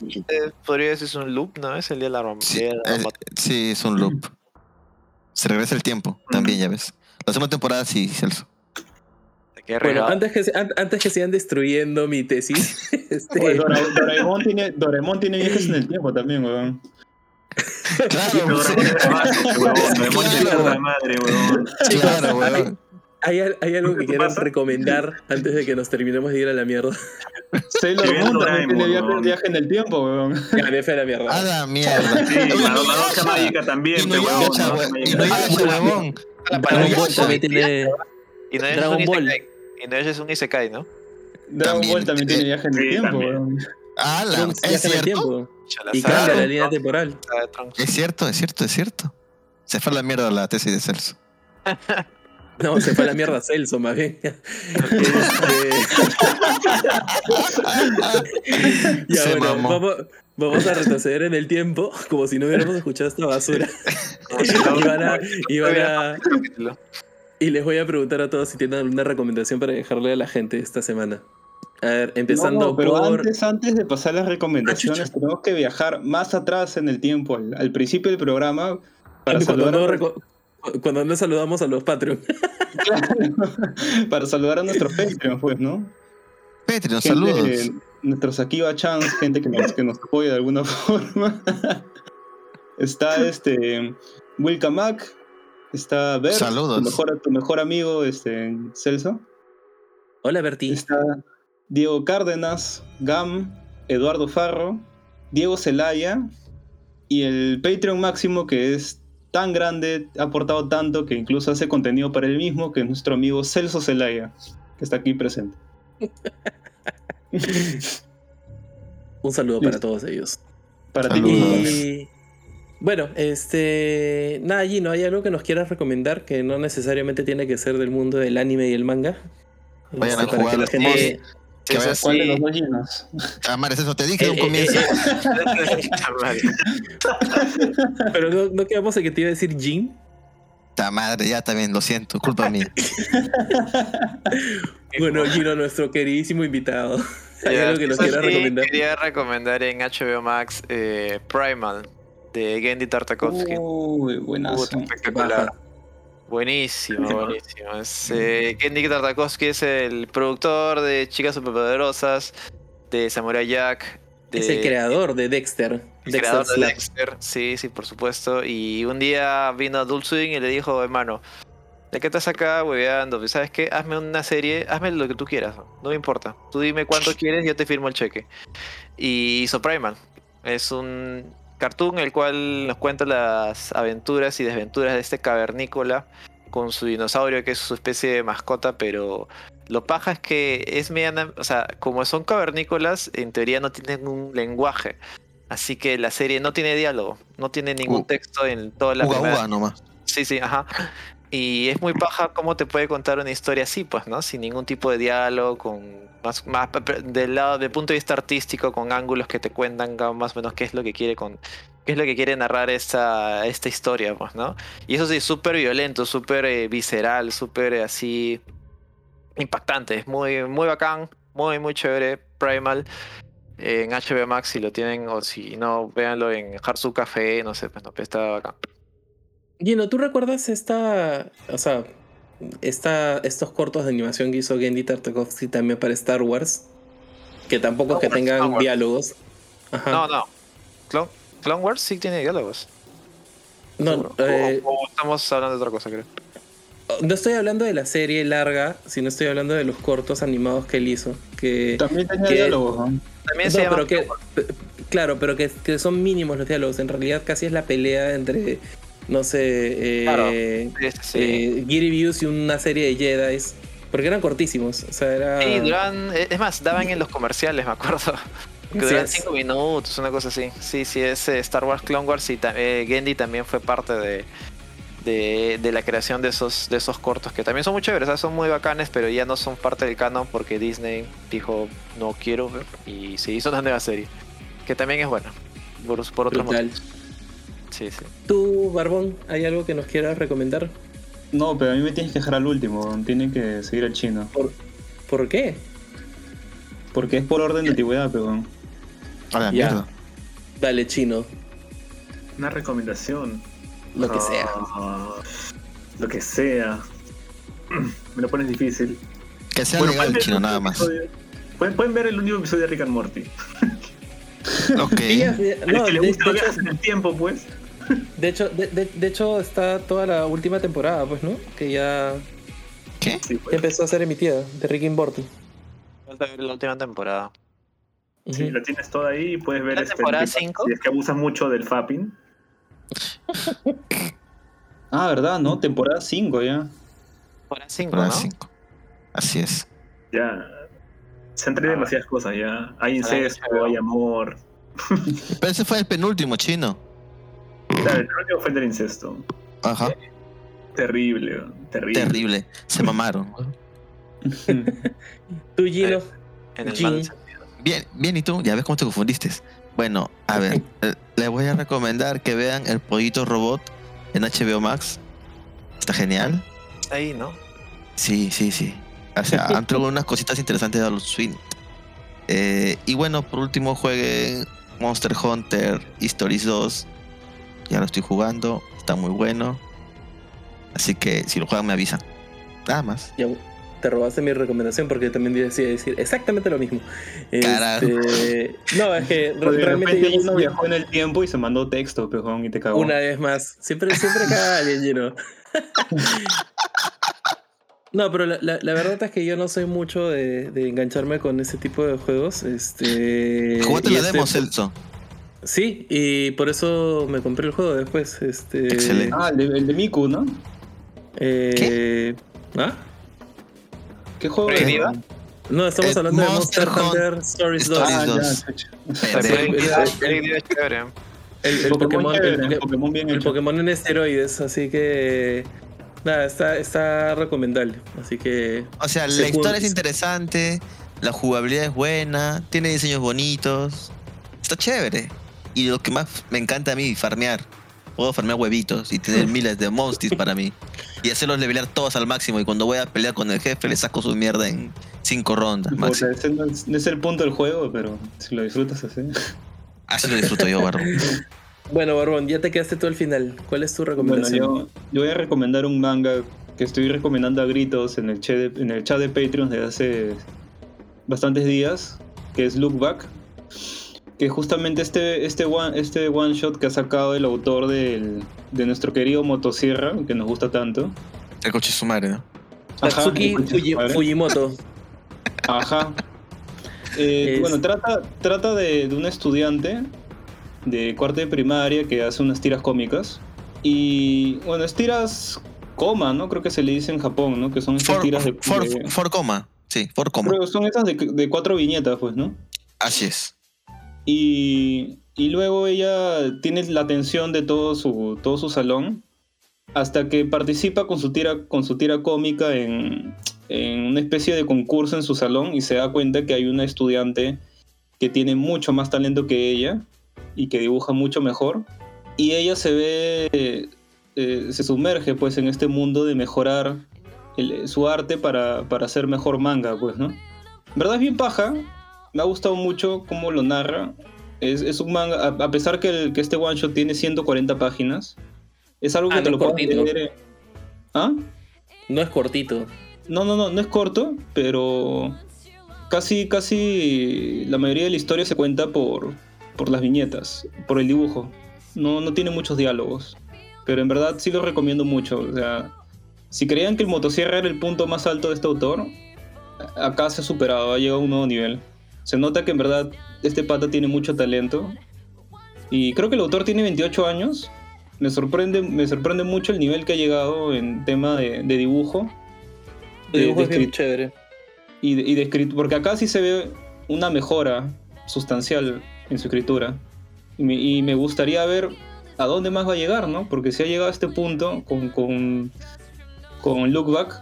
podría decir es un loop, ¿no? Es el día de la rom- Sí, sí, es un loop. Se regresa el tiempo, también, ya ves. La segunda temporada sí, Celso. Qué bueno, antes que, antes que sigan destruyendo mi tesis, este, Oye, Dora- Doraemon, tiene, Doraemon tiene viajes en el tiempo también, weón. Claro. Doraemon es la madre, huevón. claro, weón. ¿Hay, al- hay algo que ¿Qué quieran pasa? recomendar antes de que nos terminemos de ir a la mierda? Sailor Moon también tiene viaje, viaje en el tiempo, weón. Me fue a la mierda. A la mierda. Sí, Madoka Inuyasha. Mágica también, weón. Inuyasha, huevón. Dragon Ball también tiene. Y no es Dragon un Ball. Y no es un Isekai, ¿no? Dragon Ball también tiene viaje en el tiempo, weón. Trunks ¿es cierto? tiempo. Y cambia la ¿no? línea temporal. Ah. Es cierto, es cierto, es cierto. Se fue a la mierda la tesis de Celso. No, se fue a la mierda Celso, más bien. Este, ya, Se bueno, vamos, vamos a retroceder en el tiempo, como si no hubiéramos escuchado esta basura. Y, no- van a- y van a- capítulo. y les voy a preguntar a todos si tienen alguna recomendación para dejarle a la gente esta semana. A ver, empezando No, pero por. antes, antes de pasar las recomendaciones, Ah, tenemos que viajar más atrás en el tiempo, al, al principio del programa, para cuando, saludar, no a, reco- cuando no saludamos a los Patreon. para saludar a nuestros Patreon, pues, ¿no? Patreon, Gente, saludos. eh, nuestros Akiba Chans, gente que nos, que nos apoya de alguna forma. Está este Wilka Mac, Está Bert, Saludos. Tu, mejor, tu mejor amigo, este, Celso. Hola, Berti. Está Diego Cárdenas, Gam, Eduardo Farro, Diego Celaya y el Patreon máximo que es tan grande, ha aportado tanto que incluso hace contenido para él mismo, que es nuestro amigo Celso Celaya, que está aquí presente. Un saludo para todos ellos. Para ti. Y bueno, este. Nada, Gino, ¿hay algo que nos quieras recomendar que no necesariamente tiene que ser del mundo del anime y el manga? Vayan Este, a jugar gente- Sí, Que ¿Cuál de los dos llenos? Ah, eso te dije Eh, en un eh, comienzo. eh. Pero no, no quedamos en que te iba a decir Jin. Ta madre, ya también, lo siento, culpa mía. Bueno, Gino, nuestro queridísimo invitado. ¿Hay Ya, algo que nos eso quieras sí, recomendar? Quería recomendar en HBO Max eh, Primal de Gendy Tartakovsky. Uy, buenazo. Puta, espectacular. Baja. Buenísimo, buenísimo. Es, eh, Tartakovsky es el productor de Chicas Superpoderosas, de Samurai Jack. De, Es el creador de Dexter. el Dexter creador de Slap. Dexter. Sí, sí, por supuesto. Y un día vino Adult Swing y le dijo, hermano, ¿de qué estás acá hueveando? ¿Sabes qué? Hazme una serie, hazme lo que tú quieras, no me importa. Tú dime cuánto quieres y yo te firmo el cheque. Y hizo Primal. Es un cartoon el cual nos cuenta las aventuras y desventuras de este cavernícola con su dinosaurio que es su especie de mascota, pero lo paja es que es mediana, o sea, como son cavernícolas, en teoría no tienen un lenguaje. Así que la serie no tiene diálogo, no tiene ningún Uh, texto en toda la Uga primera uga nomás. Sí, sí, ajá. Y es muy paja cómo te puede contar una historia así, pues, ¿no? Sin ningún tipo de diálogo, con más, más del lado, del punto de vista artístico, con ángulos que te cuentan más o menos qué es lo que quiere con, qué es lo que quiere narrar esta, esta historia, pues, ¿no? Y eso sí, súper violento, súper eh, visceral, súper eh, así impactante, es muy, muy bacán, muy, muy chévere, Primal. eh, En HBO Max si lo tienen o si no, véanlo en Harsu Café, no sé, pues no, está bacán. Gino, ¿tú recuerdas esta. O sea, esta, estos cortos de animación que hizo Gendy Tartakovsky también para Star Wars? Que tampoco es que Wars, tengan Wars. diálogos. Ajá. No, no. Clone, Clone Wars sí tiene diálogos. No, eh, O- o estamos hablando de otra cosa, creo. no estoy hablando de la serie larga, sino estoy hablando de los cortos animados que él hizo. Que, También tenía que- diálogos, ¿no? También No, se pero que, claro, pero que, que son mínimos los diálogos. En realidad casi es la pelea entre, no sé, eh, Claro. Sí, eh, Views y una serie de Jedi. Porque eran cortísimos. O sea, era... Sí, duraban- es más, daban en los comerciales, me acuerdo. Que duran es. 5 minutos, una cosa así. Sí, sí, es eh, Star Wars Clone Wars y eh, Gendy también fue parte de, de, de la creación de esos, de esos cortos, que también son muy chéveres, ¿sabes? son muy bacanes, pero ya no son parte del canon porque Disney dijo no quiero ver", y se hizo una nueva serie, que también es buena, por, por otros motivos. Sí, sí. ¿Tú, Barbón, hay algo que nos quieras recomendar? No, pero a mí me tienes que dejar al último. Tiene que seguir al chino. ¿Por qué? Porque es por orden de antigüedad, pero. A la Ya. mierda. Dale, chino. Una recomendación. Lo que sea. Ah, lo que sea. Me lo pones difícil. Que sea Bueno, legal, chino, nada más. Pueden, pueden ver el último episodio de Rick and Morty. Ok. Al no, que le de, gusta de hecho, en el tiempo, pues. De, hecho, de, de- de hecho está toda la última temporada, pues, ¿no? Que ya, ¿Qué? Sí, ya pues. empezó a ser emitida, de Rick and Morty. Falta ver la última temporada. Sí, Ujú. la tienes toda ahí y puedes ver ¿La este, temporada si- cinco? Si es que abusas mucho del fapping. Ah, ¿verdad? ¿No? Temporada 5 ya. Ahora 5, Para ¿no? cinco. Así es. Ya. Se entre Ah. demasiadas cosas ya. Hay incesto, hay amor. Pero ese fue el penúltimo, chino. Claro, el último fue el del incesto. Ajá. Terrible, terrible. Terrible. Se mamaron. Tú, Gino. En el Jin. mal sentido. Bien, bien, ¿y tú? Ya ves cómo te confundiste. Bueno, a ver, eh, les voy a recomendar que vean El Pollito Robot en HBO Max. Está genial. Está ahí, ¿no? Sí, sí, sí. O sea, han traído unas cositas interesantes de Adult Swim. Eh, y bueno, por último jueguen Monster Hunter Stories 2. Ya lo estoy jugando, está muy bueno. Así que si lo juegan me avisan. Nada más. Ya, te robaste mi recomendación porque también decía decir exactamente lo mismo. Carajo. Este, no, es que de realmente yo- uno viajó en el tiempo y se mandó texto, pejón, y te cagó. una vez más. Siempre, siempre caga alguien, Gino. No, pero la, la- la verdad es que yo no soy mucho de, de engancharme con ese tipo de juegos. Este. Jugate la este- demo, Celso. Sí, y por eso me compré el juego después. Este, Excelente. Ah, el de, el de Miku, ¿no? eh, ¿Ah? ¿Qué juego. No, estamos Eh, hablando de Monster Hunter Hunter Stories 2. Stories Ah, ya, 2. chucha. Pendejo. el- Pokémon, Pokémon, chévere, el, Poké- Pokémon bien el hecho. Pokémon en esteroides, así que. Nada, está, está recomendable. Así que. O sea, la Según- historia es interesante, la jugabilidad es buena, tiene diseños bonitos. Está chévere. Y lo que más me encanta a mí, farmear. Puedo farmear huevitos y tener miles de monsters para mí. Y hacerlos levelear todos al máximo. Y cuando voy a pelear con el jefe, le saco su mierda en cinco rondas Puta, máximo. ese no es, no es el punto del juego, pero si lo disfrutas así. Así lo disfruto yo, barro. Bueno, Barbón, ya te quedaste tú al final. ¿Cuál es tu Bueno, recomendación? yo, yo voy a recomendar un manga que estoy recomendando a gritos en el chat de, en el chat de Patreon desde hace bastantes días, que es Look Back. Que justamente este, este, one, este one shot que ha sacado el autor del, de nuestro querido Motosierra, que nos gusta tanto. El coche su madre, ¿no? Ajá, Tatsuki Fuji-. Fujimoto. Ajá. Eh, Es- Bueno, trata, trata de, de un estudiante de cuarto de primaria que hace unas tiras cómicas. Y bueno, es tiras coma, ¿no? Creo que se le dice en Japón, ¿no? Que son esas For, tiras de, for, de- for coma. Sí, for coma. que son esas de, de cuatro viñetas, pues, ¿no? Así es. Y, luego ella tiene la atención de todo su, todo su salón hasta que participa con su tira, con su tira cómica en, en una especie de concurso en su salón y se da cuenta que hay una estudiante que tiene mucho más talento que ella y que dibuja mucho mejor. Y ella se ve, eh, se sumerge pues en este mundo de mejorar su arte para, para hacer mejor manga, pues, ¿no? Verdad es bien paja, me ha gustado mucho cómo lo narra. Es, es un manga, a, a pesar que, el- que este one shot tiene 140 páginas, es algo que Ah, te no lo es puedes leer. ¿Ah? No es cortito. No, no, no, no es corto, pero casi, casi la mayoría de la historia se cuenta por, por las viñetas, por el dibujo. No, no tiene muchos diálogos, pero en verdad sí lo recomiendo mucho. O sea, si creían que el motosierra era el punto más alto de este autor, acá se ha superado, ha llegado a un nuevo nivel. Se nota que en verdad este pata tiene mucho talento. Y creo que el autor tiene 28 años. Me sorprende, me sorprende mucho el nivel que ha llegado en tema de, de dibujo. De- dibujo de es bien chévere. y de, y de escrit- porque acá sí se ve una mejora sustancial en su escritura. Y me, y me gustaría ver a dónde más va a llegar, ¿no? Porque si ha llegado a este punto con, con, con Look Back,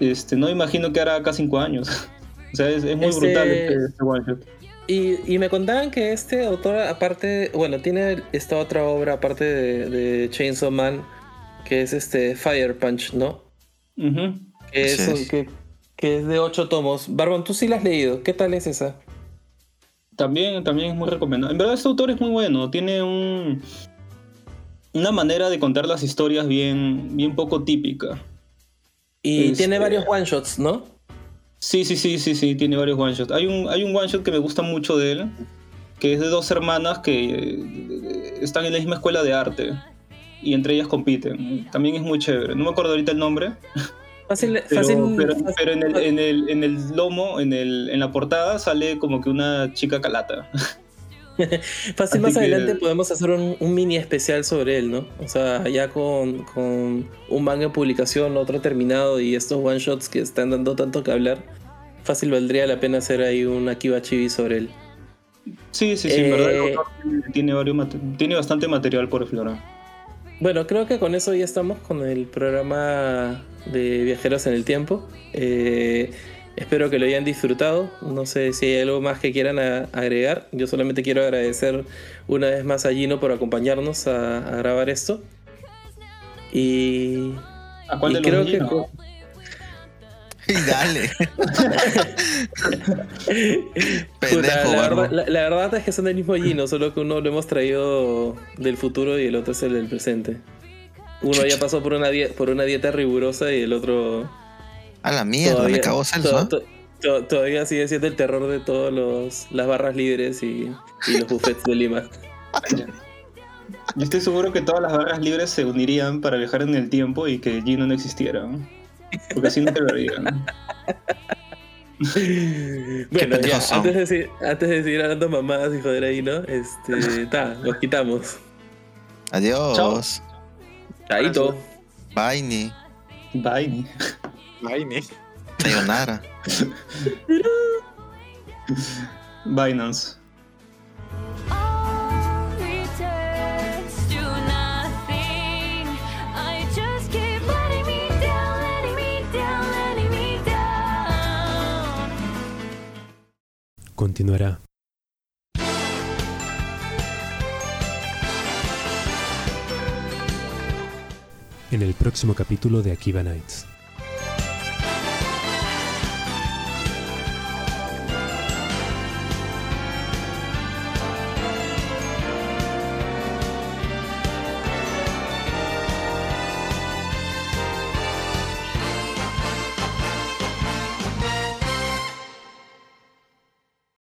este, no imagino que hará acá cinco años. o sea, es, es muy Este- brutal este, este one shot. Y, y me contaban que este autor, aparte, bueno, tiene esta otra obra, aparte de, de Chainsaw Man, que es este Fire Punch, ¿no? Ujú. Que es, que, que de ocho tomos. Barbón, tú sí la has leído. ¿Qué tal es esa? También, también es muy recomendable. En verdad, este autor es muy bueno. Tiene un, una manera de contar las historias bien, bien poco típica. Y Este- tiene varios one shots, ¿no? Sí, sí, sí, sí, sí, tiene varios one shots. Hay un, hay un one shot que me gusta mucho de él, que es de dos hermanas que eh, están en la misma escuela de arte y entre ellas compiten. También es muy chévere. No me acuerdo ahorita el nombre, Fácil, pero, fácil, pero, fácil- pero en, el, en, el, en el lomo, en, el, en la portada, sale como que una chica calata. Fácil Así más que- adelante podemos hacer un, un mini especial sobre él, ¿no? O sea, ya con, con un manga en publicación, otro terminado y estos one shots que están dando tanto que hablar, fácil valdría la pena hacer ahí un Akiba Chibi sobre él. Sí, sí, sí, en verdad el Eh, autor tiene, varios tiene bastante material por explorar. Bueno, creo que con eso ya estamos con el programa de Viajeros en el Tiempo. Eh, espero que lo hayan disfrutado. No sé si hay algo más que quieran agregar. Yo solamente quiero agradecer una vez más a Gino por acompañarnos a, a grabar esto. Y, ¿A cuál y de los creo que... Y dale. Puta, Pendejo, la, verdad, la- la verdad es que son el mismo Gino, solo que uno lo hemos traído del futuro y el otro es el del presente. Uno ya pasó por una, por una dieta rigurosa y el otro A la mierda, todavía, me cagó Celso. to- to- to- todavía sigue siendo el terror de todas las barras libres y, y los buffets de Lima. Yo estoy seguro que todas las barras libres se unirían para viajar en el tiempo y que Gino no existiera. Porque así no te lo harían. Bueno, ya, antes de, seguir, antes de seguir hablando mamadas y joder ahí, ¿no? Este, ta, los quitamos. Adiós. Chaito. Bye, ni. Bye. Ni. Sayonara. Binance. Continuará. En el próximo capítulo de Akiba Nights.